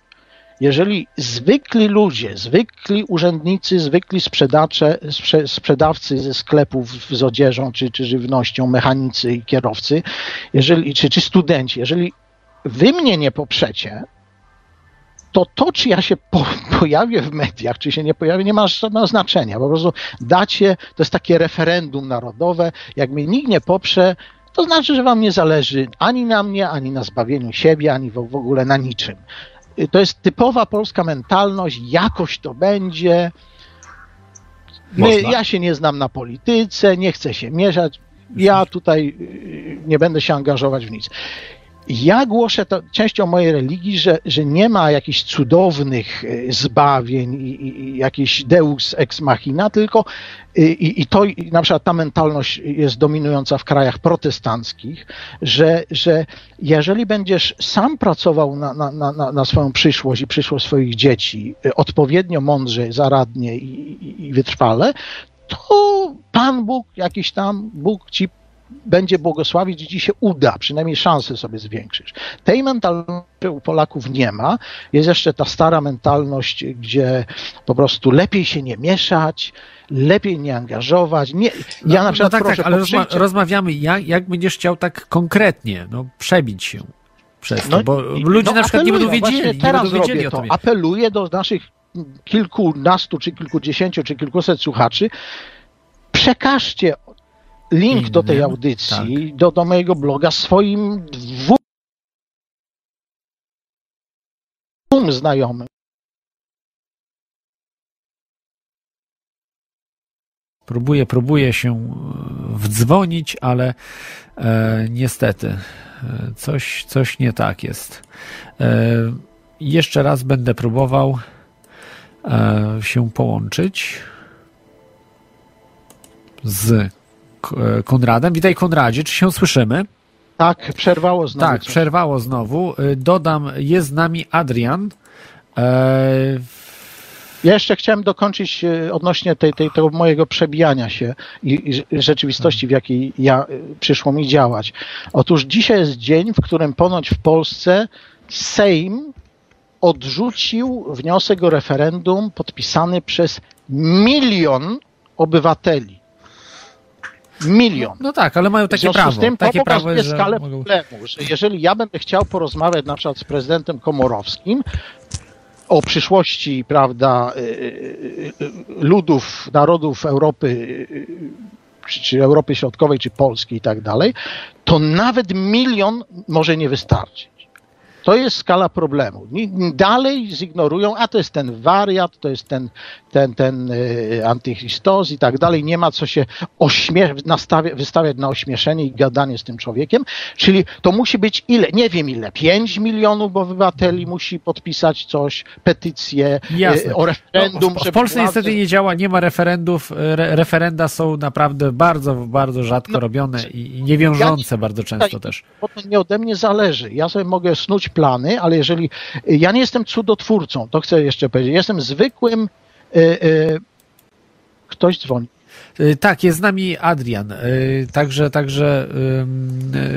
jeżeli zwykli ludzie, zwykli urzędnicy, zwykli sprzedacze, sprze, sprzedawcy ze sklepów z odzieżą czy, czy żywnością, mechanicy i kierowcy, jeżeli, czy, czy studenci, jeżeli wy mnie nie poprzecie, to to, czy ja się po, pojawię w mediach, czy się nie pojawię, nie ma żadnego znaczenia. Po prostu dacie, to jest takie referendum narodowe, jak mnie nikt nie poprze, to znaczy, że wam nie zależy ani na mnie, ani na zbawieniu siebie, ani w, w ogóle na niczym to jest typowa polska mentalność, jakoś to będzie. My, ja się nie znam na polityce, nie chcę się mieszać, ja tutaj y, nie będę się angażować w nic. Ja głoszę to częścią mojej religii, że, że nie ma jakichś cudownych y, zbawień i, i, jakiś deus ex machina, tylko y, i, i to i na przykład ta mentalność jest dominująca w krajach protestanckich, że, że jeżeli będziesz sam pracował na, na, na, na swoją przyszłość i przyszłość swoich dzieci y, odpowiednio mądrze, zaradnie i, i wytrwale, to Pan Bóg, jakiś tam Bóg ci będzie błogosławić i ci się uda, przynajmniej szanse sobie zwiększysz. Tej mentalności u Polaków nie ma. Jest jeszcze ta stara mentalność, gdzie po prostu lepiej się nie mieszać, lepiej nie angażować. Nie, ja na przykład no tak, proszę, tak, ale rozma rozmawiamy, jak, jak będziesz chciał tak konkretnie no, przebić się przez to, No bo i- ludzie no na przykład nie będą apeluję, wiedzieli, właśnie nie teraz będą wiedzieli to. Apeluję do naszych kilkunastu, czy kilkudziesięciu, czy kilkuset słuchaczy, przekażcie link do tej Innym, audycji, do, do mojego bloga swoim dwóm znajomym. Próbuję, próbuję się e, wdzwonić, ale e, niestety e, coś, coś nie tak jest. E, jeszcze raz będę próbował e, się połączyć z Konradem. Witaj Konradzie, czy się słyszymy? Tak, przerwało znowu. Tak, coś. przerwało znowu. Y, Dodam, jest z nami Adrian. E, Ja jeszcze chciałem dokończyć e, odnośnie tej, tej, tego mojego przebijania się i, i rzeczywistości, w jakiej ja e, przyszło mi działać. Otóż dzisiaj jest dzień, w którym ponoć w Polsce Sejm odrzucił wniosek o referendum podpisany przez milion obywateli. Milion. no tak, ale mają W takie związku prawo. z tym to takie prawo, pokazuje że skalę mogą... problemu, że jeżeli ja będę chciał porozmawiać na przykład z prezydentem Komorowskim o przyszłości, prawda, y, y, y, ludów, narodów Europy, czy, Europy Środkowej, czy Polski i tak dalej, to nawet milion może nie wystarczyć. To jest skala problemu. Dalej zignorują, a to jest ten wariat, to jest ten, ten, ten y, antychristos i tak dalej. Nie ma co się ośmie- nastawia- wystawiać na ośmieszenie i gadanie z tym człowiekiem. Czyli to musi być ile? Nie wiem ile. 5 milionów obywateli musi podpisać coś, petycję y, o referendum. No, w, Polsce władze- niestety nie działa, nie ma referendów. Re, referenda są naprawdę bardzo, bardzo rzadko No, robione i, niewiążące bardzo często też. bo to nie ode mnie zależy. Ja sobie mogę snuć plany, ale jeżeli ja nie jestem cudotwórcą, to chcę jeszcze powiedzieć, jestem zwykłym. Y, y, ktoś dzwoni. Y, Tak, jest z nami Adrian. Także, także.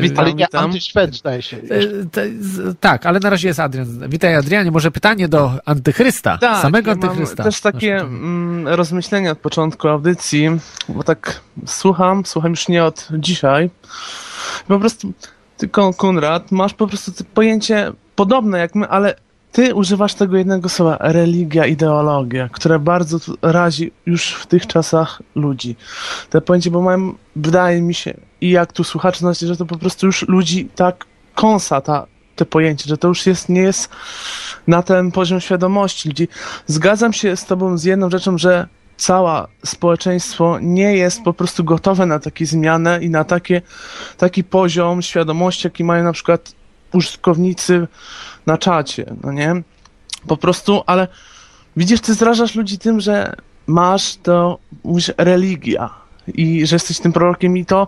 y, ale nie antyszwed zdaje się. Tak, ale na razie jest Adrian. Witaj Adrianie, może pytanie do antychrysta, Tak, samego ja mam antychrysta. też takie mm, rozmyślenia od początku audycji, bo tak słucham, słucham już nie od dzisiaj. Po prostu ty, Kon- Konrad, masz po prostu pojęcie podobne jak my, ale ty używasz tego jednego słowa, religia, ideologia, które bardzo razi już w tych czasach ludzi. Te pojęcie, bo mają, wydaje mi się, i jak tu słuchacze znacie, że to po prostu już ludzi tak kąsa ta, te pojęcie, że to już jest, nie jest na ten poziom świadomości ludzi. Zgadzam się z tobą z jedną rzeczą, że całe społeczeństwo nie jest po prostu gotowe na takie zmiany i na takie, taki poziom świadomości, jaki mają na przykład użytkownicy na czacie, no nie? Po prostu, ale widzisz, ty zrażasz ludzi tym, że masz to, mówisz, religia i że jesteś tym prorokiem i to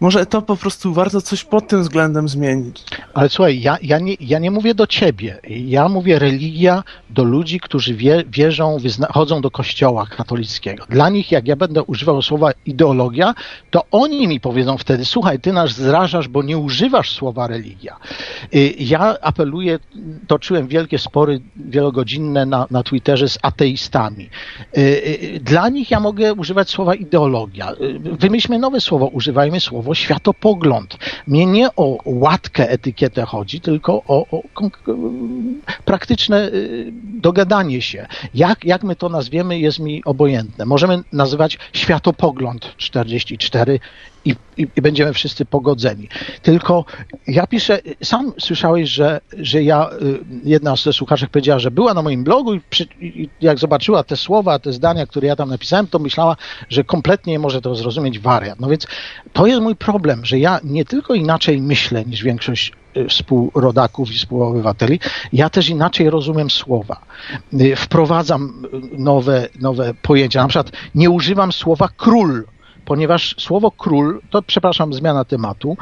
może to po prostu warto coś pod tym względem zmienić. Ale słuchaj, ja, ja, nie, ja nie mówię do ciebie. Ja mówię religia do ludzi, którzy wie, wierzą, wyzna, chodzą do kościoła katolickiego. Dla nich, jak ja będę używał słowa ideologia, to oni mi powiedzą wtedy, słuchaj, ty nas zrażasz, bo nie używasz słowa religia. Y, Ja apeluję, toczyłem wielkie spory wielogodzinne na, na Twitterze z ateistami. Y, y, Dla nich ja mogę używać słowa ideologia. Wymyślmy nowe słowo, używajmy słowo światopogląd. Mnie nie o łatkę, etykietę chodzi, tylko o, o praktyczne y, dogadanie się. Jak, jak my to nazwiemy, jest mi obojętne. Możemy nazywać światopogląd 44 i, i, i będziemy wszyscy pogodzeni. Tylko ja piszę, sam słyszałeś, że, że ja, y, jedna ze słuchaczek powiedziała, że była na moim blogu i, przy, i jak zobaczyła te słowa, te zdania, które ja tam napisałem, to myślała, że kompletnie nie może to zrozumieć wariat. No więc to jest mój problem, że ja nie tylko inaczej myślę niż większość y, współrodaków i współobywateli, ja też inaczej rozumiem słowa. Y, Wprowadzam nowe, nowe pojęcia. Na przykład nie używam słowa król, ponieważ słowo król, to przepraszam, zmiana tematu,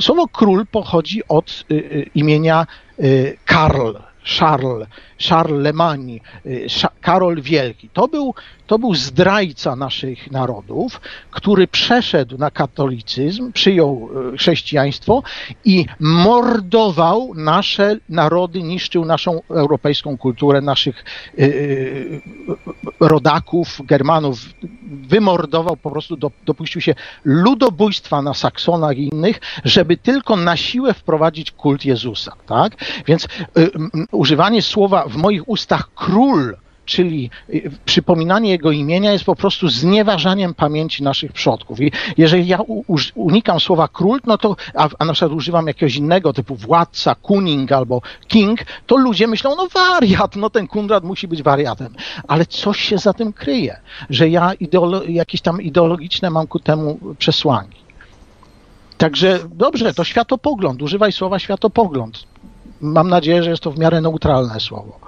słowo król pochodzi od y, y, imienia y, Karl, Charles, Charlemagne, y, Karol Wielki. To był, to był zdrajca naszych narodów, który przeszedł na katolicyzm, przyjął y, chrześcijaństwo i mordował nasze narody, niszczył naszą europejską kulturę, naszych y, rodaków, Germanów, wymordował, po prostu do, dopuścił się ludobójstwa na Saksonach i innych, żeby tylko na siłę wprowadzić kult Jezusa, tak? Więc używanie słowa w moich ustach król, czyli y, przypominanie jego imienia jest po prostu znieważaniem pamięci naszych przodków. I jeżeli ja unikam słowa król, no to, a, a na przykład używam jakiegoś innego typu władca, kuning albo king, to ludzie myślą, no wariat, no ten Kunrad musi być wariatem. Ale coś się za tym kryje, że ja ideolo- jakieś tam ideologiczne mam ku temu przesłanki. Także dobrze, to światopogląd, używaj słowa światopogląd. Mam nadzieję, że jest to w miarę neutralne słowo.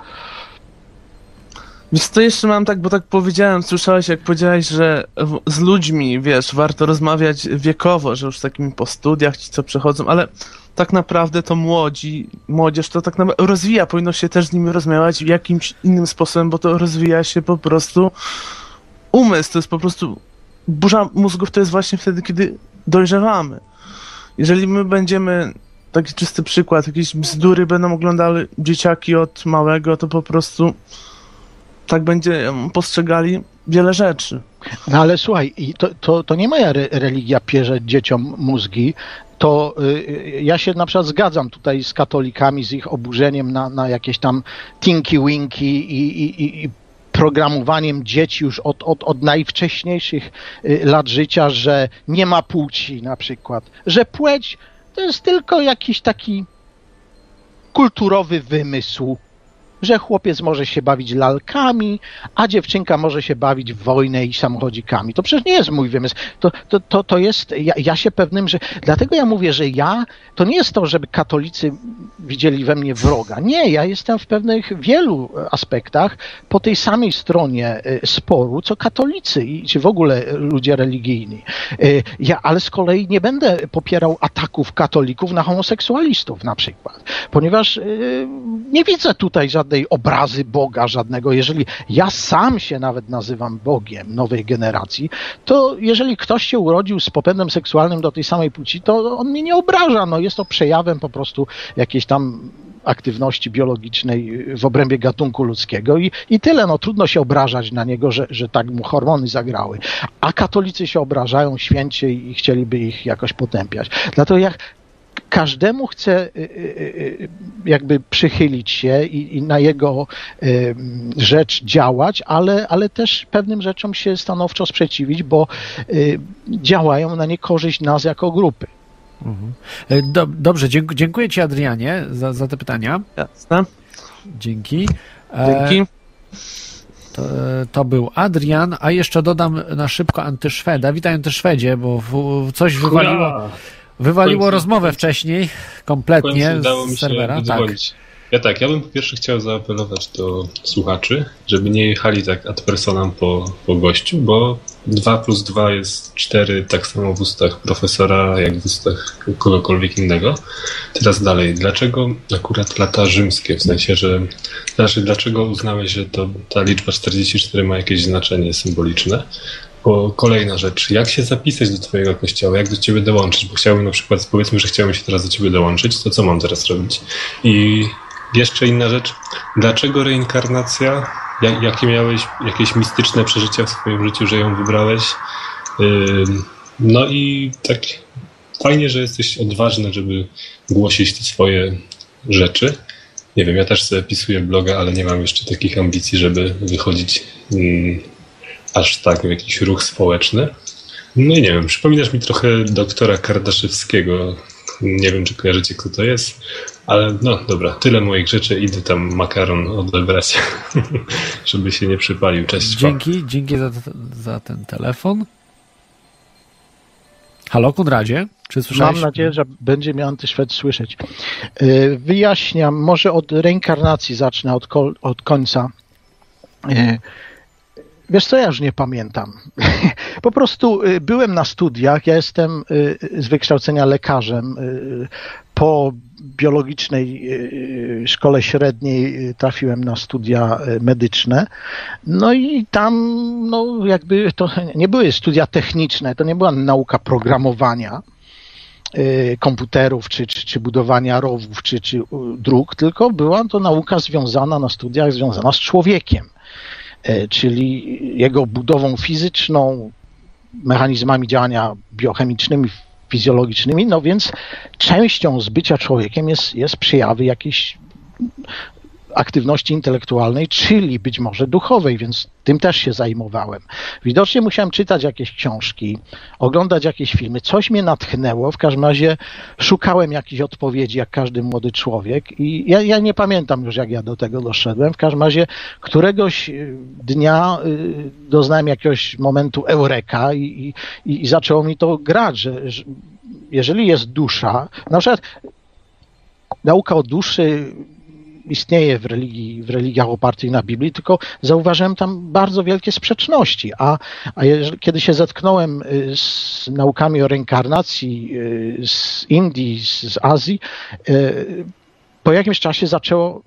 Więc to jeszcze mam tak, bo tak powiedziałem, słyszałeś jak powiedziałeś, że z ludźmi, wiesz, warto rozmawiać wiekowo, że już takimi po studiach ci co przechodzą, ale tak naprawdę to młodzi, młodzież to tak naprawdę rozwija, powinno się też z nimi rozmawiać jakimś innym sposobem, bo to rozwija się po prostu umysł, to jest po prostu burza mózgów to jest właśnie wtedy, kiedy dojrzewamy. Jeżeli my będziemy, taki czysty przykład, jakieś bzdury będą oglądały dzieciaki od małego, to po prostu tak będzie postrzegali wiele rzeczy. No ale słuchaj, to, to, to nie moja re, religia pierze dzieciom mózgi, to y, ja się na przykład zgadzam tutaj z katolikami, z ich oburzeniem na, na jakieś tam tinky winky i, i, i, i programowaniem dzieci już od, od, od najwcześniejszych y, lat życia, że nie ma płci na przykład, że płeć to jest tylko jakiś taki kulturowy wymysł, że chłopiec może się bawić lalkami, a dziewczynka może się bawić w wojnę i samochodzikami. To przecież nie jest mój wymysł. To, to, to, to jest, ja, ja się pewnym, że, dlatego ja mówię, że ja, to nie jest to, żeby katolicy widzieli we mnie wroga. Nie, ja jestem w pewnych wielu aspektach po tej samej stronie y, sporu, co katolicy i czy w ogóle ludzie religijni. Y, Ja, ale z kolei nie będę popierał ataków katolików na homoseksualistów na przykład, ponieważ y, nie widzę tutaj żadnej obrazy Boga, żadnego. Jeżeli ja sam się nawet nazywam Bogiem nowej generacji, to jeżeli ktoś się urodził z popędem seksualnym do tej samej płci, to on mnie nie obraża. No, jest to przejawem po prostu jakiejś tam aktywności biologicznej w obrębie gatunku ludzkiego i, i tyle. No, trudno się obrażać na niego, że, że tak mu hormony zagrały. A katolicy się obrażają święcie i chcieliby ich jakoś potępiać. Dlatego jak każdemu chcę y, y, y, jakby przychylić się i, i na jego rzecz działać, ale, ale też pewnym rzeczom się stanowczo sprzeciwić, bo działają na niekorzyść nas jako grupy. E, Do, dobrze, dziękuję, Ci Adrianie za, za te pytania. Jasne. Dzięki. E, Dzięki. To, to był Adrian, a jeszcze dodam na szybko Antyszweda. Witaj Antyszwedzie, bo w, coś wywaliło, Hurra! Wywaliło końcu- rozmowę wcześniej, kompletnie końcu udało mi z się serwera. Tak. Ja tak, ja bym po pierwsze chciał zaapelować do słuchaczy, żeby nie jechali tak ad personam po, po gościu, bo 2 plus 2 jest 4 tak samo w ustach profesora, jak w ustach kogokolwiek innego. Teraz dalej, dlaczego akurat lata rzymskie? W sensie, że znaczy, dlaczego uznałeś, że to, ta liczba 44 ma jakieś znaczenie symboliczne? Kolejna rzecz, jak się zapisać do Twojego kościoła, jak do Ciebie dołączyć? Bo chciałbym na przykład, powiedzmy, że chciałbym się teraz do Ciebie dołączyć, to co mam teraz robić? I jeszcze inna rzecz, dlaczego reinkarnacja? Ja- Jakie miałeś jakieś mistyczne przeżycia w swoim życiu, że ją wybrałeś? No i tak fajnie, że jesteś odważny, żeby głosić te swoje rzeczy. Nie wiem, ja też sobie pisuję bloga, ale nie mam jeszcze takich ambicji, żeby wychodzić aż tak w jakiś ruch społeczny. No i nie wiem, przypominasz mi trochę doktora Kardaszewskiego. Nie wiem, czy kojarzycie, kto to jest, ale no dobra, tyle moich rzeczy. Idę tam makaron odebrać, żeby się nie przypalił. Cześć. pa. Dzięki, dzięki za, za ten telefon. Halo, Konradzie? Czy słyszałeś? Mam nadzieję, że będzie mnie Antyszwed słyszeć. Y, Wyjaśniam, może od reinkarnacji zacznę od, kol, od końca. Wiesz co, ja już nie pamiętam. Po prostu y, byłem na studiach, ja jestem y, z wykształcenia lekarzem. Y, Po biologicznej szkole średniej trafiłem na studia medyczne. No i tam no, jakby to nie były studia techniczne, to nie była nauka programowania komputerów, czy, czy, czy budowania rowów, czy, czy dróg, tylko była to nauka związana na studiach, związana z człowiekiem, czyli jego budową fizyczną, mechanizmami działania biochemicznymi, fizjologicznymi, no więc częścią z bycia człowiekiem jest, jest przejawy jakiejś aktywności intelektualnej, czyli być może duchowej, więc tym też się zajmowałem. Widocznie musiałem czytać jakieś książki, oglądać jakieś filmy, coś mnie natchnęło, w każdym razie szukałem jakichś odpowiedzi, jak każdy młody człowiek. I ja, ja nie pamiętam już, jak ja do tego doszedłem, w każdym razie któregoś y, dnia y, doznałem jakiegoś momentu eureka i, i, i zaczęło mi to grać, że, że jeżeli jest dusza, na przykład nauka o duszy istnieje w religii, w religiach opartych na Biblii, tylko zauważyłem tam bardzo wielkie sprzeczności. A, a jeżeli, kiedy się zetknąłem y, z naukami o reinkarnacji y, z Indii, z, z Azji, y, po jakimś czasie zaczęło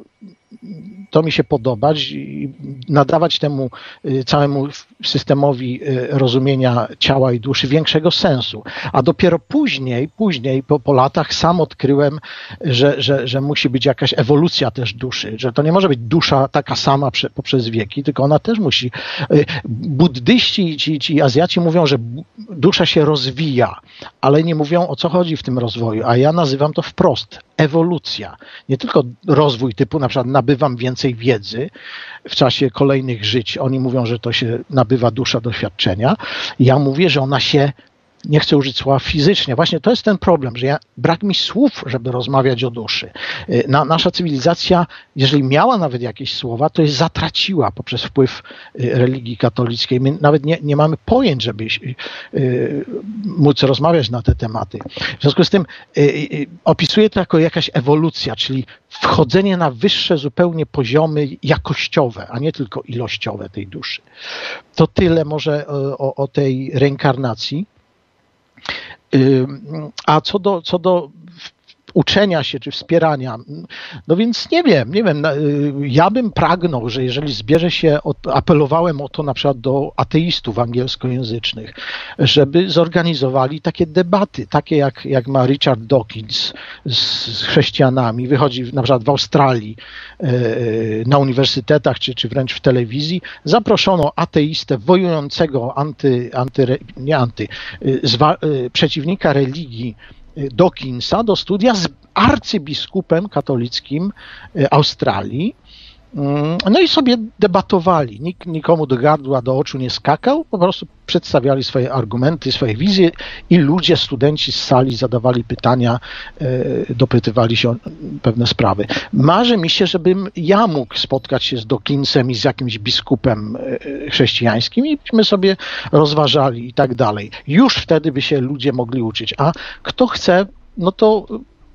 to mi się podobać i nadawać temu y, całemu systemowi y, rozumienia ciała i duszy większego sensu. A dopiero później, później po, po latach sam odkryłem, że, że, że musi być jakaś ewolucja też duszy, że to nie może być dusza taka sama prze, poprzez wieki, tylko ona też musi. y, Buddyści, ci, ci Azjaci mówią, że dusza się rozwija, ale nie mówią o co chodzi w tym rozwoju, a ja nazywam to wprost ewolucja. Nie tylko rozwój typu na przykład nabywam więcej wiedzy w czasie kolejnych żyć. Oni mówią, że to się nabywa dusza doświadczenia. Ja mówię, że ona się nie chcę użyć słowa fizycznie. Właśnie to jest ten problem, że ja, brak mi słów, żeby rozmawiać o duszy. Y, Na, nasza cywilizacja, jeżeli miała nawet jakieś słowa, to je zatraciła poprzez wpływ y, religii katolickiej. My nawet nie, nie mamy pojęć, żeby y, y, móc rozmawiać na te tematy. W związku z tym y, y, opisuję to jako jakaś ewolucja, czyli wchodzenie na wyższe zupełnie poziomy jakościowe, a nie tylko ilościowe tej duszy. To tyle może o, o, o tej reinkarnacji. A co do, co do uczenia się czy wspierania, no więc nie wiem, nie wiem. y, Ja bym pragnął, że jeżeli zbierze się, apelowałem o to na przykład do ateistów angielskojęzycznych, żeby zorganizowali takie debaty, takie jak, jak ma Richard Dawkins z, chrześcijanami, wychodzi na przykład w Australii y, na uniwersytetach czy, czy wręcz w telewizji, zaproszono ateistę wojującego anty, anty nie anty, y, zwa, y, przeciwnika religii Dawkinsa do studia z arcybiskupem katolickim y, Australii. Mm, No i sobie debatowali. Nikt nikomu do gardła, do oczu nie skakał, po prostu przedstawiali swoje argumenty, swoje wizje i ludzie, studenci z sali zadawali pytania, e, dopytywali się o pewne sprawy. Marzy mi się, żebym ja mógł spotkać się z Dawkinsem i z jakimś biskupem e, chrześcijańskim i byśmy sobie rozważali i tak dalej. Już wtedy by się ludzie mogli uczyć. A kto chce, no to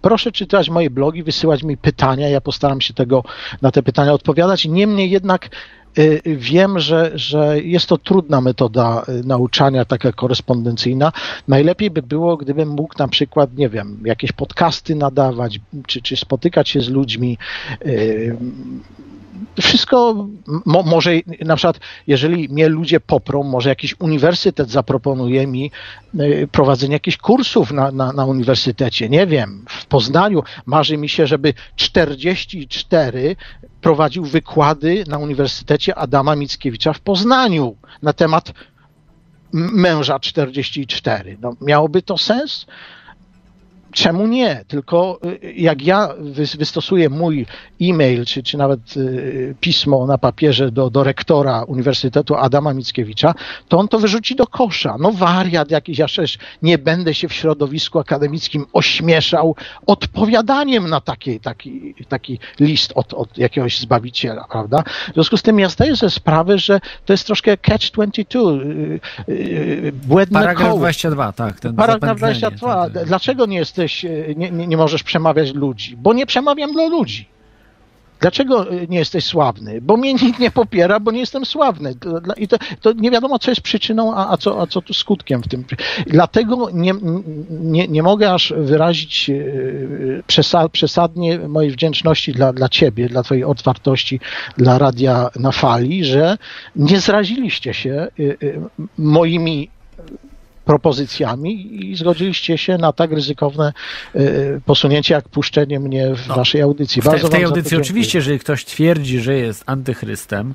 proszę czytać moje blogi, wysyłać mi pytania, ja postaram się tego, na te pytania odpowiadać. Niemniej jednak y, wiem, że, że jest to trudna metoda y, nauczania, taka korespondencyjna. Najlepiej by było, gdybym mógł na przykład, nie wiem, jakieś podcasty nadawać, czy, czy spotykać się z ludźmi. Wszystko, mo, może na przykład, jeżeli mnie ludzie poprą, może jakiś uniwersytet zaproponuje mi y, prowadzenie jakichś kursów na, na, na uniwersytecie, nie wiem, w Poznaniu. Marzy mi się, żeby 44 prowadził wykłady na Uniwersytecie Adama Mickiewicza w Poznaniu na temat męża 44. No, miałoby to sens? Czemu nie? Tylko y, jak ja wys- wystosuję mój e-mail, czy, czy nawet y, pismo na papierze do, do rektora Uniwersytetu Adama Mickiewicza, to on to wyrzuci do kosza. No wariat jakiś, ja przecież nie będę się w środowisku akademickim ośmieszał odpowiadaniem na taki, taki, taki list od, od jakiegoś zbawiciela, prawda? W związku z tym ja zdaję sobie sprawę, że to jest troszkę catch-22, y, błędne Paragraf koło. 22, tak. Ten Paragraf zapętlenie, 22. Dlaczego nie jesteś, e, nie, nie, nie możesz przemawiać ludzi? Bo nie przemawiam dla ludzi. Dlaczego e, nie jesteś sławny? Bo mnie nikt nie popiera, bo nie jestem sławny. I to, to nie wiadomo, co jest przyczyną, a, a, co, a co tu skutkiem w tym. Dlatego nie, nie, nie mogę aż wyrazić e, przesa- przesadnie mojej wdzięczności dla, dla ciebie, dla twojej otwartości, dla radia na fali, że nie zraziliście się moimi propozycjami i zgodziliście się na tak ryzykowne y, posunięcie, jak puszczenie mnie w waszej audycji. W, te, Bardzo w tej audycji oczywiście, jeżeli ktoś twierdzi, że jest antychrystem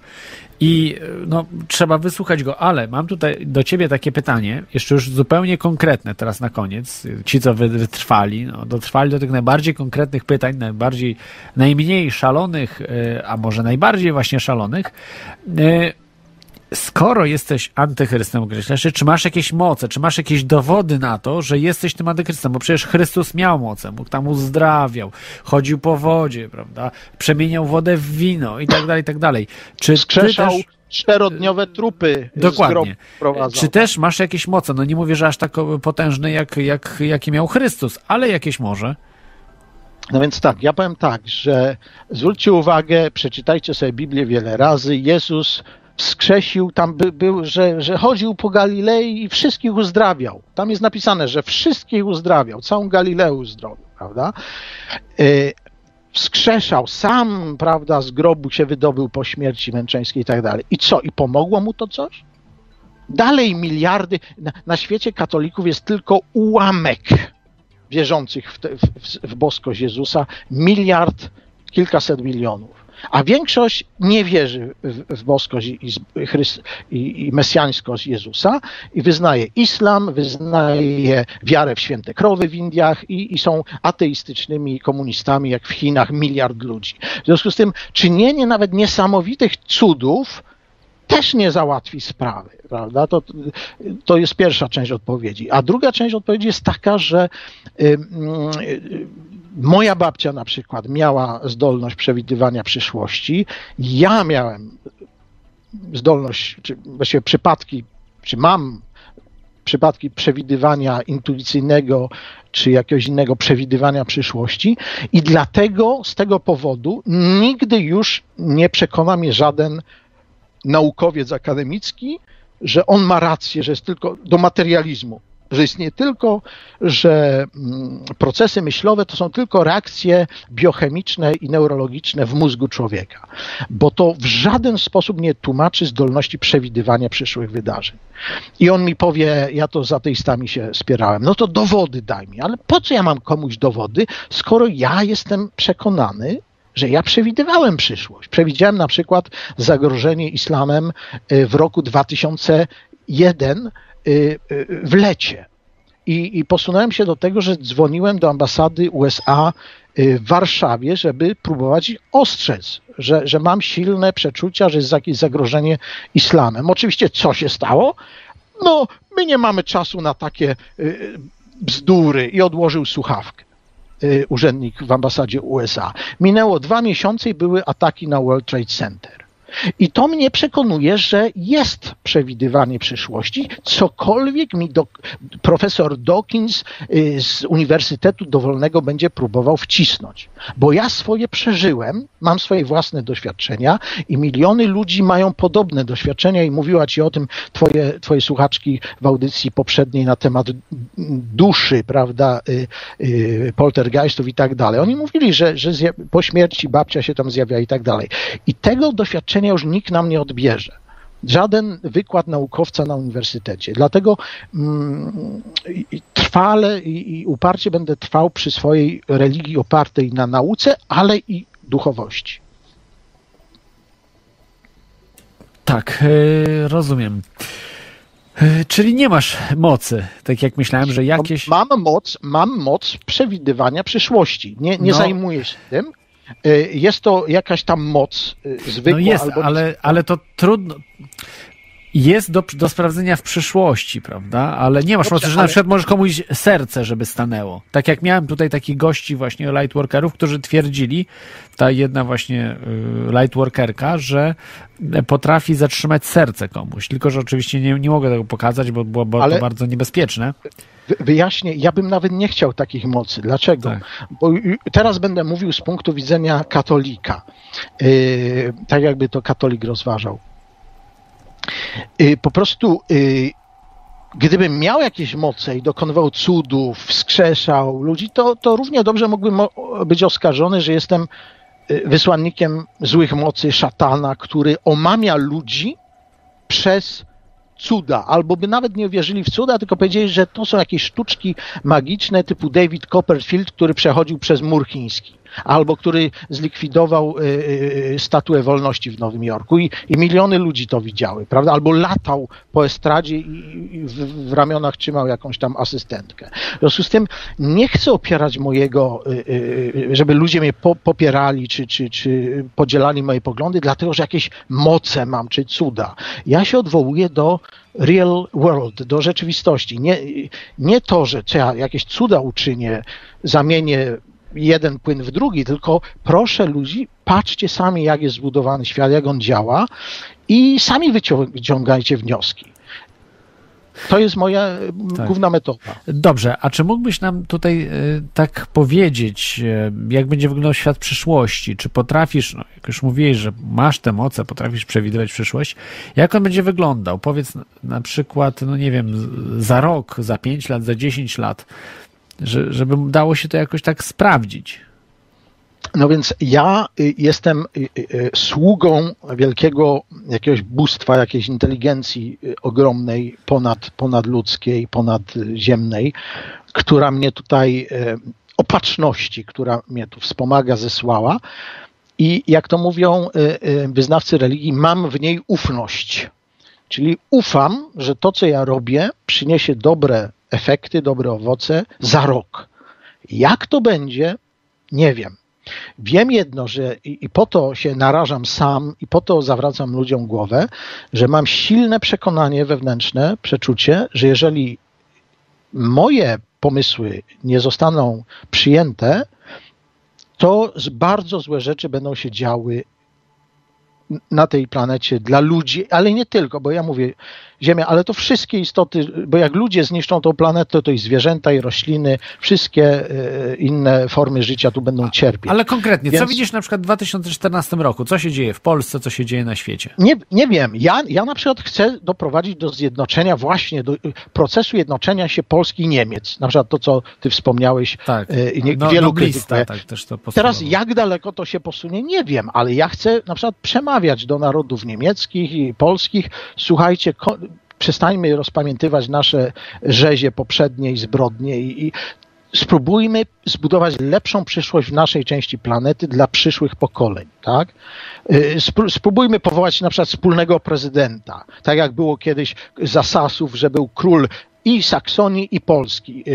i no, trzeba wysłuchać go, ale mam tutaj do ciebie takie pytanie, jeszcze już zupełnie konkretne teraz na koniec. Ci, co wy- wytrwali, no, dotrwali do tych najbardziej konkretnych pytań, najbardziej, najmniej szalonych, y, a może najbardziej właśnie szalonych. Skoro jesteś antychrystem określasz, czy masz jakieś moce, czy masz jakieś dowody na to, że jesteś tym antychrystem? Bo przecież Chrystus miał moce, mógł tam uzdrawiał, chodził po wodzie, prawda? Przemieniał wodę w wino i tak dalej, i tak dalej. Czy Skrzeszał też, czterodniowe trupy Dokładnie. czy też masz jakieś moce? No nie mówię, że aż tak potężne, jak, jak, jakie miał Chrystus, ale jakieś może. No więc tak, ja powiem tak, że zwróćcie uwagę, przeczytajcie sobie Biblię wiele razy. Jezus wskrzesił, tam by, był, że, że chodził po Galilei i wszystkich uzdrawiał. Tam jest napisane, że wszystkich uzdrawiał, całą Galileę uzdrowił, prawda? Y, wskrzeszał, sam, prawda, z grobu się wydobył po śmierci męczeńskiej i tak dalej. I co? I pomogło mu to coś? Dalej miliardy, na, na świecie katolików jest tylko ułamek wierzących w, te, w, w boskość Jezusa, miliard, kilkaset milionów. A większość nie wierzy w, w boskość i, i, i, i mesjańskość Jezusa i wyznaje islam, wyznaje wiarę w święte krowy w Indiach i, i są ateistycznymi komunistami, jak w Chinach, miliard ludzi. W związku z tym czynienie nawet niesamowitych cudów też nie załatwi sprawy, prawda? To, to jest pierwsza część odpowiedzi. A druga część odpowiedzi jest taka, że moja babcia na przykład miała zdolność przewidywania przyszłości. Ja miałem zdolność, czy właściwie przypadki, czy mam przypadki przewidywania intuicyjnego, czy jakiegoś innego przewidywania przyszłości i dlatego z tego powodu nigdy już nie przekona mnie żaden naukowiec akademicki, że on ma rację, że jest tylko do materializmu, że jest nie tylko, że mm, procesy myślowe to są tylko reakcje biochemiczne i neurologiczne w mózgu człowieka, bo to w żaden sposób nie tłumaczy zdolności przewidywania przyszłych wydarzeń. I on mi powie, ja to z ateistami się spierałem, no to dowody daj mi, ale po co ja mam komuś dowody, skoro ja jestem przekonany, że ja przewidywałem przyszłość. Przewidziałem na przykład zagrożenie islamem y, w roku 2001 y, y, w lecie. I, I posunąłem się do tego, że dzwoniłem do ambasady USA y, w Warszawie, żeby próbować ostrzec, że, że mam silne przeczucia, że jest jakieś zagrożenie islamem. Oczywiście co się stało? No, my nie mamy czasu na takie y, bzdury i odłożył słuchawkę y, urzędnik w ambasadzie USA. Minęło dwa miesiące i były ataki na World Trade Center. I to mnie przekonuje, że jest przewidywanie przyszłości, cokolwiek mi do, profesor Dawkins y, z Uniwersytetu Dowolnego będzie próbował wcisnąć. Bo ja swoje przeżyłem, mam swoje własne doświadczenia i miliony ludzi mają podobne doświadczenia i mówiła ci o tym twoje, twoje słuchaczki w audycji poprzedniej na temat duszy, prawda, y, y, poltergeistów i tak dalej. Oni mówili, że, że po śmierci babcia się tam zjawia i tak dalej. I tego doświadczenia już nikt nam nie odbierze. Żaden wykład naukowca na uniwersytecie. Dlatego mm, trwale i, i uparcie będę trwał przy swojej religii opartej na nauce, ale i duchowości. Tak, e, rozumiem. E, Czyli nie masz mocy, tak jak myślałem, że jakieś... Mam moc, mam moc przewidywania przyszłości. Nie, nie No. zajmuję się tym. Y, Jest to jakaś tam moc y, zwykła No jest, albo ale, ale to trudno. Jest do, do sprawdzenia w przyszłości, prawda? Ale nie masz Dobrze, mocy, że na ale- przykład możesz komuś serce, żeby stanęło. Tak jak miałem tutaj takich gości właśnie lightworkerów, którzy twierdzili, ta jedna właśnie y, lightworkerka, że potrafi zatrzymać serce komuś. Tylko, że oczywiście nie, nie mogę tego pokazać, bo było bo Ale- to bardzo niebezpieczne. Wy- Wyjaśnię, ja bym nawet nie chciał takich mocy. Dlaczego? Tak. Bo y, teraz będę mówił z punktu widzenia katolika. Yy, tak jakby to katolik rozważał. Yy, po prostu, yy, gdybym miał jakieś moce i dokonywał cudów, wskrzeszał ludzi, to, to równie dobrze mógłbym być oskarżony, że jestem yy, wysłannikiem złych mocy szatana, który omamia ludzi przez cuda, albo by nawet nie uwierzyli w cuda, tylko powiedzieli, że to są jakieś sztuczki magiczne typu David Copperfield, który przechodził przez mur chiński, albo który zlikwidował y, y, statuę wolności w Nowym Jorku i, i miliony ludzi to widziały, prawda? Albo latał po estradzie i, w, w ramionach trzymał jakąś tam asystentkę. W związku z tym nie chcę opierać mojego, y, y, żeby ludzie mnie po, popierali, czy, czy, czy podzielali moje poglądy, dlatego, że jakieś moce mam, czy cuda. Ja się odwołuję do real world, do rzeczywistości. Nie, nie to, że ja jakieś cuda uczynię, zamienię jeden płyn w drugi, tylko proszę ludzi, patrzcie sami, jak jest zbudowany świat, jak on działa i sami wycią- wyciągajcie wnioski. To jest moja Tak. główna metoda. Dobrze, a czy mógłbyś nam tutaj y, tak powiedzieć, y, jak będzie wyglądał świat przyszłości? Czy potrafisz, no, jak już mówiłeś, że masz te moce, potrafisz przewidywać przyszłość, jak on będzie wyglądał? Powiedz na, przykład, no nie wiem, za rok, za 5 lat, za 10 lat, że, żeby dało się to jakoś tak sprawdzić. No więc ja y, jestem y, y, sługą wielkiego jakiegoś bóstwa, jakiejś inteligencji ogromnej, ponad, ponadludzkiej, ponadziemnej, która mnie tutaj, opatrzności, która mnie tu wspomaga, zesłała. I jak to mówią wyznawcy religii, mam w niej ufność. Czyli ufam, że to, co ja robię, przyniesie dobre efekty, dobre owoce za rok. Jak to będzie, nie wiem. Wiem jedno, że i, i po to się narażam sam i po to zawracam ludziom głowę, że mam silne przekonanie wewnętrzne, przeczucie, że jeżeli moje pomysły nie zostaną przyjęte, to bardzo złe rzeczy będą się działy na tej planecie dla ludzi, ale nie tylko, bo ja mówię Ziemia, ale to wszystkie istoty, bo jak ludzie zniszczą tą planetę, to i zwierzęta, i rośliny, wszystkie e, inne formy życia tu będą cierpieć. Ale konkretnie, co Więc- widzisz na przykład w 2014 roku? Co się dzieje w Polsce, co się dzieje na świecie? Nie, nie wiem. Ja, ja na przykład chcę doprowadzić do zjednoczenia, właśnie do procesu jednoczenia się Polski i Niemiec. Na przykład to, co ty wspomniałeś. Tak. i nie, No, wielu noblista, tak też to Teraz jak daleko to się posunie, nie wiem, ale ja chcę na przykład przemawiać do narodów niemieckich i polskich. Słuchajcie, przestańmy rozpamiętywać nasze rzezie poprzednie i zbrodnie i, i spróbujmy zbudować lepszą przyszłość w naszej części planety dla przyszłych pokoleń, tak? Y, spró- Spróbujmy powołać na przykład wspólnego prezydenta, tak jak było kiedyś za Sasów, że był król i Saksonii, i Polski. y,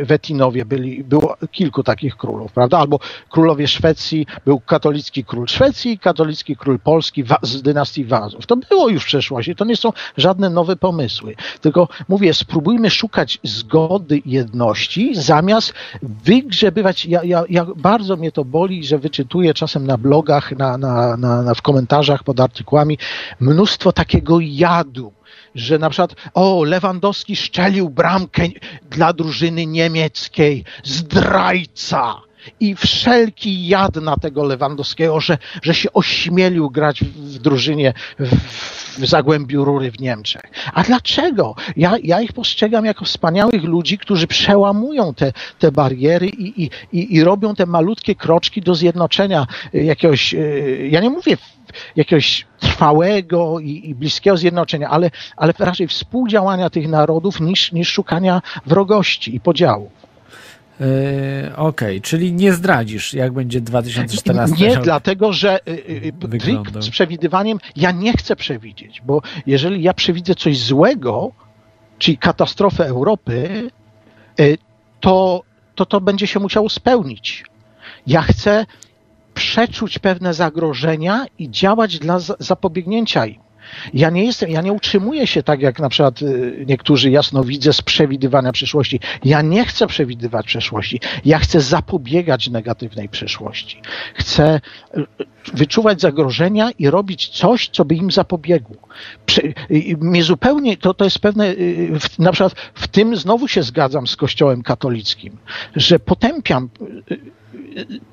y, Wetinowie byli, było kilku takich królów, prawda? Albo królowie Szwecji, był katolicki król Szwecji i katolicki król Polski z dynastii Wazów. To było już w przeszłości, to nie są żadne nowe pomysły. Tylko mówię, spróbujmy szukać zgody jedności, zamiast wygrzebywać. Ja, ja, ja bardzo mnie to boli, że wyczytuję czasem na blogach, na, na, na, na, w komentarzach pod artykułami mnóstwo takiego jadu że na przykład, o, Lewandowski szczelił bramkę dla drużyny niemieckiej, zdrajca. I wszelki jad na tego Lewandowskiego, że, że się ośmielił grać w, w drużynie w, w Zagłębiu Rury w Niemczech. A dlaczego? Ja, ja ich postrzegam jako wspaniałych ludzi, którzy przełamują te, te bariery i, i, i, i robią te malutkie kroczki do zjednoczenia jakiegoś, y, ja nie mówię jakiegoś trwałego i, i bliskiego zjednoczenia, ale, ale raczej współdziałania tych narodów niż, niż szukania wrogości i podziału. Yy, Okej, czyli nie zdradzisz, jak będzie 2014 Nie, dlatego że y, trik Wyglądał. z przewidywaniem ja nie chcę przewidzieć, bo jeżeli ja przewidzę coś złego, czyli katastrofę Europy, to, to to będzie się musiało spełnić. Ja chcę przeczuć pewne zagrożenia i działać dla za- zapobiegnięcia im. Ja nie jestem, ja nie utrzymuję się tak jak na przykład y, niektórzy jasnowidzę z przewidywania przyszłości. Ja nie chcę przewidywać przyszłości. Ja chcę zapobiegać negatywnej przyszłości. Chcę y, wyczuwać zagrożenia i robić coś, co by im zapobiegło. Y, mnie zupełnie, to, to jest pewne, na przykład w tym znowu się zgadzam z Kościołem katolickim, że potępiam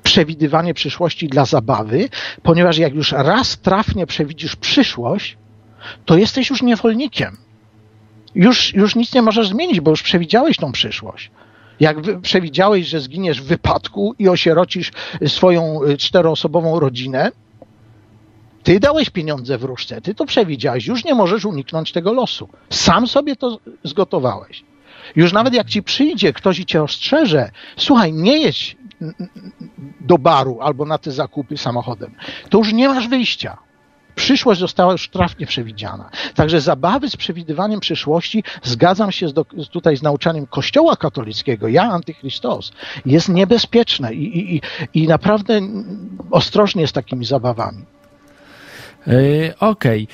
przewidywanie przyszłości dla zabawy, ponieważ jak już raz trafnie przewidzisz przyszłość, to jesteś już niewolnikiem. Już, już nic nie możesz zmienić, bo już przewidziałeś tą przyszłość. Jak przewidziałeś, że zginiesz w wypadku i osierocisz swoją y, czteroosobową rodzinę, ty dałeś pieniądze w różce, ty to przewidziałeś, już nie możesz uniknąć tego losu. Sam sobie to zgotowałeś. Już nawet jak ci przyjdzie ktoś i cię ostrzeże, słuchaj, nie jedź do baru albo na te zakupy samochodem, to już nie masz wyjścia. Przyszłość została już trafnie przewidziana. Także zabawy z przewidywaniem przyszłości, zgadzam się z do, tutaj z nauczaniem Kościoła katolickiego, ja antychrystos, jest niebezpieczne i, i, i, i naprawdę ostrożnie z takimi zabawami. Yy, Okej.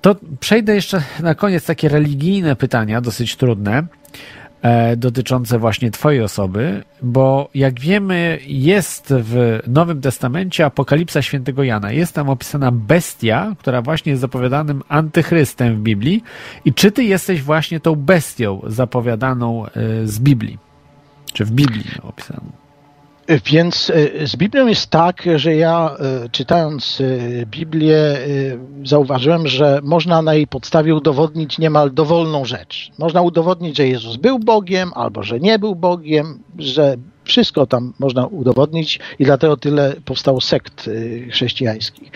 To przejdę jeszcze na koniec takie religijne pytania, dosyć trudne, dotyczące właśnie Twojej osoby, bo jak wiemy, jest w Nowym Testamencie Apokalipsa Świętego Jana. Jest tam opisana bestia, która właśnie jest zapowiadanym antychrystem w Biblii. I czy Ty jesteś właśnie tą bestią zapowiadaną e, z Biblii? Czy w Biblii opisaną? Więc e, z Biblią jest tak, że ja e, czytając e, Biblię zauważyłem, że można na jej podstawie udowodnić niemal dowolną rzecz. Można udowodnić, że Jezus był Bogiem, albo że nie był Bogiem, że wszystko tam można udowodnić i dlatego tyle powstało sekt e, chrześcijańskich.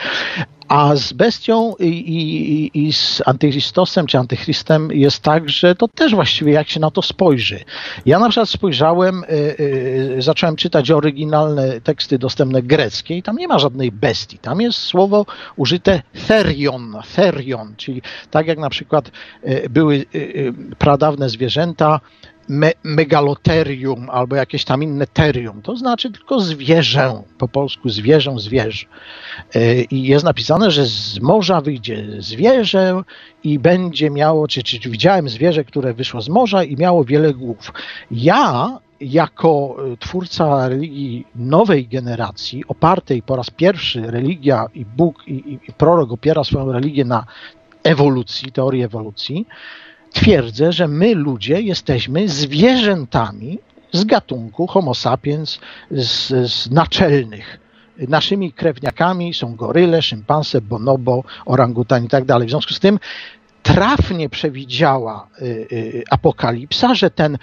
A z bestią i, i, i z antychrystosem czy antychrystem jest tak, że to też właściwie jak się na to spojrzy. Ja na przykład spojrzałem, y, y, zacząłem czytać oryginalne teksty dostępne greckie i tam nie ma żadnej bestii. Tam jest słowo użyte therion, therion, czyli tak jak na przykład y, były y, y, pradawne zwierzęta, me, megaloterium albo jakieś tam inne terium. To znaczy tylko zwierzę, po polsku zwierzę, zwierzę. Y, I jest napisane, że z morza wyjdzie zwierzę i będzie miało, czy, czy, widziałem zwierzę, które wyszło z morza i miało wiele głów. Ja jako y, twórca religii nowej generacji, opartej po raz pierwszy religia i Bóg i, i, i prorok opiera swoją religię na ewolucji, teorii ewolucji, twierdzę, że my ludzie jesteśmy zwierzętami z gatunku Homo sapiens, z, z naczelnych. Naszymi krewniakami są goryle, szympanse, bonobo, orangutan i tak dalej. W związku z tym trafnie przewidziała y, y, apokalipsa, że ten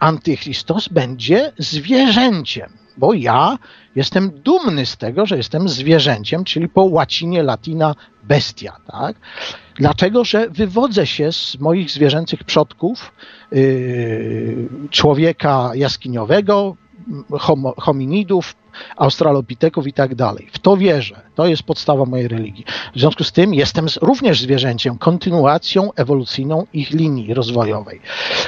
antychrystos będzie zwierzęciem, bo ja jestem dumny z tego, że jestem zwierzęciem, czyli po łacinie latina bestia, tak? Dlatego, że wywodzę się z moich zwierzęcych przodków, yy, człowieka jaskiniowego, homo, hominidów, australopiteków i tak dalej. W to wierzę. To jest podstawa mojej religii. W związku z tym jestem również zwierzęciem, kontynuacją ewolucyjną ich linii rozwojowej.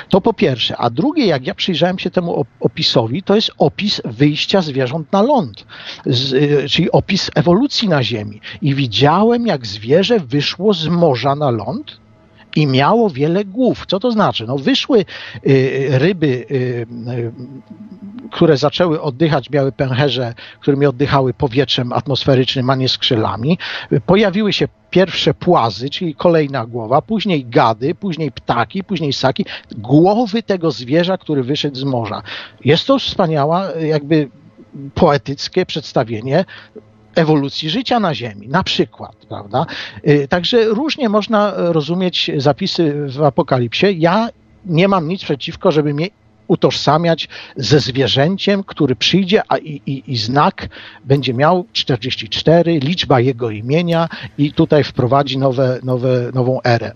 To po pierwsze. A drugie, jak ja przyjrzałem się temu op- opisowi, to jest opis wyjścia zwierząt na ląd, y, czyli opis ewolucji na Ziemi. I widziałem, jak zwierzę wyszło z morza na ląd, i miało wiele głów. Co to znaczy? No wyszły y, ryby, y, y, które zaczęły oddychać, miały pęcherze, którymi oddychały powietrzem atmosferycznym, a nie skrzydłami. Pojawiły się pierwsze płazy, czyli kolejna głowa, później gady, później ptaki, później ssaki. Głowy tego zwierza, który wyszedł z morza. Jest to wspaniała, jakby poetyckie przedstawienie ewolucji życia na Ziemi, na przykład, prawda? Y, Także różnie można rozumieć zapisy w Apokalipsie. Ja nie mam nic przeciwko, żeby mnie utożsamiać ze zwierzęciem, który przyjdzie, a i, i, i znak będzie miał 44, liczba jego imienia i tutaj wprowadzi nowe, nowe, nową erę.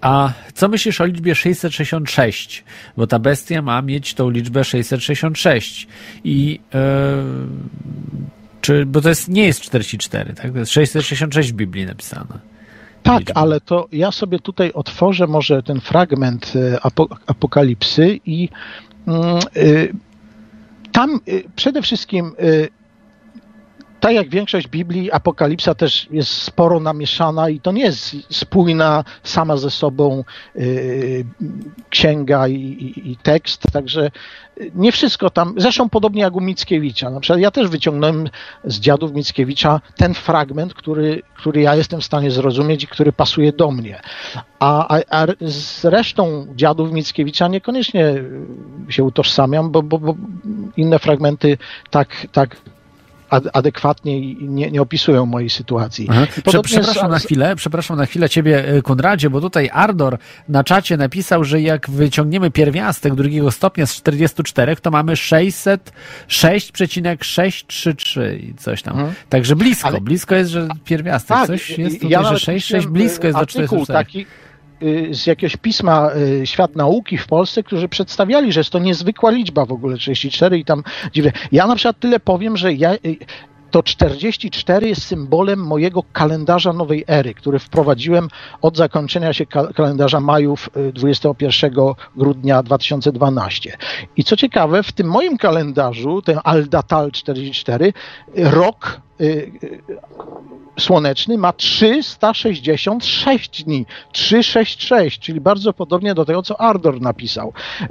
A co myślisz o liczbie 666? Bo ta bestia ma mieć tą liczbę 666. I e, czy, bo to jest, nie jest 44, tak? To jest 666 w Biblii napisane. Tak, ale to ja sobie tutaj otworzę może ten fragment e, apo, Apokalipsy i mm, y, tam y, przede wszystkim y, tak jak większość Biblii, Apokalipsa też jest sporo namieszana i to nie jest spójna sama ze sobą y, księga i, i, i, tekst, także nie wszystko tam, zresztą podobnie jak u Mickiewicza. Na przykład ja też wyciągnąłem z dziadów Mickiewicza ten fragment, który, który ja jestem w stanie zrozumieć i który pasuje do mnie. A, a, a z resztą dziadów Mickiewicza niekoniecznie się utożsamiam, bo, bo, bo inne fragmenty tak, tak adekwatnie i nie, nie opisują mojej sytuacji. Prze przepraszam z... na chwilę, przepraszam na chwilę ciebie, e, Konradzie, bo tutaj Ardor na czacie napisał, że jak wyciągniemy pierwiastek drugiego stopnia z 44, to mamy 606,633 i coś tam. Mhm. Także blisko, Ale... blisko jest, że pierwiastek. Tak, coś jest tutaj, ja że 6, 6 blisko jest do 44. Taki, Y, z jakiegoś pisma y, Świat Nauki w Polsce, którzy przedstawiali, że jest to niezwykła liczba w ogóle 34 i tam dziwne. Ja na przykład tyle powiem, że ja, y, to 44 jest symbolem mojego kalendarza nowej ery, który wprowadziłem od zakończenia się kalendarza majów 21 grudnia 2012. I co ciekawe, w tym moim kalendarzu, ten Aldatal 44, rok słoneczny ma 366 dni. 366, czyli bardzo podobnie do tego, co Ardor napisał. E,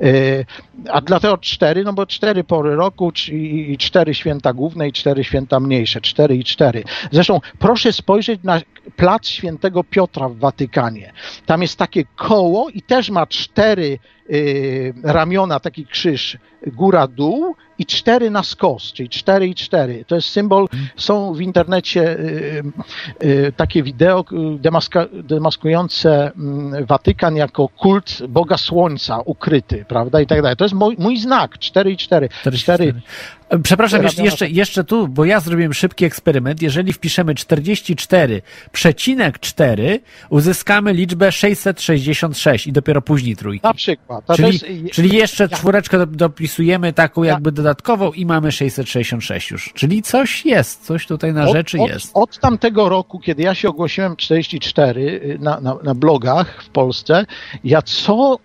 a dlatego 4, no bo 4 pory roku i 4 święta główne i 4 święta mniejsze. 4 i 4. Zresztą proszę spojrzeć na plac świętego Piotra w Watykanie. Tam jest takie koło i też ma 4 y, ramiona, taki krzyż góra-dół i cztery na skos, czyli cztery i cztery. To jest symbol, są w internecie y, y, takie wideo demaska, demaskujące y, Watykan jako kult Boga Słońca ukryty, prawda, i tak dalej. To jest mój, mój znak, cztery i cztery. cztery, cztery. Przepraszam, jeszcze, jeszcze, jeszcze tu, bo ja zrobiłem szybki eksperyment. Jeżeli wpiszemy 44 przecinek 4, uzyskamy liczbę 666 i dopiero później trójki. Na przykład. Czyli, jest, czyli jeszcze czwóreczkę dopisujemy taką jakby dodatkową i mamy 666 już. Czyli coś jest, coś tutaj na od, rzeczy od, jest. Od tamtego roku, kiedy ja się ogłosiłem 44 y, na, na, na blogach w Polsce, ja co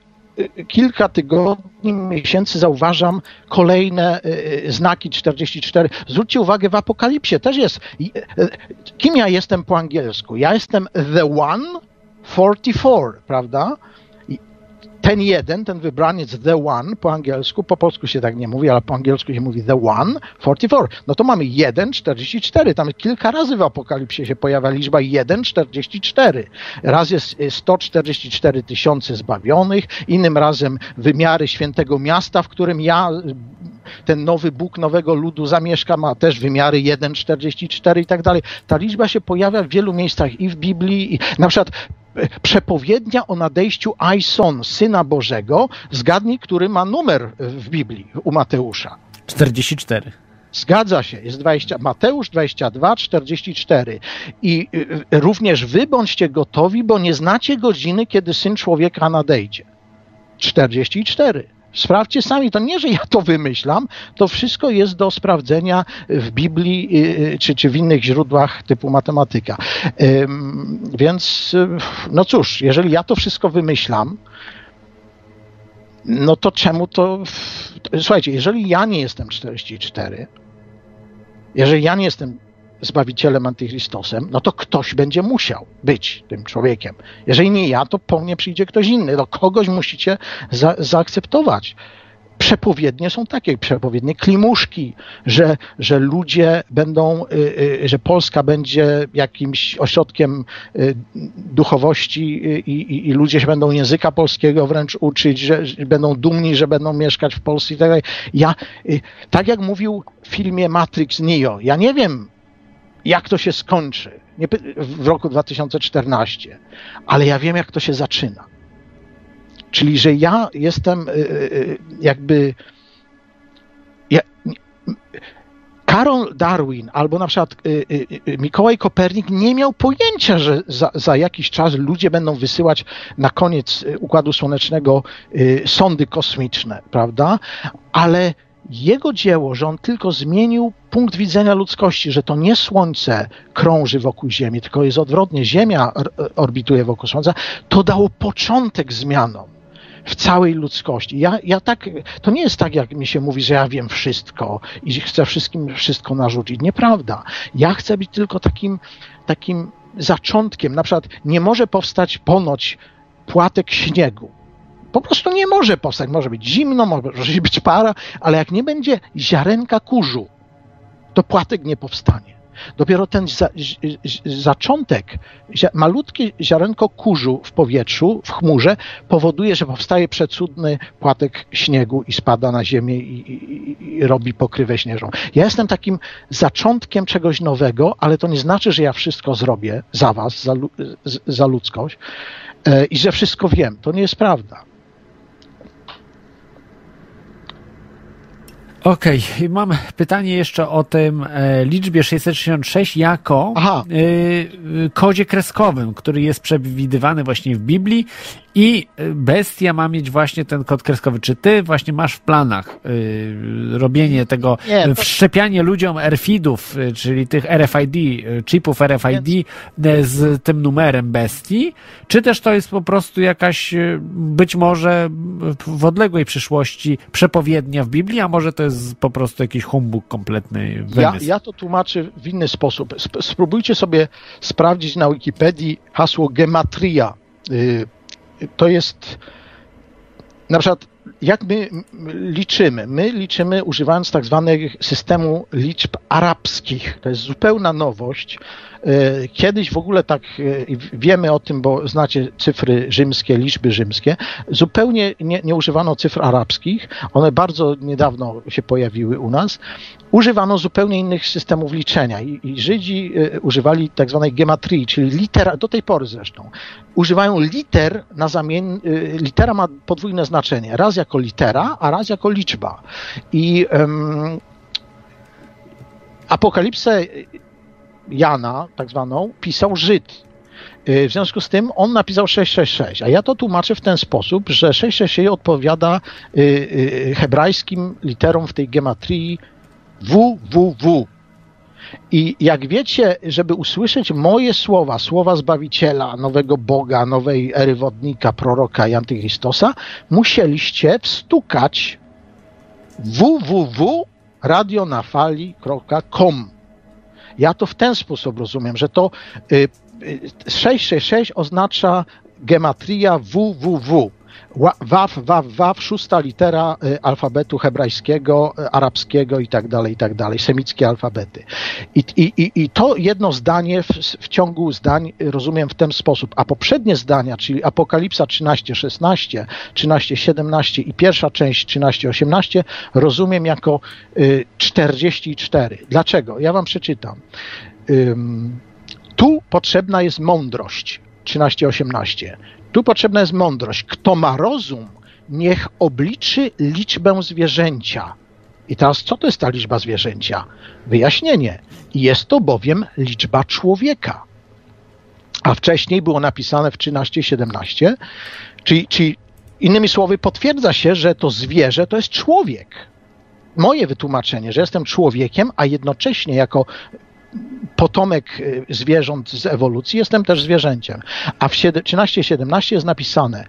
kilka tygodni, miesięcy zauważam kolejne y, y, znaki 44. Zwróćcie uwagę, w Apokalipsie też jest. Y, kim ja jestem po angielsku? Ja jestem the one 44, prawda? Ten jeden, ten wybraniec The One po angielsku, po polsku się tak nie mówi, ale po angielsku się mówi The One 44. No to mamy 1,44. Tam kilka razy w Apokalipsie się pojawia liczba 1,44. Raz jest 144 tysiące zbawionych, innym razem wymiary świętego miasta, w którym ja ten nowy Bóg nowego ludu zamieszka, ma też wymiary 1,44 i tak dalej. Ta liczba się pojawia w wielu miejscach i w Biblii, i na przykład przepowiednia o nadejściu Aison, Syna Bożego, zgadnij, który ma numer w Biblii u Mateusza. 44. Zgadza się, jest 20, Mateusz 22, 44. I y, również wy bądźcie gotowi, bo nie znacie godziny, kiedy Syn Człowieka nadejdzie. 44. Sprawdźcie sami, to nie, że ja to wymyślam, to wszystko jest do sprawdzenia w Biblii y, y, czy, czy w innych źródłach typu matematyka. Więc, y, no cóż, jeżeli ja to wszystko wymyślam, no to czemu to. Słuchajcie, jeżeli ja nie jestem 44, jeżeli ja nie jestem Zbawicielem Antychristosem, no to ktoś będzie musiał być tym człowiekiem. Jeżeli nie ja, to po mnie przyjdzie ktoś inny. No kogoś musicie za, zaakceptować. Przepowiednie są takie, przepowiednie klimuszki, że, że ludzie będą, y, y, że Polska będzie jakimś ośrodkiem y, duchowości i, ludzie się będą języka polskiego wręcz uczyć, że, że będą dumni, że będą mieszkać w Polsce i tak dalej. Ja, tak jak mówił w filmie Matrix Neo, ja nie wiem, jak to się skończy nie, w roku 2014, ale ja wiem, jak to się zaczyna. Czyli, że ja jestem y, y, y, jakby. Ja, Karol Darwin albo na przykład Mikołaj Kopernik nie miał pojęcia, że za, za, jakiś czas ludzie będą wysyłać na koniec Układu Słonecznego sondy kosmiczne, prawda? Ale jego dzieło, że on tylko zmienił punkt widzenia ludzkości, że to nie Słońce krąży wokół Ziemi, tylko jest odwrotnie, Ziemia or- orbituje wokół Słońca, to dało początek zmianom w całej ludzkości. Ja, ja tak, to nie jest tak, jak mi się mówi, że ja wiem wszystko i chcę wszystkim wszystko narzucić. Nieprawda. Ja chcę być tylko takim, takim zaczątkiem. Na przykład nie może powstać ponoć płatek śniegu. Po prostu nie może powstać. Może być zimno, może być para, ale jak nie będzie ziarenka kurzu, to płatek nie powstanie. Dopiero ten za, zaczątek, malutkie ziarenko kurzu w powietrzu, w chmurze, powoduje, że powstaje przecudny płatek śniegu i spada na ziemię i, i, i robi pokrywę śnieżną. Ja jestem takim zaczątkiem czegoś nowego, ale to nie znaczy, że ja wszystko zrobię za was, za, za ludzkość e, i że wszystko wiem. To nie jest prawda. Okej, okay. mam pytanie jeszcze o tym e, liczbie 666 jako e, kodzie kreskowym, który jest przewidywany właśnie w Biblii i bestia ma mieć właśnie ten kod kreskowy. Czy ty właśnie masz w planach y, robienie tego, Nie, to- wszczepianie ludziom RFID-ów, y, czyli tych RFID, y, chipów RFID y, z tym numerem bestii, czy też to jest po prostu jakaś y, być może w odległej przyszłości przepowiednia w Biblii, a może to jest po prostu jakiś humbug kompletny Ja, wymysł? ja to tłumaczę w inny sposób. Sp- spróbujcie sobie sprawdzić na Wikipedii hasło gematria. To jest na przykład jak my liczymy? My liczymy używając tak zwanego systemu liczb arabskich. To jest zupełna nowość. Y, Kiedyś w ogóle tak y, wiemy o tym, bo znacie cyfry rzymskie, liczby rzymskie. Zupełnie nie, nie używano cyfr arabskich. One bardzo niedawno się pojawiły u nas. Używano zupełnie innych systemów liczenia i, i Żydzi y, używali tak zwanej gematrii, czyli litera, do tej pory zresztą, używają liter na zamien, y, litera ma podwójne znaczenie, raz jako litera, a raz jako liczba. I em, apokalipsę Jana, tak zwaną, pisał Żyd. Y, W związku z tym on napisał 666, a ja to tłumaczę w ten sposób, że 666 odpowiada y, y, hebrajskim literom w tej gematrii WWW. I jak wiecie, żeby usłyszeć moje słowa, słowa Zbawiciela, nowego Boga, nowej ery wodnika, proroka i antychristosa, musieliście wstukać www.radionafali.com. Ja to w ten sposób rozumiem, że to y, y, 666 oznacza gematria www. Waf, waf, waf, szósta litera y, alfabetu hebrajskiego, y, arabskiego i tak dalej, i tak dalej, semickie alfabety. I, i, i- to jedno zdanie w, w ciągu zdań y, rozumiem w ten sposób, a poprzednie zdania, czyli Apokalipsa 13:16, 13:17 i pierwsza część 13:18 rozumiem jako y, 44. Dlaczego? Ja wam przeczytam. Tu potrzebna jest mądrość. 13:18. Tu potrzebna jest mądrość. Kto ma rozum, niech obliczy liczbę zwierzęcia. I teraz co to jest ta liczba zwierzęcia? Wyjaśnienie. Jest to bowiem liczba człowieka. A wcześniej było napisane w 13:17, czyli, czyli innymi słowy potwierdza się, że to zwierzę to jest człowiek. Moje wytłumaczenie, że jestem człowiekiem, a jednocześnie jako potomek y, zwierząt z ewolucji, jestem też zwierzęciem. A w 13-17 jest napisane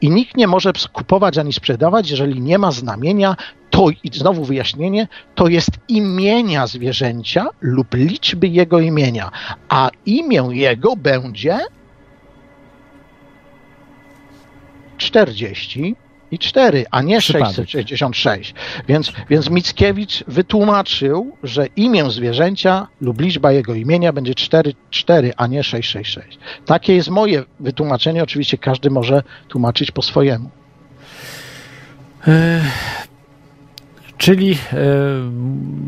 i nikt nie może kupować ani sprzedawać, jeżeli nie ma znamienia, to i znowu wyjaśnienie, to jest imienia zwierzęcia lub liczby jego imienia, a imię jego będzie 40 i 4, a nie Przypadek. 666. Więc, więc Mickiewicz wytłumaczył, że imię zwierzęcia lub liczba jego imienia będzie 4, 4, a nie 666. Takie jest moje wytłumaczenie. Oczywiście każdy może tłumaczyć po swojemu. E, Czyli e,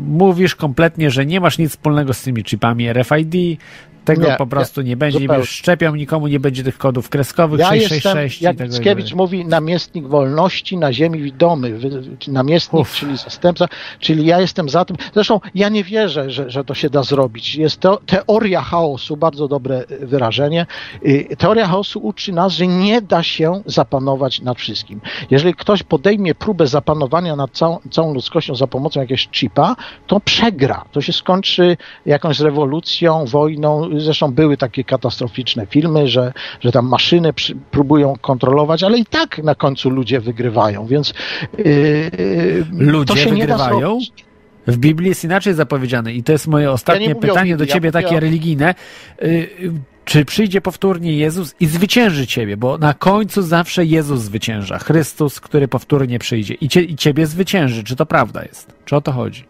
mówisz kompletnie, że nie masz nic wspólnego z tymi chipami RFID, Tego Nie, po prostu nie, będzie, nie zupełnie. będziesz szczepiał nikomu, nie będzie tych kodów kreskowych Ja 666 jestem, i jak tego Mickiewicz mówi, namiestnik wolności na ziemi widomy. Namiestnik, czyli zastępca, czyli ja jestem za tym. Zresztą ja nie wierzę, że, że to się da zrobić. Jest to teoria chaosu, bardzo dobre y, wyrażenie. Y, Teoria chaosu uczy nas, że nie da się zapanować nad wszystkim. Jeżeli ktoś podejmie próbę zapanowania nad całą, całą ludzkością za pomocą jakiegoś chipa, to przegra. To się skończy jakąś rewolucją, wojną. Zresztą były takie katastroficzne filmy, że, że tam maszyny przy, próbują kontrolować, ale i tak na końcu ludzie wygrywają, więc yy, Ludzie wygrywają? W Biblii jest inaczej zapowiedziane i to jest moje ostatnie o pytanie Biblii, do ciebie, ja takie o- religijne. Y, y, Czy przyjdzie powtórnie Jezus i zwycięży ciebie? Bo na końcu zawsze Jezus zwycięża. Chrystus, który powtórnie przyjdzie i, cie, i ciebie zwycięży. Czy to prawda jest? Czy o to chodzi?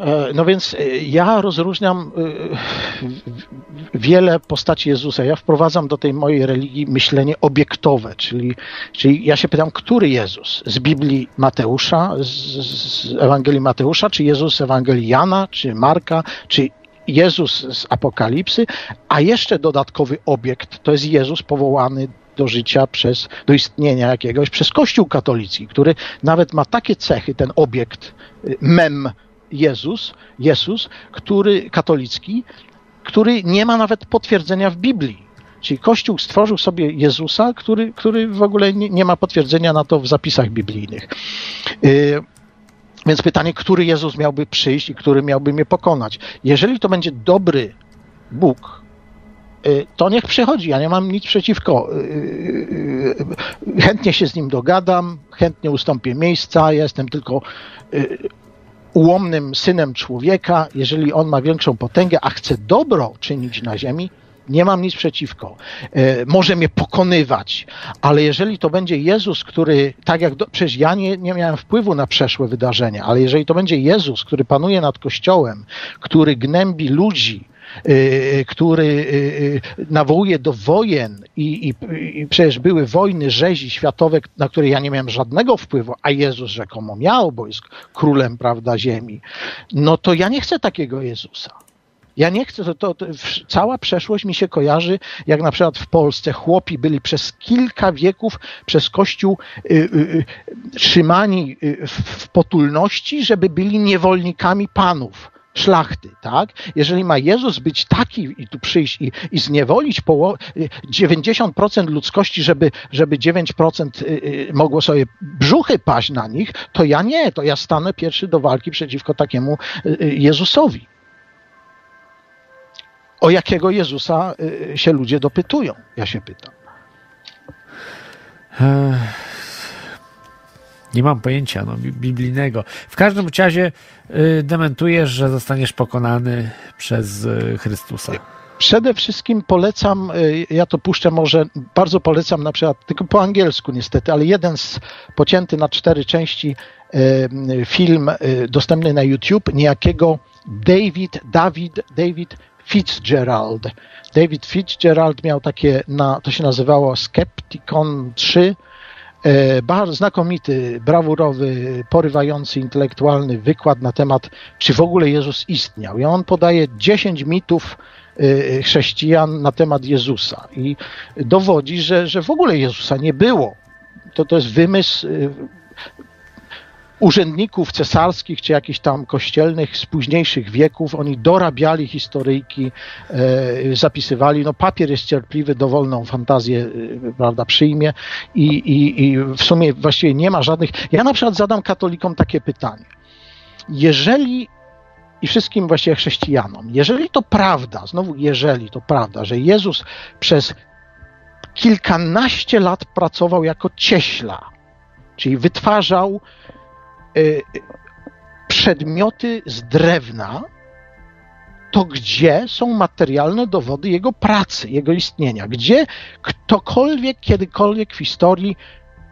E, No więc e, ja rozróżniam e, wiele postaci Jezusa. Ja wprowadzam do tej mojej religii myślenie obiektowe, czyli, czyli ja się pytam, który Jezus? Z Biblii Mateusza, z, z Ewangelii Mateusza, czy Jezus z Ewangelii Jana, czy Marka, czy Jezus z Apokalipsy, a jeszcze dodatkowy obiekt to jest Jezus powołany do życia przez, do istnienia jakiegoś przez Kościół katolicki, który nawet ma takie cechy, ten obiekt, mem Jezus, Jezus, który katolicki, który nie ma nawet potwierdzenia w Biblii. Czyli Kościół stworzył sobie Jezusa, który, który w ogóle nie, nie ma potwierdzenia na to w zapisach biblijnych. Y, Więc pytanie, który Jezus miałby przyjść i który miałby mnie pokonać? Jeżeli to będzie dobry Bóg, y, to niech przychodzi. Ja nie mam nic przeciwko. Y, y, Chętnie się z nim dogadam, chętnie ustąpię miejsca. Ja jestem tylko ułomnym synem człowieka. Jeżeli on ma większą potęgę, a chce dobro czynić na ziemi, nie mam nic przeciwko. E, może mnie pokonywać, ale jeżeli to będzie Jezus, który, tak jak do, przecież ja nie, nie miałem wpływu na przeszłe wydarzenia, ale jeżeli to będzie Jezus, który panuje nad Kościołem, który gnębi ludzi, który y, y, nawołuje do wojen i, i, i przecież były wojny rzezi światowe, na które ja nie miałem żadnego wpływu, a Jezus rzekomo miał, bo jest królem, prawda, ziemi, no to ja nie chcę takiego Jezusa. Ja nie chcę, to, to, to cała przeszłość mi się kojarzy, jak na przykład w Polsce chłopi byli przez kilka wieków przez Kościół y, y, y, trzymani y, w, w potulności, żeby byli niewolnikami panów szlachty, tak? Jeżeli ma Jezus być taki i tu przyjść i, i zniewolić poło- y, 90% ludzkości, żeby, żeby 9% y, y, mogło sobie brzuchy paść na nich, to ja nie, to ja stanę pierwszy do walki przeciwko takiemu y, Jezusowi. O jakiego Jezusa się ludzie dopytują? Ja się pytam. Nie mam pojęcia no, bi- biblijnego. W każdym razie y, dementujesz, że zostaniesz pokonany przez y, Chrystusa. Przede wszystkim polecam, y, ja to puszczę może, bardzo polecam na przykład, tylko po angielsku niestety, ale jeden z pocięty na cztery części film dostępny na YouTube, niejakiego David, David, David Fitzgerald. David Fitzgerald miał takie, na, to się nazywało Skepticon 3, E, Bardzo znakomity, brawurowy, porywający, intelektualny wykład na temat, czy w ogóle Jezus istniał. I on podaje 10 mitów e, chrześcijan na temat Jezusa i dowodzi, że, że w ogóle Jezusa nie było. To, to jest wymysł e, urzędników cesarskich czy jakichś tam kościelnych z późniejszych wieków. Oni dorabiali historyjki, e, zapisywali. No papier jest cierpliwy, dowolną fantazję e, prawda, przyjmie i, i, i w sumie właściwie nie ma żadnych... Ja na przykład zadam katolikom takie pytanie. Jeżeli i wszystkim właściwie chrześcijanom, jeżeli to prawda, znowu jeżeli to prawda, że Jezus przez kilkanaście lat pracował jako cieśla, czyli wytwarzał przedmioty z drewna, to gdzie są materialne dowody jego pracy, jego istnienia? Gdzie ktokolwiek kiedykolwiek w historii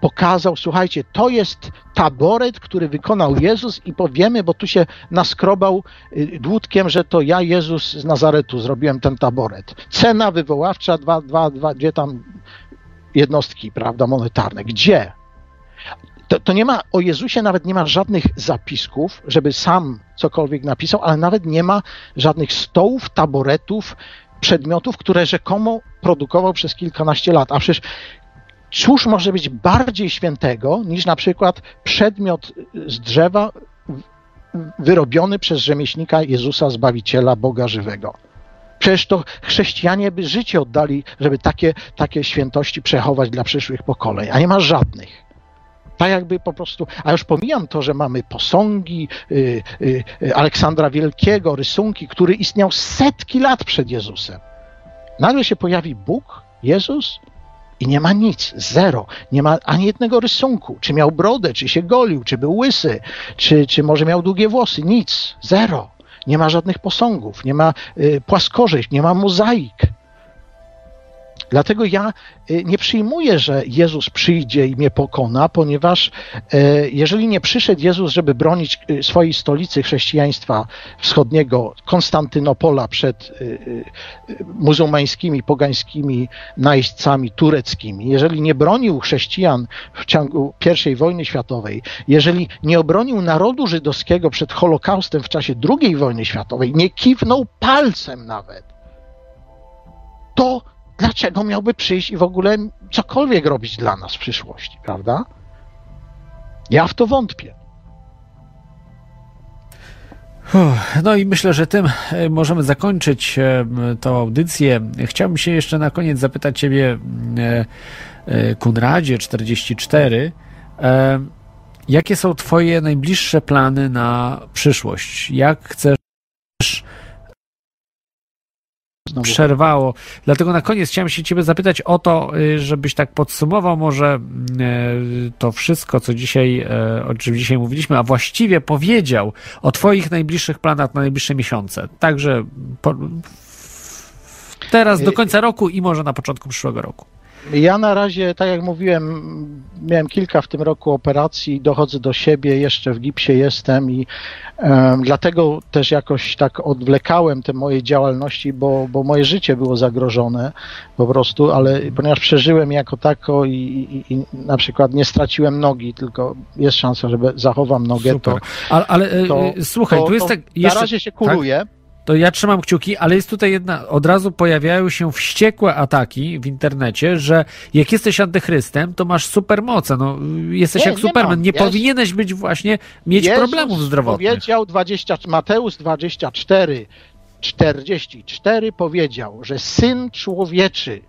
pokazał, słuchajcie, to jest taboret, który wykonał Jezus i powiemy, bo tu się naskrobał y, dłutkiem, że to ja, Jezus z Nazaretu, zrobiłem ten taboret. Cena wywoławcza, dwa, dwa, dwa, gdzie tam jednostki, prawda, monetarne. Gdzie? To, to nie ma, o Jezusie nawet nie ma żadnych zapisków, żeby sam cokolwiek napisał, ale nawet nie ma żadnych stołów, taboretów, przedmiotów, które rzekomo produkował przez kilkanaście lat. A przecież cóż może być bardziej świętego niż na przykład przedmiot z drzewa wyrobiony przez rzemieślnika Jezusa Zbawiciela, Boga żywego. Przecież to chrześcijanie by życie oddali, żeby takie, takie świętości przechować dla przyszłych pokoleń, a nie ma żadnych. Tak jakby po prostu, a już pomijam to, że mamy posągi y, y, Aleksandra Wielkiego, rysunki, który istniał setki lat przed Jezusem. Nagle się pojawi Bóg, Jezus i nie ma nic, zero. Nie ma ani jednego rysunku. Czy miał brodę, czy się golił, czy był łysy, czy, czy może miał długie włosy. Nic, zero. Nie ma żadnych posągów, nie ma y, płaskorzeźb, nie ma mozaik. Dlatego ja y, nie przyjmuję, że Jezus przyjdzie i mnie pokona, ponieważ y, jeżeli nie przyszedł Jezus, żeby bronić y, swojej stolicy chrześcijaństwa wschodniego, Konstantynopola przed muzułmańskimi, pogańskimi najeźdźcami tureckimi, jeżeli nie bronił chrześcijan w ciągu I wojny światowej, jeżeli nie obronił narodu żydowskiego przed Holokaustem w czasie II wojny światowej, nie kiwnął palcem nawet, to dlaczego miałby przyjść i w ogóle cokolwiek robić dla nas w przyszłości, prawda? Ja w to wątpię. No i myślę, że tym e, możemy zakończyć e, tą audycję. Chciałbym się jeszcze na koniec zapytać Ciebie, e, Kunradzie 44, jakie są Twoje najbliższe plany na przyszłość? Jak chcesz Znowu. przerwało. Dlatego na koniec chciałem się Ciebie zapytać o to, y, żebyś tak podsumował może y, to wszystko, co dzisiaj, y, o czym dzisiaj mówiliśmy, a właściwie powiedział o Twoich najbliższych planach na najbliższe miesiące. Także po, teraz do końca roku i może na początku przyszłego roku. Ja na razie, tak jak mówiłem, miałem kilka w tym roku operacji, dochodzę do siebie, jeszcze w gipsie jestem i dlatego też jakoś tak odwlekałem te moje działalności, bo, bo moje życie było zagrożone po prostu, ale ponieważ przeżyłem jako tako i, i, i na przykład nie straciłem nogi, tylko jest szansa, że zachowam nogę, Super. to... Ale, ale to, słuchaj, to, tu jest tak... Jeszcze, na razie się kuruje. Tak? To ja trzymam kciuki, ale jest tutaj jedna, od razu pojawiają się wściekłe ataki w internecie, że jak jesteś antychrystem, to masz supermoce, no jesteś nie, jak nie Superman, nie jest, powinieneś być właśnie, mieć Jezus problemów zdrowotnych. powiedział 20, Mateusz 24, 44 powiedział, że Syn Człowieczy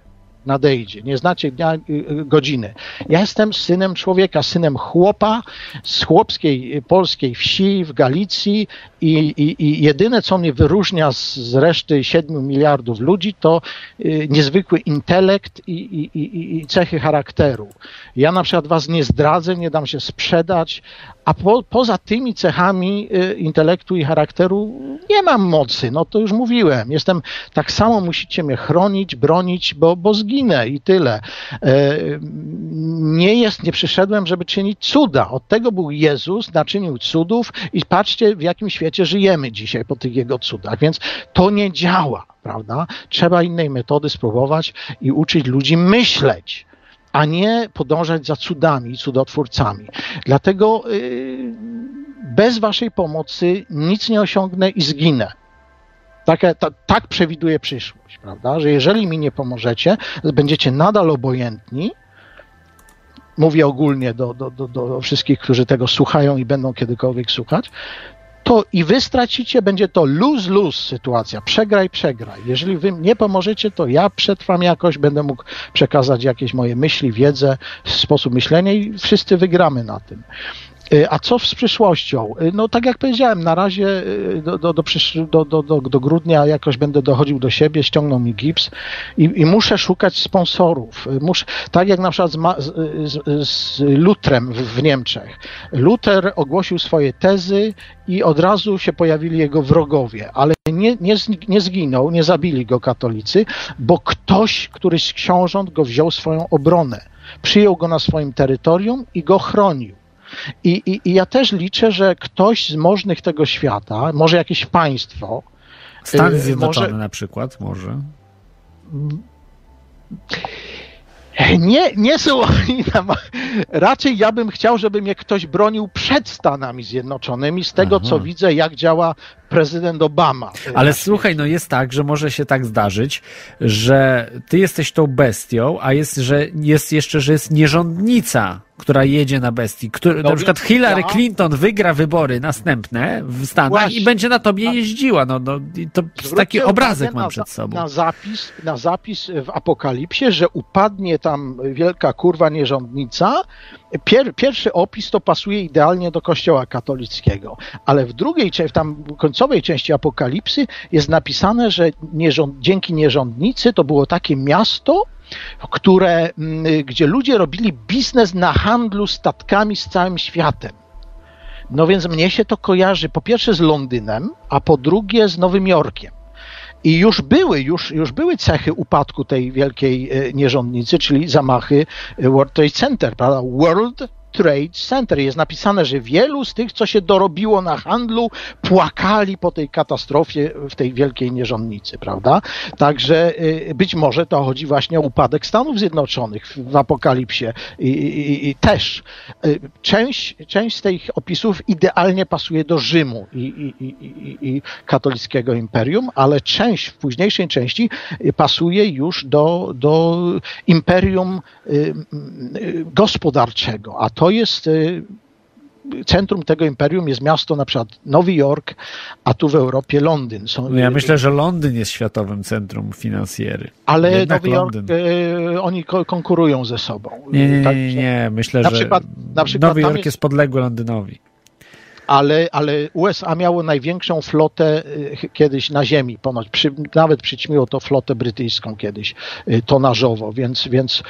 nadejdzie. Nie znacie dnia, y, y, godziny. Ja jestem synem człowieka, synem chłopa z chłopskiej y, polskiej wsi w Galicji i, i, i jedyne, co mnie wyróżnia z, z reszty 7 miliardów ludzi, to y, niezwykły intelekt i, i, i, cechy charakteru. Ja na przykład was nie zdradzę, nie dam się sprzedać, a po, poza tymi cechami y, intelektu i charakteru nie mam mocy, no to już mówiłem. Jestem, tak samo musicie mnie chronić, bronić, bo, bo zginę i tyle. E, nie jest, nie przyszedłem, żeby czynić cuda. Od tego był Jezus, naczynił cudów i patrzcie w jakim świecie żyjemy dzisiaj po tych jego cudach, więc to nie działa, prawda? Trzeba innej metody spróbować i uczyć ludzi myśleć a nie podążać za cudami cudotwórcami. Dlatego yy, bez Waszej pomocy nic nie osiągnę i zginę. Tak, ta, tak przewiduje przyszłość, prawda? Że jeżeli mi nie pomożecie, będziecie nadal obojętni. Mówię ogólnie do, do, do, do wszystkich, którzy tego słuchają i będą kiedykolwiek słuchać, to i wy stracicie, będzie to lose-lose sytuacja. Przegraj, przegraj. Jeżeli wy nie pomożecie, to ja przetrwam jakoś, będę mógł przekazać jakieś moje myśli, wiedzę, sposób myślenia i wszyscy wygramy na tym. Y, a co z przyszłością? Y, no tak jak powiedziałem, na razie y, do, do, do, do, do, do grudnia jakoś będę dochodził do siebie, ściągnął mi gips i, i muszę szukać sponsorów. Muszę, tak jak na przykład z, z, z Lutrem w, w Niemczech. Luther ogłosił swoje tezy i od razu się pojawili jego wrogowie, ale nie, nie, nie zginął, nie zabili go katolicy, bo ktoś, któryś z książąt go wziął swoją obronę. Przyjął go na swoim terytorium i go chronił. I, i, I ja też liczę, że ktoś z możnych tego świata, może jakieś państwo. Stany Zjednoczone może, na przykład, może. Nie, nie są oni tam. Raczej ja bym chciał, żeby mnie ktoś bronił przed Stanami Zjednoczonymi, z tego co widzę, jak działa prezydent Obama. Ale słuchaj, no jest tak, że może się tak zdarzyć, że ty jesteś tą bestią, a jest, że jest jeszcze, że jest nierządnica, która jedzie na bestii. Który, No na przykład Hillary ja- Clinton wygra wybory następne w Stanach Właśnie. i będzie na tobie jeździła. No, no, to taki obrazek mam przed sobą. Na zapis, na zapis w Apokalipsie, że upadnie tam wielka kurwa nierządnica. Pier, pierwszy opis to pasuje idealnie do kościoła katolickiego, ale w drugiej, cze- tam końcowej części Apokalipsy jest napisane, że nierząd, dzięki nierządnicy to było takie miasto, które, mm, gdzie ludzie robili biznes na handlu statkami z całym światem. No więc mnie się to kojarzy po pierwsze z Londynem, a po drugie z Nowym Jorkiem. I już były, już, już były cechy upadku tej wielkiej e, nierządnicy, czyli zamachy e, World Trade Center, prawda? World Trade Center. Jest napisane, że wielu z tych, co się dorobiło na handlu, płakali po tej katastrofie w tej wielkiej nierządnicy, prawda? Także e, być może to chodzi właśnie o upadek Stanów Zjednoczonych w, apokalipsie. I, i, i też e, część, część z tych opisów idealnie pasuje do Rzymu i, i, katolickiego imperium, ale część w późniejszej części y, pasuje już do, do imperium y, y, gospodarczego, a to jest y, centrum tego imperium jest miasto na przykład Nowy Jork, a tu w Europie Londyn. Są, No ja myślę, że Londyn jest światowym centrum finansjery. ale Jednak Nowy Jork, y, oni ko- konkurują ze sobą. Nie, nie, Tak, nie, nie, myślę, na że przykład- na przykład Nowy Jork jest- jest podległy Londynowi. ale, ale USA miało największą flotę y, kiedyś na ziemi, ponoć przy, nawet przyćmiło to flotę brytyjską kiedyś tonażowo, więc, więc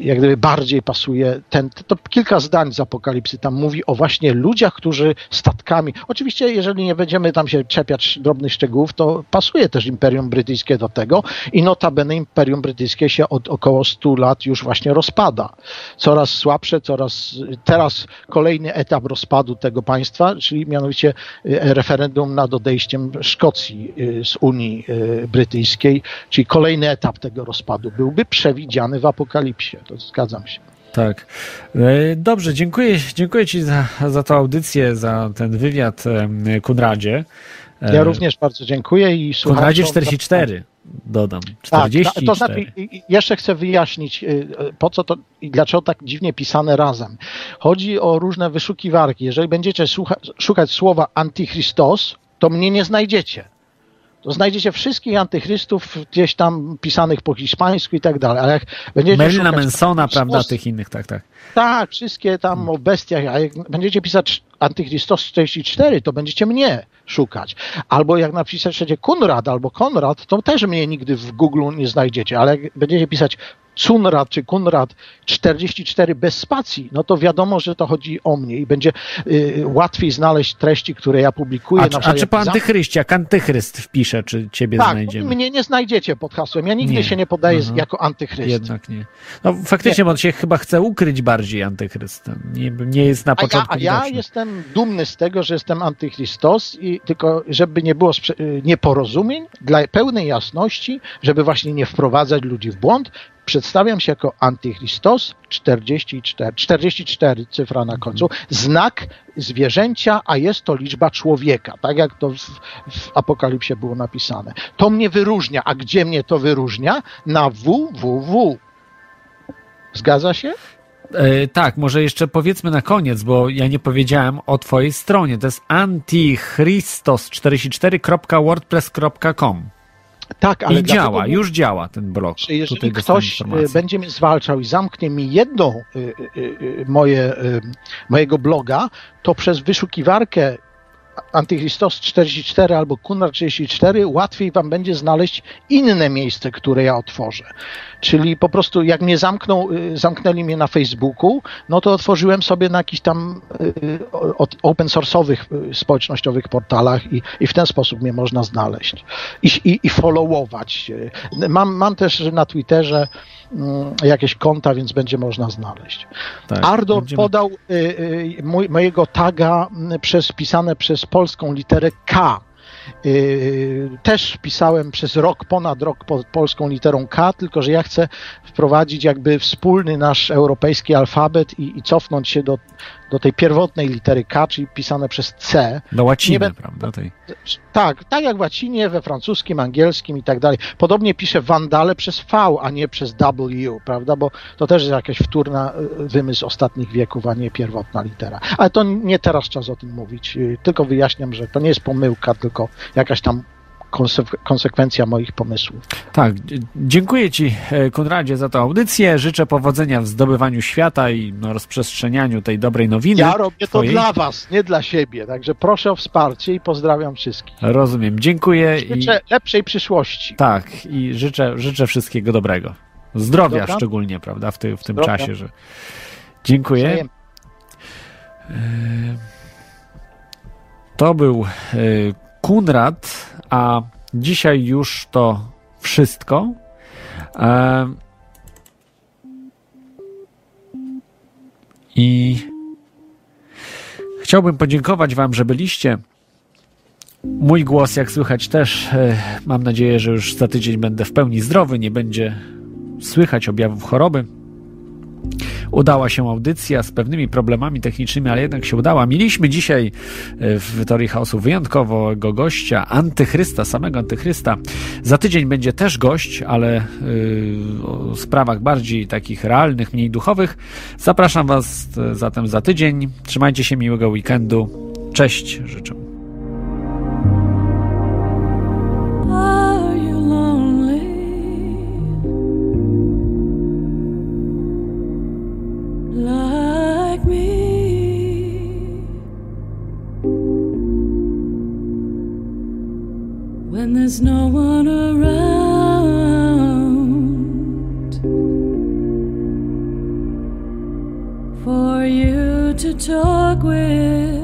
jak gdyby bardziej pasuje ten, to kilka zdań z Apokalipsy tam mówi o właśnie ludziach, którzy statkami, oczywiście jeżeli nie będziemy tam się czepiać drobnych szczegółów, to pasuje też Imperium Brytyjskie do tego i notabene Imperium Brytyjskie się od około 100 lat już właśnie rozpada. Coraz słabsze, coraz, teraz kolejny etap rozpadu tego państwa, czyli mianowicie y, referendum nad odejściem Szkocji y, z Unii y, Brytyjskiej, czyli kolejny etap tego rozpadu byłby przewidziany w Apokalipsie. To zgadzam się. Tak. E, Dobrze, dziękuję, dziękuję Ci za, za tą audycję, za ten wywiad, em, Kunradzie. E, Ja również bardzo dziękuję i słucham. Kunradzie 44, dodam. Tak, 44. to znaczy, jeszcze chcę wyjaśnić, y, y, po co to i dlaczego tak dziwnie pisane razem. Chodzi o różne wyszukiwarki. Jeżeli będziecie szukać słowa antychrystos, to mnie nie znajdziecie. To znajdziecie wszystkich antychrystów gdzieś tam pisanych po hiszpańsku i tak dalej. Ale jak będziecie Merlina Mansona, prawda, tych innych, tak, tak. tak, wszystkie tam o bestiach, a jak będziecie pisać Antychrystos 44, to będziecie mnie szukać. Albo jak napiszecie Kunrad albo Konrad, to też mnie nigdy w Google nie znajdziecie, ale jak będziecie pisać Cunrad czy Kunrad 44 bez spacji, no to wiadomo, że to chodzi o mnie i będzie y, łatwiej znaleźć treści, które ja publikuję. A, na czy- a czy po antychryście, jak antychryst wpisze, czy ciebie tak, znajdziemy? mnie nie znajdziecie pod hasłem. Ja nigdy Nie. się nie podaję Mhm. jako antychryst. Jednak nie. No faktycznie, bo on się chyba chce ukryć bardziej antychryst. Nie, nie jest na A ja, początku a ja jestem dumny z tego, że jestem antychrystos i tylko żeby nie było y, nieporozumień, dla pełnej jasności, żeby właśnie nie wprowadzać ludzi w błąd, przedstawiam się jako antychrystos 44, 44 cyfra na końcu, znak zwierzęcia, a jest to liczba człowieka, tak jak to w, w Apokalipsie było napisane. To mnie wyróżnia, a gdzie mnie to wyróżnia? Na www. Zgadza się? E, tak, może jeszcze powiedzmy na koniec, bo ja nie powiedziałem o twojej stronie. To jest antichristos44.wordpress.com. Tak, ale I działa, już działa ten blog. że jeżeli ktoś y, będzie mnie zwalczał i zamknie mi jedną y, y, y, moje, y, mojego bloga, to przez wyszukiwarkę Antychristos 44 albo Kunar 34 łatwiej wam będzie znaleźć inne miejsce, które ja otworzę. Czyli po prostu jak mnie y, zamknęli mnie na Facebooku, no to otworzyłem sobie na jakichś tam y, open source'owych y, społecznościowych portalach i, i w ten sposób mnie można znaleźć i, i, i followować. Mam, mam też na Twitterze mm, jakieś konta, więc będzie można znaleźć. Tak, Ardor będziemy- podał y, y, mojego taga mm, przez, pisane przez polską literę K. Yy, też pisałem przez rok, ponad rok pod polską literą K, tylko że ja chcę wprowadzić jakby wspólny nasz europejski alfabet i, i cofnąć się do, do tej pierwotnej litery K, czyli pisane przez C. Do łaciny, Nie ben- prawda? Tej. Tak, tak jak w łacinie, we francuskim, angielskim i tak dalej. Podobnie piszę wandale przez V, a nie przez W, prawda? Bo to też jest jakaś wtórna y, wymysł ostatnich wieków, a nie pierwotna litera. Ale to nie teraz czas o tym mówić. Y, Tylko wyjaśniam, że to nie jest pomyłka, tylko jakaś tam konsekwencja moich pomysłów. Tak, dziękuję Ci, e, Konradzie, za tę audycję. Życzę powodzenia w zdobywaniu świata i no, rozprzestrzenianiu tej dobrej nowiny. Ja robię to twojej. dla Was, nie dla siebie. Także proszę o wsparcie i pozdrawiam wszystkich. Rozumiem, dziękuję i Życzę lepszej przyszłości. tak, i życzę, życzę wszystkiego dobrego. Zdrowia Dobra. szczególnie, prawda, w, ty, w tym Zdrowia. czasie, że... Dziękuję. Wzajemnie. To był e, Kunrad, a dzisiaj już to wszystko. E, I chciałbym podziękować Wam, że byliście. Mój głos, jak słychać, też e, mam nadzieję, że już za tydzień będę w pełni zdrowy, nie będzie słychać objawów choroby. Udała się audycja z pewnymi problemami technicznymi, ale jednak się udała. Mieliśmy dzisiaj e, w Teorii Chaosu wyjątkowego gościa, antychrysta, samego antychrysta. Za tydzień będzie też gość, ale e, o sprawach bardziej takich realnych, mniej duchowych. Zapraszam Was e, zatem za tydzień. Trzymajcie się, miłego weekendu. Cześć, życzę. When there's no one around for you to talk with.